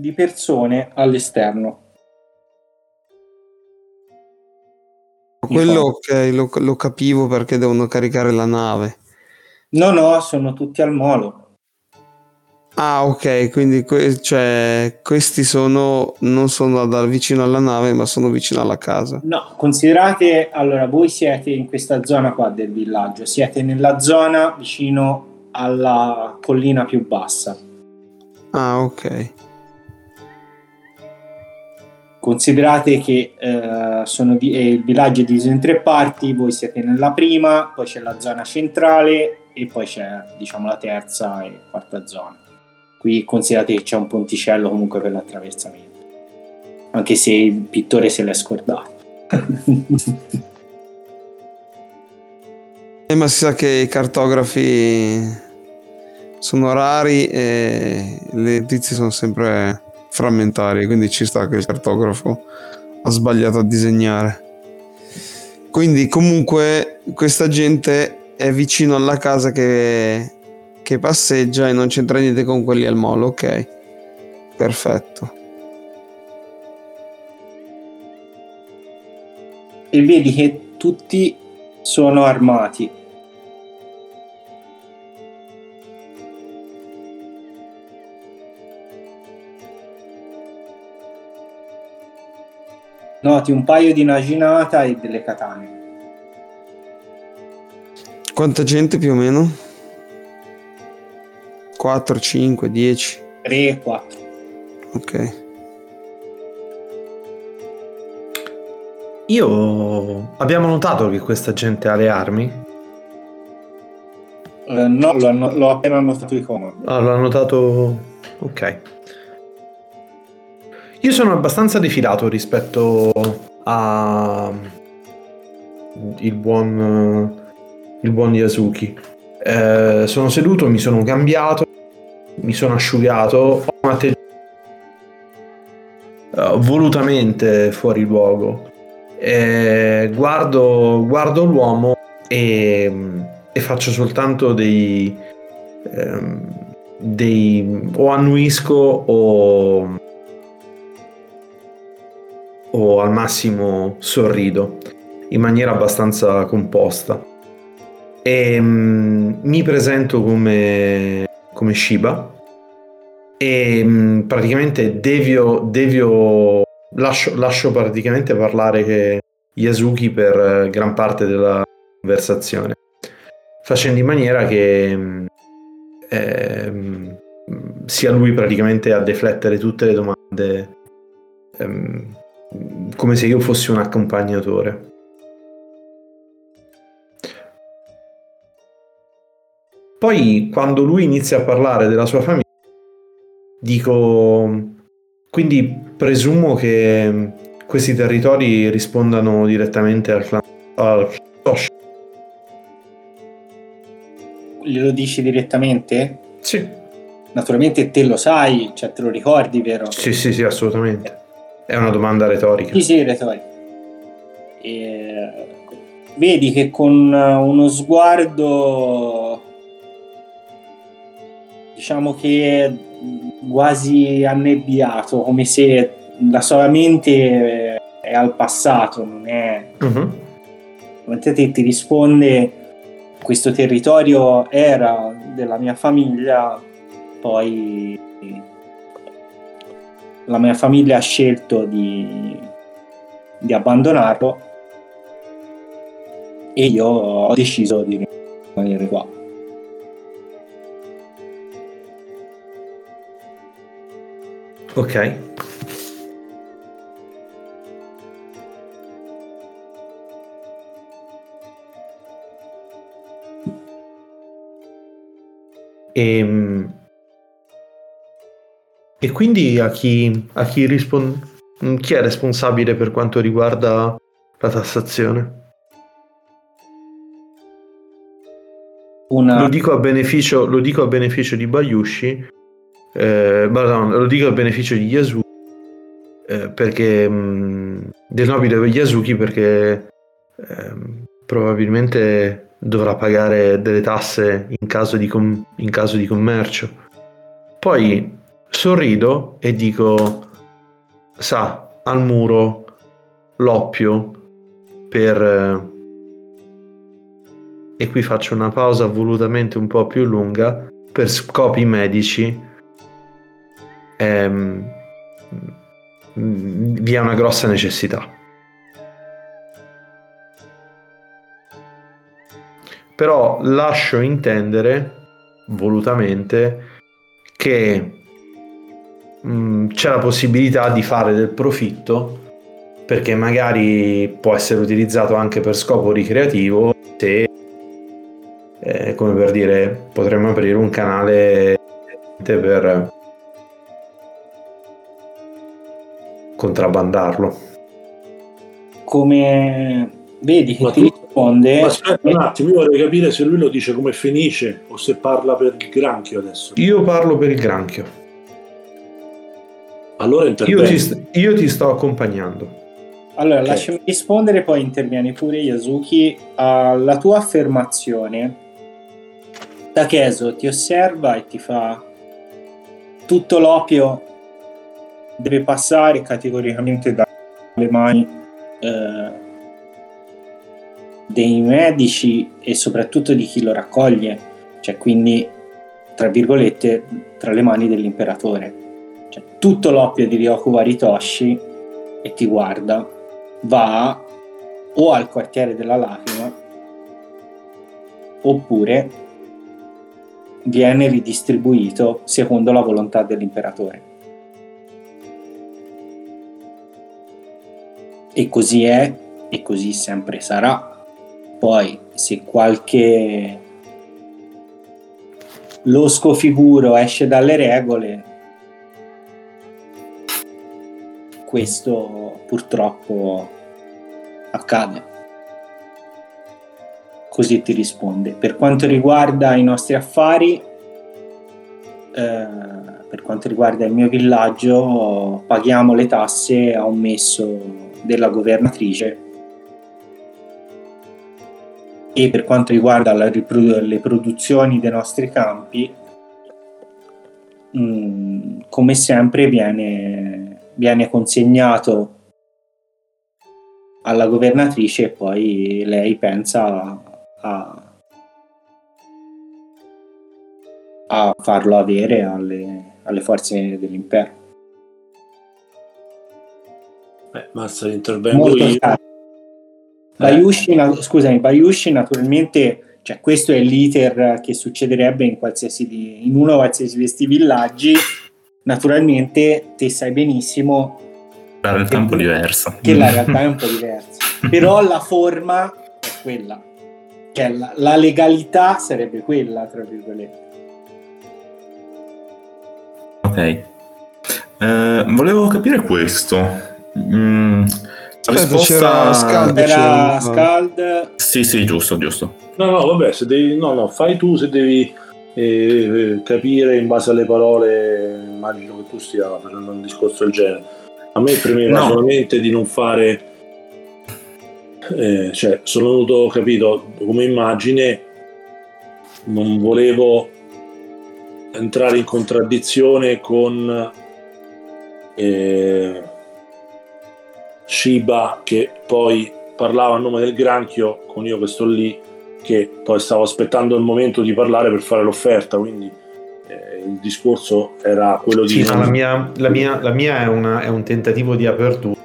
di persone all'esterno. Quello ok, lo, lo capivo perché devono caricare la nave. No, no, sono tutti al molo. Ah, ok, quindi que- cioè, questi sono non sono da vicino alla nave, ma sono vicino alla casa. No, considerate, allora, voi siete in questa zona qua del villaggio, siete nella zona vicino alla collina più bassa. Ah, ok. Considerate che eh, sono di- eh, il villaggio è diviso in tre parti, voi siete nella prima, poi c'è la zona centrale e poi c'è, diciamo, la terza e quarta zona. Qui considerate che c'è un ponticello comunque per l'attraversamento, anche se il pittore se l'è scordato. <laughs> Eh, ma si sa che i cartografi sono rari e le notizie sono sempre frammentarie, quindi ci sta che il cartografo ha sbagliato a disegnare. Quindi comunque questa gente è vicino alla casa che, che passeggia e non c'entra niente con quelli al molo, ok? Perfetto. e vedi che tutti sono armati. Noti un paio di naginata e delle katane. Quanta gente più o meno? 4, 5, 10. 3, 4. Ok. Io abbiamo notato che questa gente ha le armi. Eh, no, l'ho, l'ho appena notato di come. Ah, l'ho notato. Ok. Io sono abbastanza defilato rispetto a il buon il buon Yasuki. Eh, sono seduto, mi sono cambiato, mi sono asciugato, ho un atteggiamento eh, volutamente fuori luogo. Eh, guardo, guardo l'uomo e, e faccio soltanto dei, ehm, dei o annuisco o, o al massimo sorrido in maniera abbastanza composta. E mm, mi presento come, come Shiba e mm, praticamente devio, devio lascio, lascio praticamente parlare Yasuki per eh, gran parte della conversazione facendo in maniera che mm, ehm, sia lui praticamente a deflettere tutte le domande ehm, come se io fossi un accompagnatore Poi quando lui inizia a parlare della sua famiglia, dico, quindi presumo che questi territori rispondano direttamente al clan al Tosh. Glielo dici direttamente? Sì. Naturalmente te lo sai, cioè te lo ricordi, vero? Sì, sì, sì, assolutamente. È una domanda retorica. Sì, sì, retorica. E, vedi che con uno sguardo diciamo che quasi annebbiato, come se la sua mente è al passato, non è... Mhm. Mentre te ti risponde questo territorio era della mia famiglia, poi la mia famiglia ha scelto di, di abbandonarlo e io ho deciso di rimanere qua. Ok. E, e quindi a chi, a chi, rispon- chi è responsabile per quanto riguarda la tassazione? Una... Lo dico a beneficio, lo dico a beneficio di Bayushi, eh, pardon, lo dico a beneficio di Yasuki, eh, perché mh, del nobile Yasuki perché ehm, probabilmente dovrà pagare delle tasse in caso di, com- in caso di commercio. Poi sorrido e dico, sa, al muro l'oppio per... eh, E qui faccio una pausa volutamente un po' più lunga per scopi medici. ehm, vi è una grossa necessità. Però lascio intendere volutamente che mh, c'è la possibilità di fare del profitto perché magari può essere utilizzato anche per scopo ricreativo se eh, come per dire potremmo aprire un canale per contrabbandarlo. Come vedi che Ma ti risponde... Ma aspetta un attimo, io vorrei capire se lui lo dice come finisce o se parla per il granchio adesso. io parlo per il granchio Allora io ti, st- io ti sto accompagnando Allora, Ok. lasciami rispondere, poi intervieni pure Yasuki alla tua affermazione. Takeso ti osserva e ti fa tutto l'opio deve passare categoricamente dalle mani eh, dei medici e soprattutto di chi lo raccoglie, cioè quindi tra virgolette tra le mani dell'imperatore. Cioè, tutto l'oppio di Ryoku Waritoshi e ti guarda va o al quartiere della lacrima oppure viene ridistribuito secondo la volontà dell'imperatore. E così è e così sempre sarà. Poi se qualche losco figuro esce dalle regole, questo purtroppo accade. Così ti risponde. Per quanto riguarda i nostri affari, eh, per quanto riguarda il mio villaggio, paghiamo le tasse a un messo della governatrice e per quanto riguarda riprodu- le produzioni dei nostri campi, mm, come sempre viene, viene consegnato alla governatrice e poi lei pensa a, a farlo avere alle, alle forze dell'impero. Eh, mazza, intervengo Molto io. chiaro. Bayushi, na- scusami, Bayushi naturalmente, cioè questo è l'iter che succederebbe in qualsiasi di- in uno o qualsiasi di questi villaggi. Naturalmente te sai benissimo La realtà è un po' diversa. che la realtà è un po' diversa, <laughs> però la forma è quella, cioè la, la legalità sarebbe quella, tra virgolette. Ok. Eh, volevo capire questo. Mm, la Aspetta, risposta... Era Scald, Sì, sì, giusto, giusto. No, no, vabbè, se devi, no, no, fai tu se devi eh, capire in base alle parole, immagino che tu stia facendo un discorso del genere. A me premeva No. solamente di non fare, eh, cioè, sono venuto, capito, come immagine, non volevo entrare in contraddizione con eh, Shiba che poi parlava a nome del granchio con io che sto lì che poi stavo aspettando il momento di parlare per fare l'offerta quindi eh, il discorso era quello di Sì, non- la mia, la mia- la mia è, una- è un tentativo di apertura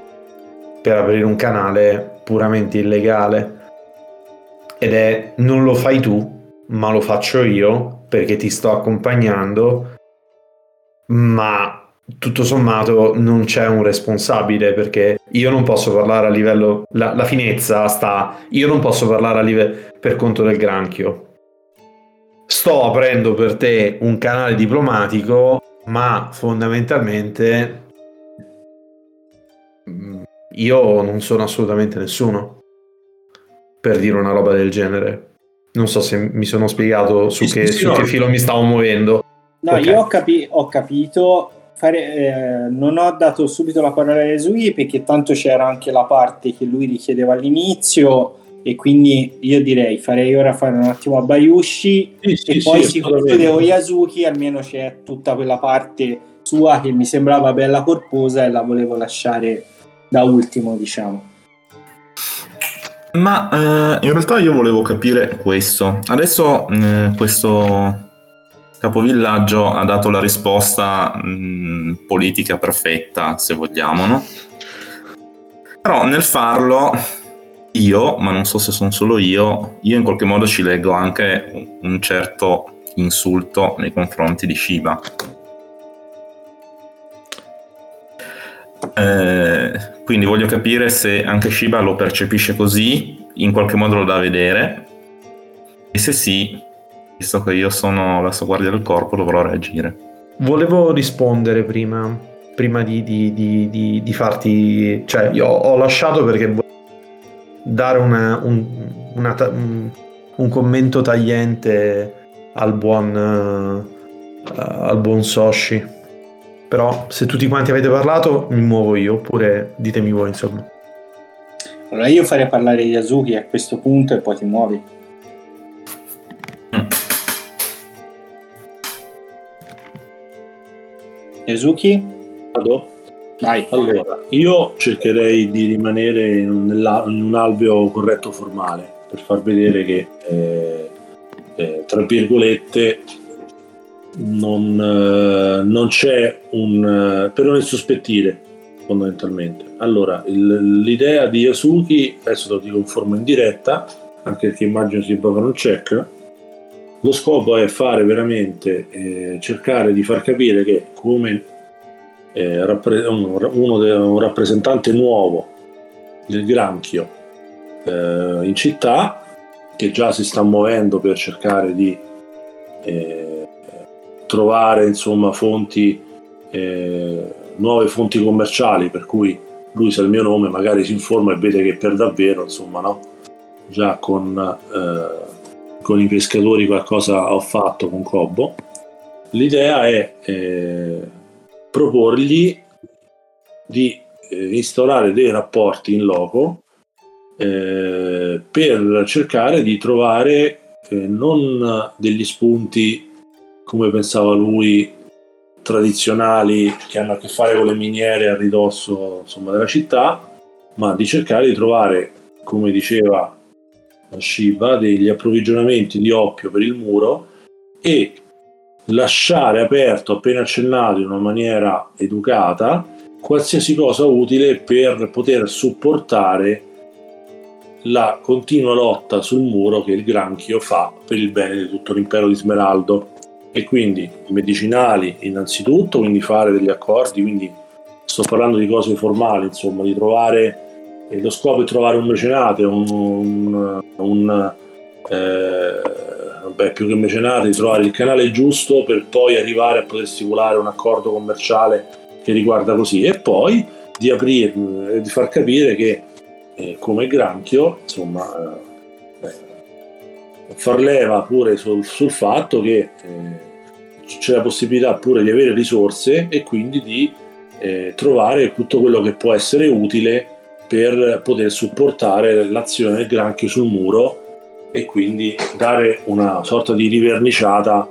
per aprire un canale puramente illegale. Ed è non lo fai tu ma lo faccio io perché ti sto accompagnando ma tutto sommato non c'è un responsabile perché io non posso parlare a livello la, la finezza sta io non posso parlare a livello per conto del granchio sto aprendo per te un canale diplomatico ma fondamentalmente mm, io non sono assolutamente nessuno per dire una roba del genere non so se mi sono spiegato su, Sì, che, sì, su no. che filo mi stavo muovendo No, Ok. io ho, capi- ho capito. Fare, eh, non ho dato subito la parola a Yasui perché tanto c'era anche la parte che lui richiedeva all'inizio e quindi io direi farei ora fare un attimo a Bayushi Sì, sì, e sì, poi si assolutamente. conclude con Yasuki almeno c'è tutta quella parte sua che mi sembrava bella corposa e la volevo lasciare da ultimo, diciamo. Ma eh, in realtà io volevo capire questo. Adesso eh, questo capovillaggio ha dato la risposta mh, politica perfetta, se vogliamo, no? Però nel farlo io, ma non so se sono solo io, io in qualche modo ci leggo anche un certo insulto nei confronti di Shiba. Eh, quindi voglio capire se anche Shiba lo percepisce così, in qualche modo lo da vedere, e se sì, visto che io sono la sua guardia del corpo, dovrò reagire. Volevo rispondere prima, prima di, di, di, di, di farti... Cioè, io ho lasciato perché volevo dare una, un, una, un, un, commento tagliente al buon, uh, al buon Soshi. Però se tutti quanti avete parlato mi muovo io, oppure ditemi voi insomma. Allora io farei parlare Yasuki a questo punto e poi ti muovi. Yasuki? Vado? Vai. Allora, io cercherei di rimanere in un, in un alveo corretto formale per far vedere che, eh, eh, tra virgolette, non, eh, non c'è un... per non sospettire fondamentalmente. Allora, il, l'idea di Yasuki, adesso lo dico in forma indiretta, anche perché immagino si può fare un check, lo scopo è fare veramente, eh, cercare di far capire che come eh, rappre- uno de- un rappresentante nuovo del granchio eh, in città, che già si sta muovendo per cercare di eh, trovare insomma fonti eh, nuove fonti commerciali per cui lui sa il mio nome magari si informa e vede che per davvero insomma no? Già con, eh, con i pescatori qualcosa ho fatto con Cobbo. L'idea è eh, proporgli di eh, instaurare dei rapporti in loco eh, per cercare di trovare eh, non degli spunti come pensava lui tradizionali che hanno a che fare con le miniere a ridosso insomma, della città, ma di cercare di trovare, come diceva Shiba, degli approvvigionamenti di oppio per il muro e lasciare aperto, appena accennato in una maniera educata, qualsiasi cosa utile per poter supportare la continua lotta sul muro che il granchio fa per il bene di tutto l'impero di Smeraldo. E quindi medicinali innanzitutto, quindi fare degli accordi, quindi sto parlando di cose formali, insomma, di trovare, eh, lo scopo è trovare un mecenate, un, un, un eh, vabbè, più che mecenate, trovare il canale giusto per poi arrivare a poter stipulare un accordo commerciale che riguarda così. E poi di aprire, eh, di far capire che eh, come granchio, insomma, eh, far leva pure sul, sul fatto che eh, c'è la possibilità pure di avere risorse e quindi di eh, trovare tutto quello che può essere utile per poter supportare l'azione del granchio sul muro e quindi dare una sorta di riverniciata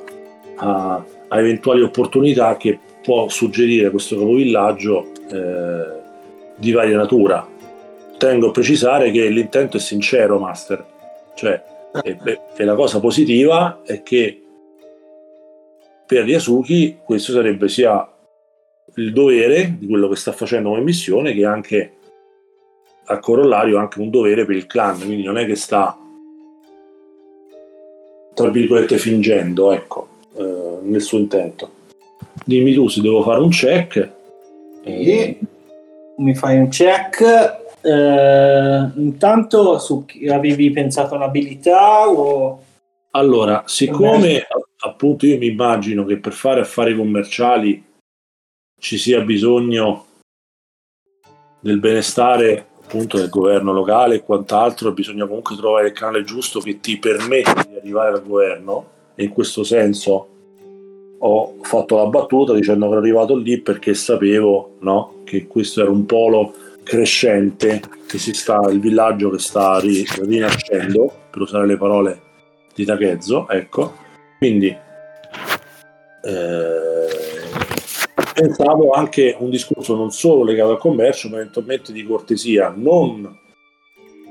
a, a eventuali opportunità che può suggerire questo capovillaggio eh, di varia natura. Tengo a precisare che l'intento è sincero, Master, cioè e, e la cosa positiva è che per Yasuki questo sarebbe sia il dovere di quello che sta facendo come missione che anche a corollario anche un dovere per il clan quindi non è che sta tra virgolette fingendo ecco eh, nel suo intento. Dimmi tu se devo fare un check. E mi fai un check. Eh, intanto su, avevi pensato un'abilità o... Allora, siccome appunto io mi immagino che per fare affari commerciali ci sia bisogno del benestare appunto del governo locale e quant'altro, bisogna comunque trovare il canale giusto che ti permette di arrivare al governo e in questo senso ho fatto la battuta dicendo che ero arrivato lì perché sapevo no, che questo era un polo crescente che si sta, il villaggio che sta ri, rinascendo, per usare le parole di Takezzo, ecco. Quindi eh, pensavo anche un discorso non solo legato al commercio, ma eventualmente di cortesia, non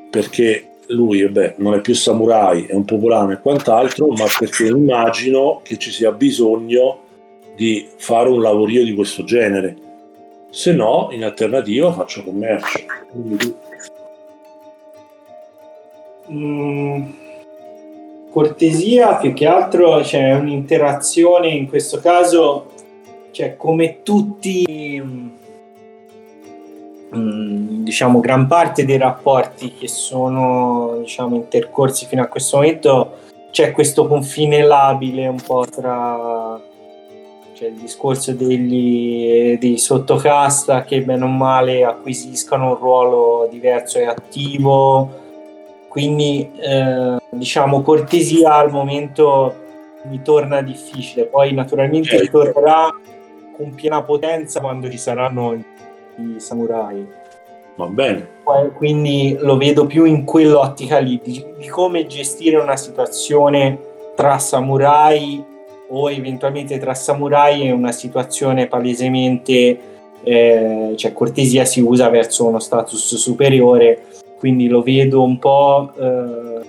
perché lui vabbè, non è più samurai, è un popolano e quant'altro, ma perché immagino che ci sia bisogno di fare un lavorio di questo genere. Se no, in alternativa faccio commercio. Mm, cortesia più che altro c'è un'interazione in questo caso cioè come tutti mm, diciamo gran parte dei rapporti che sono diciamo intercorsi fino a questo momento c'è questo confine labile un po' tra cioè, il discorso degli, dei sottocasta che bene o male acquisiscano un ruolo diverso e attivo quindi eh, diciamo cortesia al momento mi torna difficile poi naturalmente Certo. ritornerà con piena potenza quando ci saranno i samurai. Va bene. Quindi lo vedo più in quell'ottica lì di, di come gestire una situazione tra samurai o eventualmente tra samurai e una situazione palesemente eh, cioè cortesia si usa verso uno status superiore quindi lo vedo un po' eh,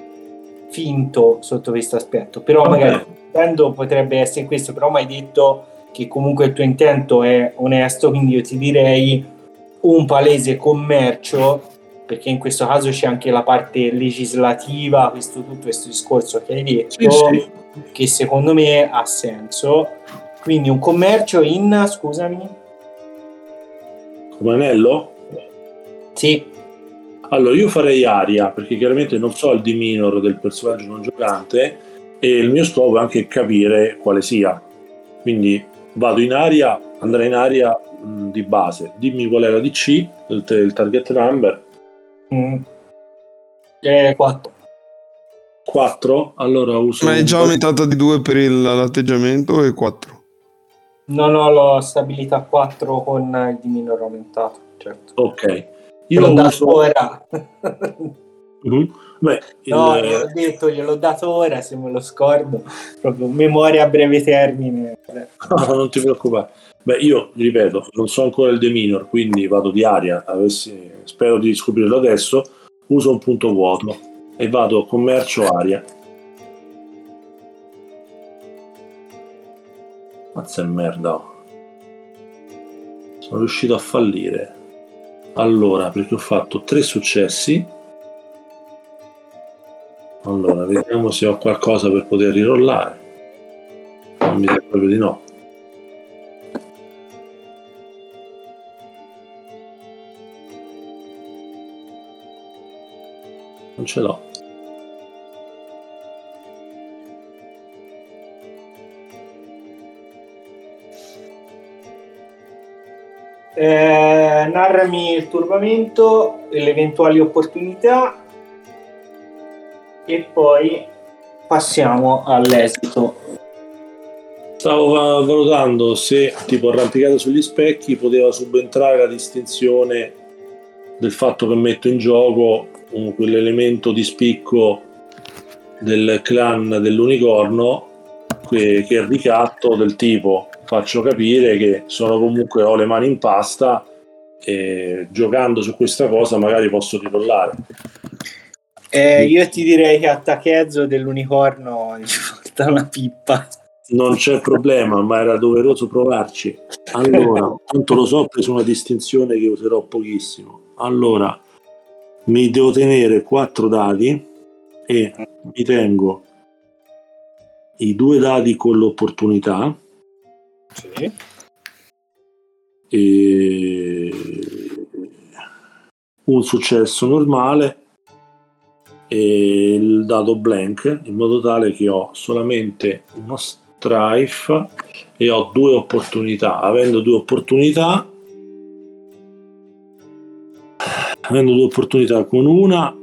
finto sotto questo aspetto. Però magari potrebbe essere questo però mi hai detto che comunque il tuo intento è onesto quindi io ti direi un palese commercio perché in questo caso c'è anche la parte legislativa questo tutto questo discorso che hai detto Sì, sì. che secondo me ha senso quindi un commercio in scusami Come anello? sì Allora, io farei aria, perché chiaramente non so il demeanor del personaggio non giocante e il mio scopo è anche capire quale sia. Quindi vado in aria, andrei in aria mh, di base. Dimmi qual è la DC, il, il target number. Mm. Eh, quattro. 4, allora uso... Ma è già aumentata di 2 per il- l'atteggiamento e 4. non ho la stabilità 4 con il di minore aumentato certo Ok. io l'ho dato uso... ora Mhm. Beh, il- no gliel'ho detto gliel'ho dato ora se me lo scordo proprio memoria a breve termine <laughs> No, non ti preoccupare. Beh, io ripeto, non so ancora il demeanor, quindi vado di aria. Avessi, spero di scoprirlo adesso. Uso un punto vuoto e vado commercio aria. Mazza e merda. oh. Sono riuscito a fallire. Allora, perché ho fatto tre successi. Allora, vediamo se ho qualcosa per poter rirollare. Non mi sa proprio di no. Non ce l'ho. Eh, narrami il turbamento e le eventuali opportunità e poi passiamo all'esito. Stavo va- valutando se, tipo arrampicata sugli specchi, poteva subentrare la distinzione del fatto che metto in gioco un- quell'elemento di spicco del clan dell'unicorno che, che è il ricatto del tipo faccio capire che sono comunque ho le mani in pasta e giocando su questa cosa magari posso rirollare Eh, io ti direi che a Takezzo dell'unicorno gli <laughs> porta una pippa. Non c'è problema, ma era doveroso provarci. Allora, <laughs> tanto lo so, ho preso una distinzione che userò pochissimo. Allora, mi devo tenere quattro dadi e mi tengo i due dadi con l'opportunità Sì. e un successo normale e il dado blank in modo tale che ho solamente uno strife e ho due opportunità. Avendo due opportunità avendo due opportunità con una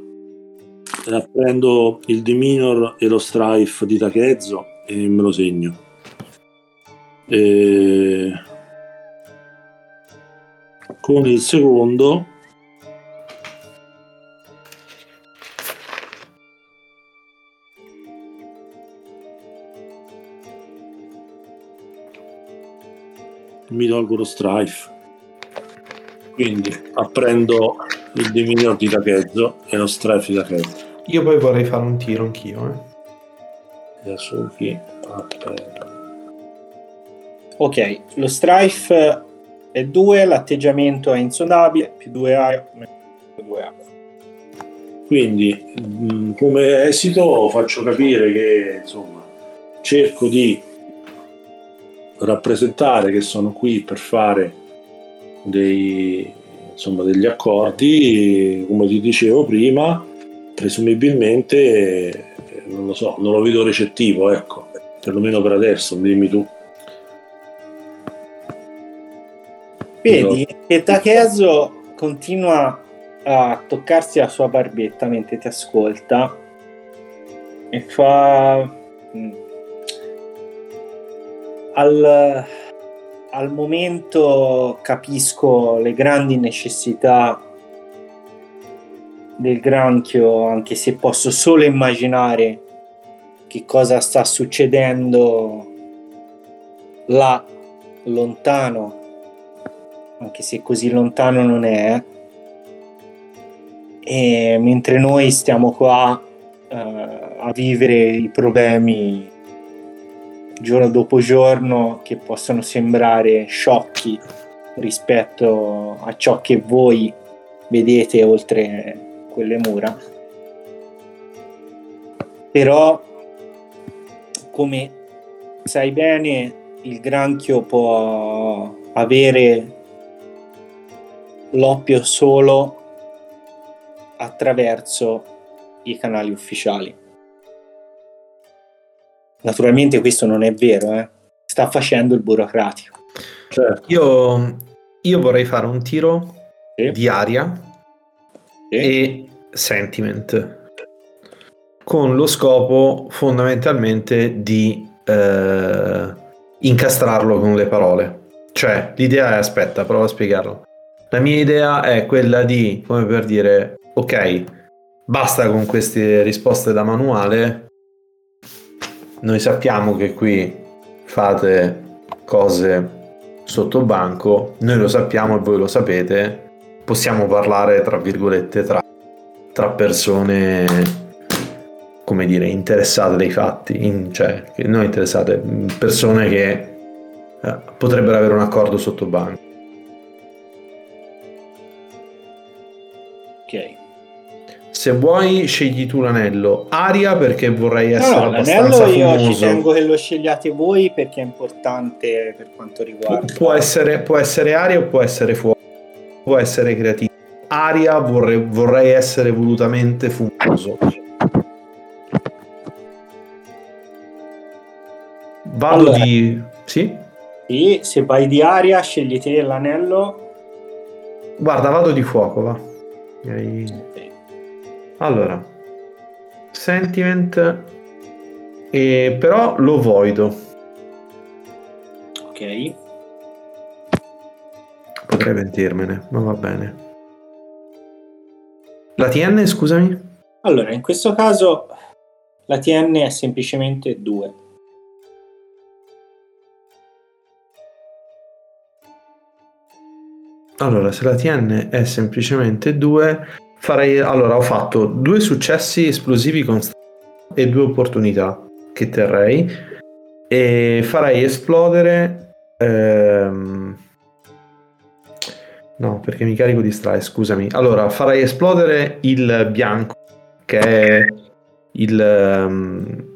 prendo il demeanor e lo strife di Takezzo e me lo segno. E con il secondo mi tolgo lo strife. Quindi apprendo il Dominion di Takezzo e lo strife di Takezzo. Io poi vorrei fare un tiro anch'io. Eh. Yasuki, aspetta. Ok, lo strife è 2, l'atteggiamento è insondabile, più 2 A, più 2 A. Quindi mh, come esito faccio capire che insomma cerco di rappresentare che sono qui per fare dei, insomma, degli accordi, come ti dicevo prima, presumibilmente non lo so, non lo vedo recettivo, ecco, perlomeno per adesso, dimmi tu. Vedi che Takezo continua a toccarsi la sua barbetta mentre ti ascolta e fa mm, al, al momento capisco le grandi necessità del granchio anche se posso solo immaginare che cosa sta succedendo là lontano anche se così lontano non è e mentre noi stiamo qua uh, a vivere i problemi giorno dopo giorno che possono sembrare sciocchi rispetto a ciò che voi vedete oltre quelle mura però come sai bene il granchio può avere l'oppio solo attraverso i canali ufficiali. Naturalmente questo non è vero, eh? sta facendo il burocratico. Certo. Io, io vorrei fare un tiro Sì. di aria Sì. e sentiment con lo scopo fondamentalmente di eh, incastrarlo con le parole. Cioè, l'idea è, aspetta, prova a spiegarlo. La mia idea è quella di, come per dire, ok, basta con queste risposte da manuale, noi sappiamo che qui fate cose sotto banco, noi lo sappiamo e voi lo sapete, possiamo parlare tra virgolette tra, tra persone come dire interessate dai fatti in- cioè non interessate persone che eh, potrebbero avere un accordo sotto banco se vuoi scegli tu l'anello aria perché vorrei No, essere no, abbastanza l'anello io ci tengo che lo scegliate voi perché è importante per quanto riguarda. può essere, può essere aria o può essere fuoco può essere creativo aria vorrei, vorrei essere volutamente fumoso vado Allora. di sì? Sì, se vai di aria, scegli te l'anello. guarda vado di fuoco va Direi- Ok. Allora sentiment e però lo voido Ok. potrei pentirmene ma va bene la TN scusami Allora, in questo caso la TN è semplicemente 2. Allora, se la TN è semplicemente 2, farei. Allora, ho fatto due successi esplosivi con e due opportunità che terrei. E farei esplodere. ehm, No, perché mi carico di strike, scusami. Allora, farei esplodere il bianco, che è il. ehm,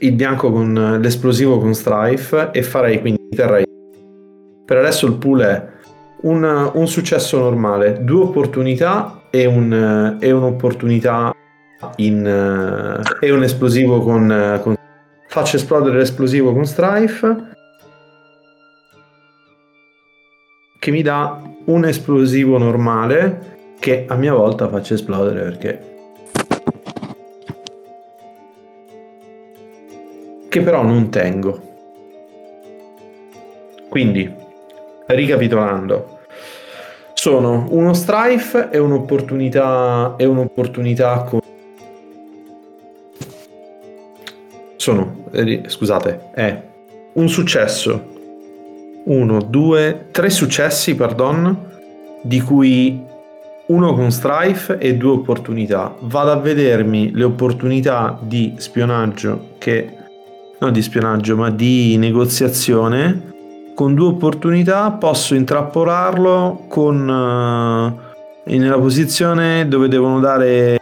il bianco con l'esplosivo con strife e farei quindi terrei per adesso il pool è un, un successo normale, due opportunità e, un, e un'opportunità in, e un esplosivo con, con- Faccio esplodere l'esplosivo con Strife che mi dà un esplosivo normale che a mia volta faccio esplodere perché... Che però non tengo. Quindi, ricapitolando, sono uno strife e un'opportunità e un'opportunità con sono eh, scusate è un successo uno, due, tre successi, pardon, di cui uno con strife e due opportunità. Vado a vedermi le opportunità di spionaggio che non di spionaggio, ma di negoziazione. Con due opportunità posso intrappolarlo con uh, nella posizione dove devono dare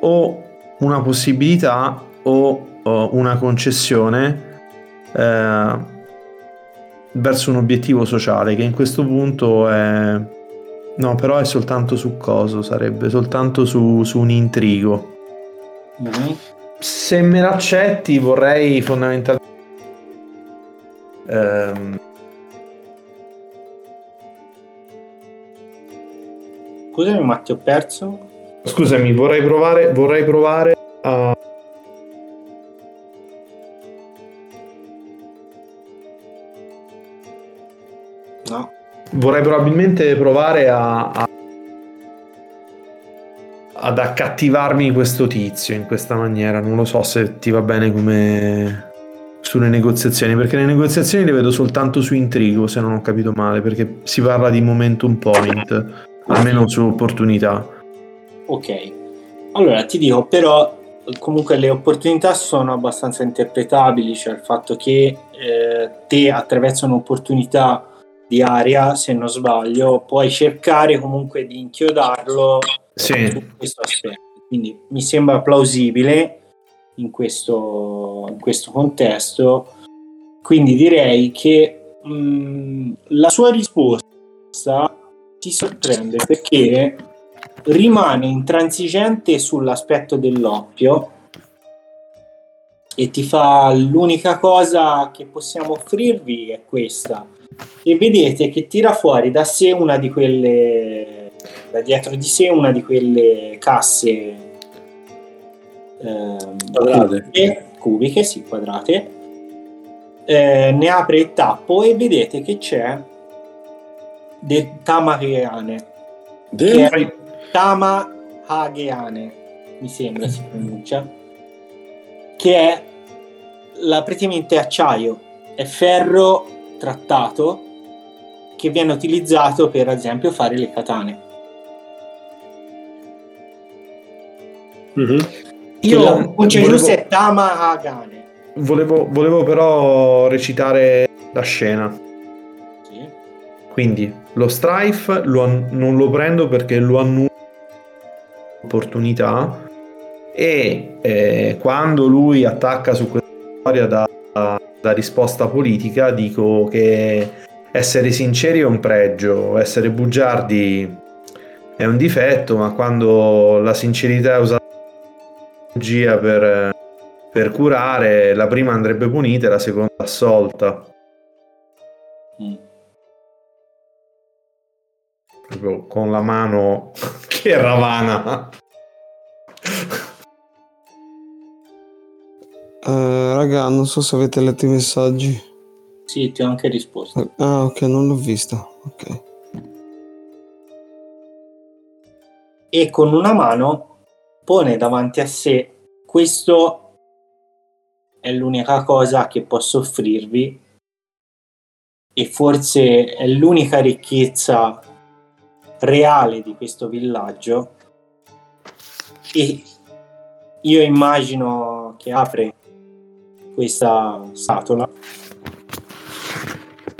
o una possibilità o uh, una concessione uh, verso un obiettivo sociale che in questo punto è no però è soltanto su coso sarebbe soltanto su, su un intrigo mm-hmm. se me l'accetti vorrei fondamentalmente ehm... scusami ma ti ho perso scusami vorrei provare vorrei provare a No. Vorrei probabilmente provare a, a, ad accattivarmi questo tizio in questa maniera. Non lo so se ti va bene come sulle negoziazioni, perché le negoziazioni le vedo soltanto su intrigo, se non ho capito male, perché si parla di momentum point, almeno su opportunità. Ok. Allora ti dico, però comunque le opportunità sono abbastanza interpretabili, cioè il fatto che eh, te attraverso un'opportunità di aria, se non sbaglio, puoi cercare comunque di inchiodarlo sì. su questo aspetto. Quindi mi sembra plausibile in questo, in questo contesto. Quindi direi che mh, mm, la sua risposta ti sorprende perché rimane intransigente sull'aspetto dell'oppio e ti fa l'unica cosa che possiamo offrirvi è questa e vedete che tira fuori da sé una di quelle da dietro di sé una di quelle casse eh, quadrate cubiche, sì, quadrate eh, ne apre il tappo e vedete che c'è del Tamahageane del... Tamahageane mi sembra si pronuncia che è la, praticamente acciaio è ferro trattato che viene utilizzato per esempio fare le katane. Mm-hmm. Io giusta è Tama Hagane. Volevo, volevo però recitare la scena. Sì. Quindi lo strife lo, non lo prendo perché lo annulla opportunità e eh, quando lui attacca su questa storia da la risposta politica, dico che essere sinceri è un pregio, essere bugiardi è un difetto, ma quando la sincerità è usata per, per curare, la prima andrebbe punita e la seconda assolta. Mm. Proprio con la mano <laughs> che ravana. Uh, raga, non so se avete letto i messaggi. Sì, ti ho anche risposto. Ah, ok, non l'ho vista. Ok. E con una mano pone davanti a sé questo è l'unica cosa che posso offrirvi e forse è l'unica ricchezza reale di questo villaggio. E io immagino che apre questa scatola.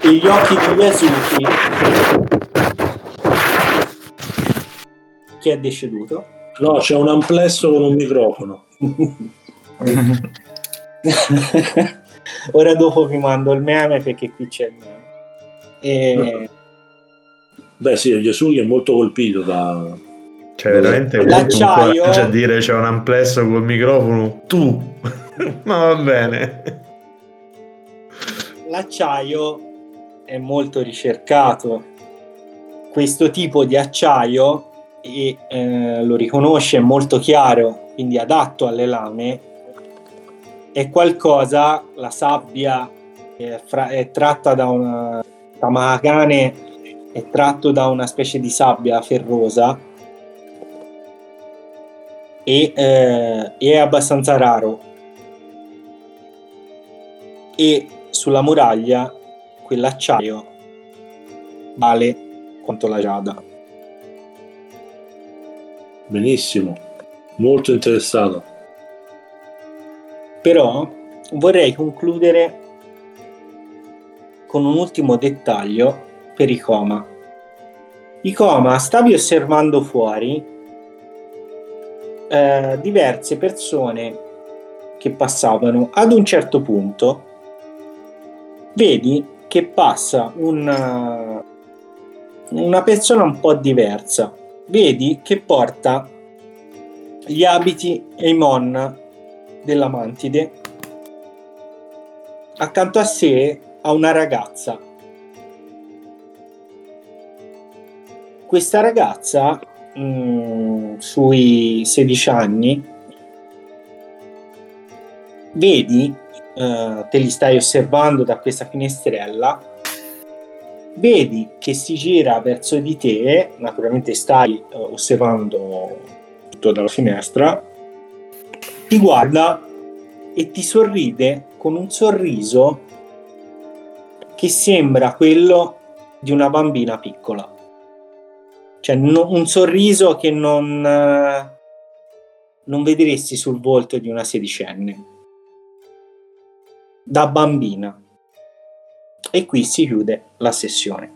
E gli occhi di Yasuki che è deceduto no c'è un amplesso con un microfono ora dopo vi mando il meme perché qui c'è il meme e... beh sì Yasuki è molto colpito da cioè veramente l'acciaio a dire c'è un amplesso col microfono tu <laughs> ma va bene. L'acciaio è molto ricercato. Questo tipo di acciaio, e eh, lo riconosce, molto chiaro, quindi adatto alle lame, è qualcosa, la sabbia è, fra- è tratta da una tamahagane è tratto da una specie di sabbia ferrosa e eh, è abbastanza raro e sulla muraglia quell'acciaio vale quanto la giada. Benissimo, molto interessato. Però vorrei concludere con un ultimo dettaglio per i coma. I coma, stavi osservando fuori eh, diverse persone che passavano. Ad un certo punto vedi che passa un, una persona un po' diversa. Vedi che porta gli abiti Eimon della Mantide. Accanto a sé ha una ragazza. Questa ragazza, mh, mm, sui 16 anni, vedi, uh, te li stai osservando da questa finestrella, vedi che si gira verso di te, naturalmente stai uh, osservando tutto dalla finestra, ti guarda e ti sorride con un sorriso che sembra quello di una bambina piccola. Cioè no, un sorriso che non, non vedresti sul volto di una sedicenne. Da bambina. E qui si chiude la sessione.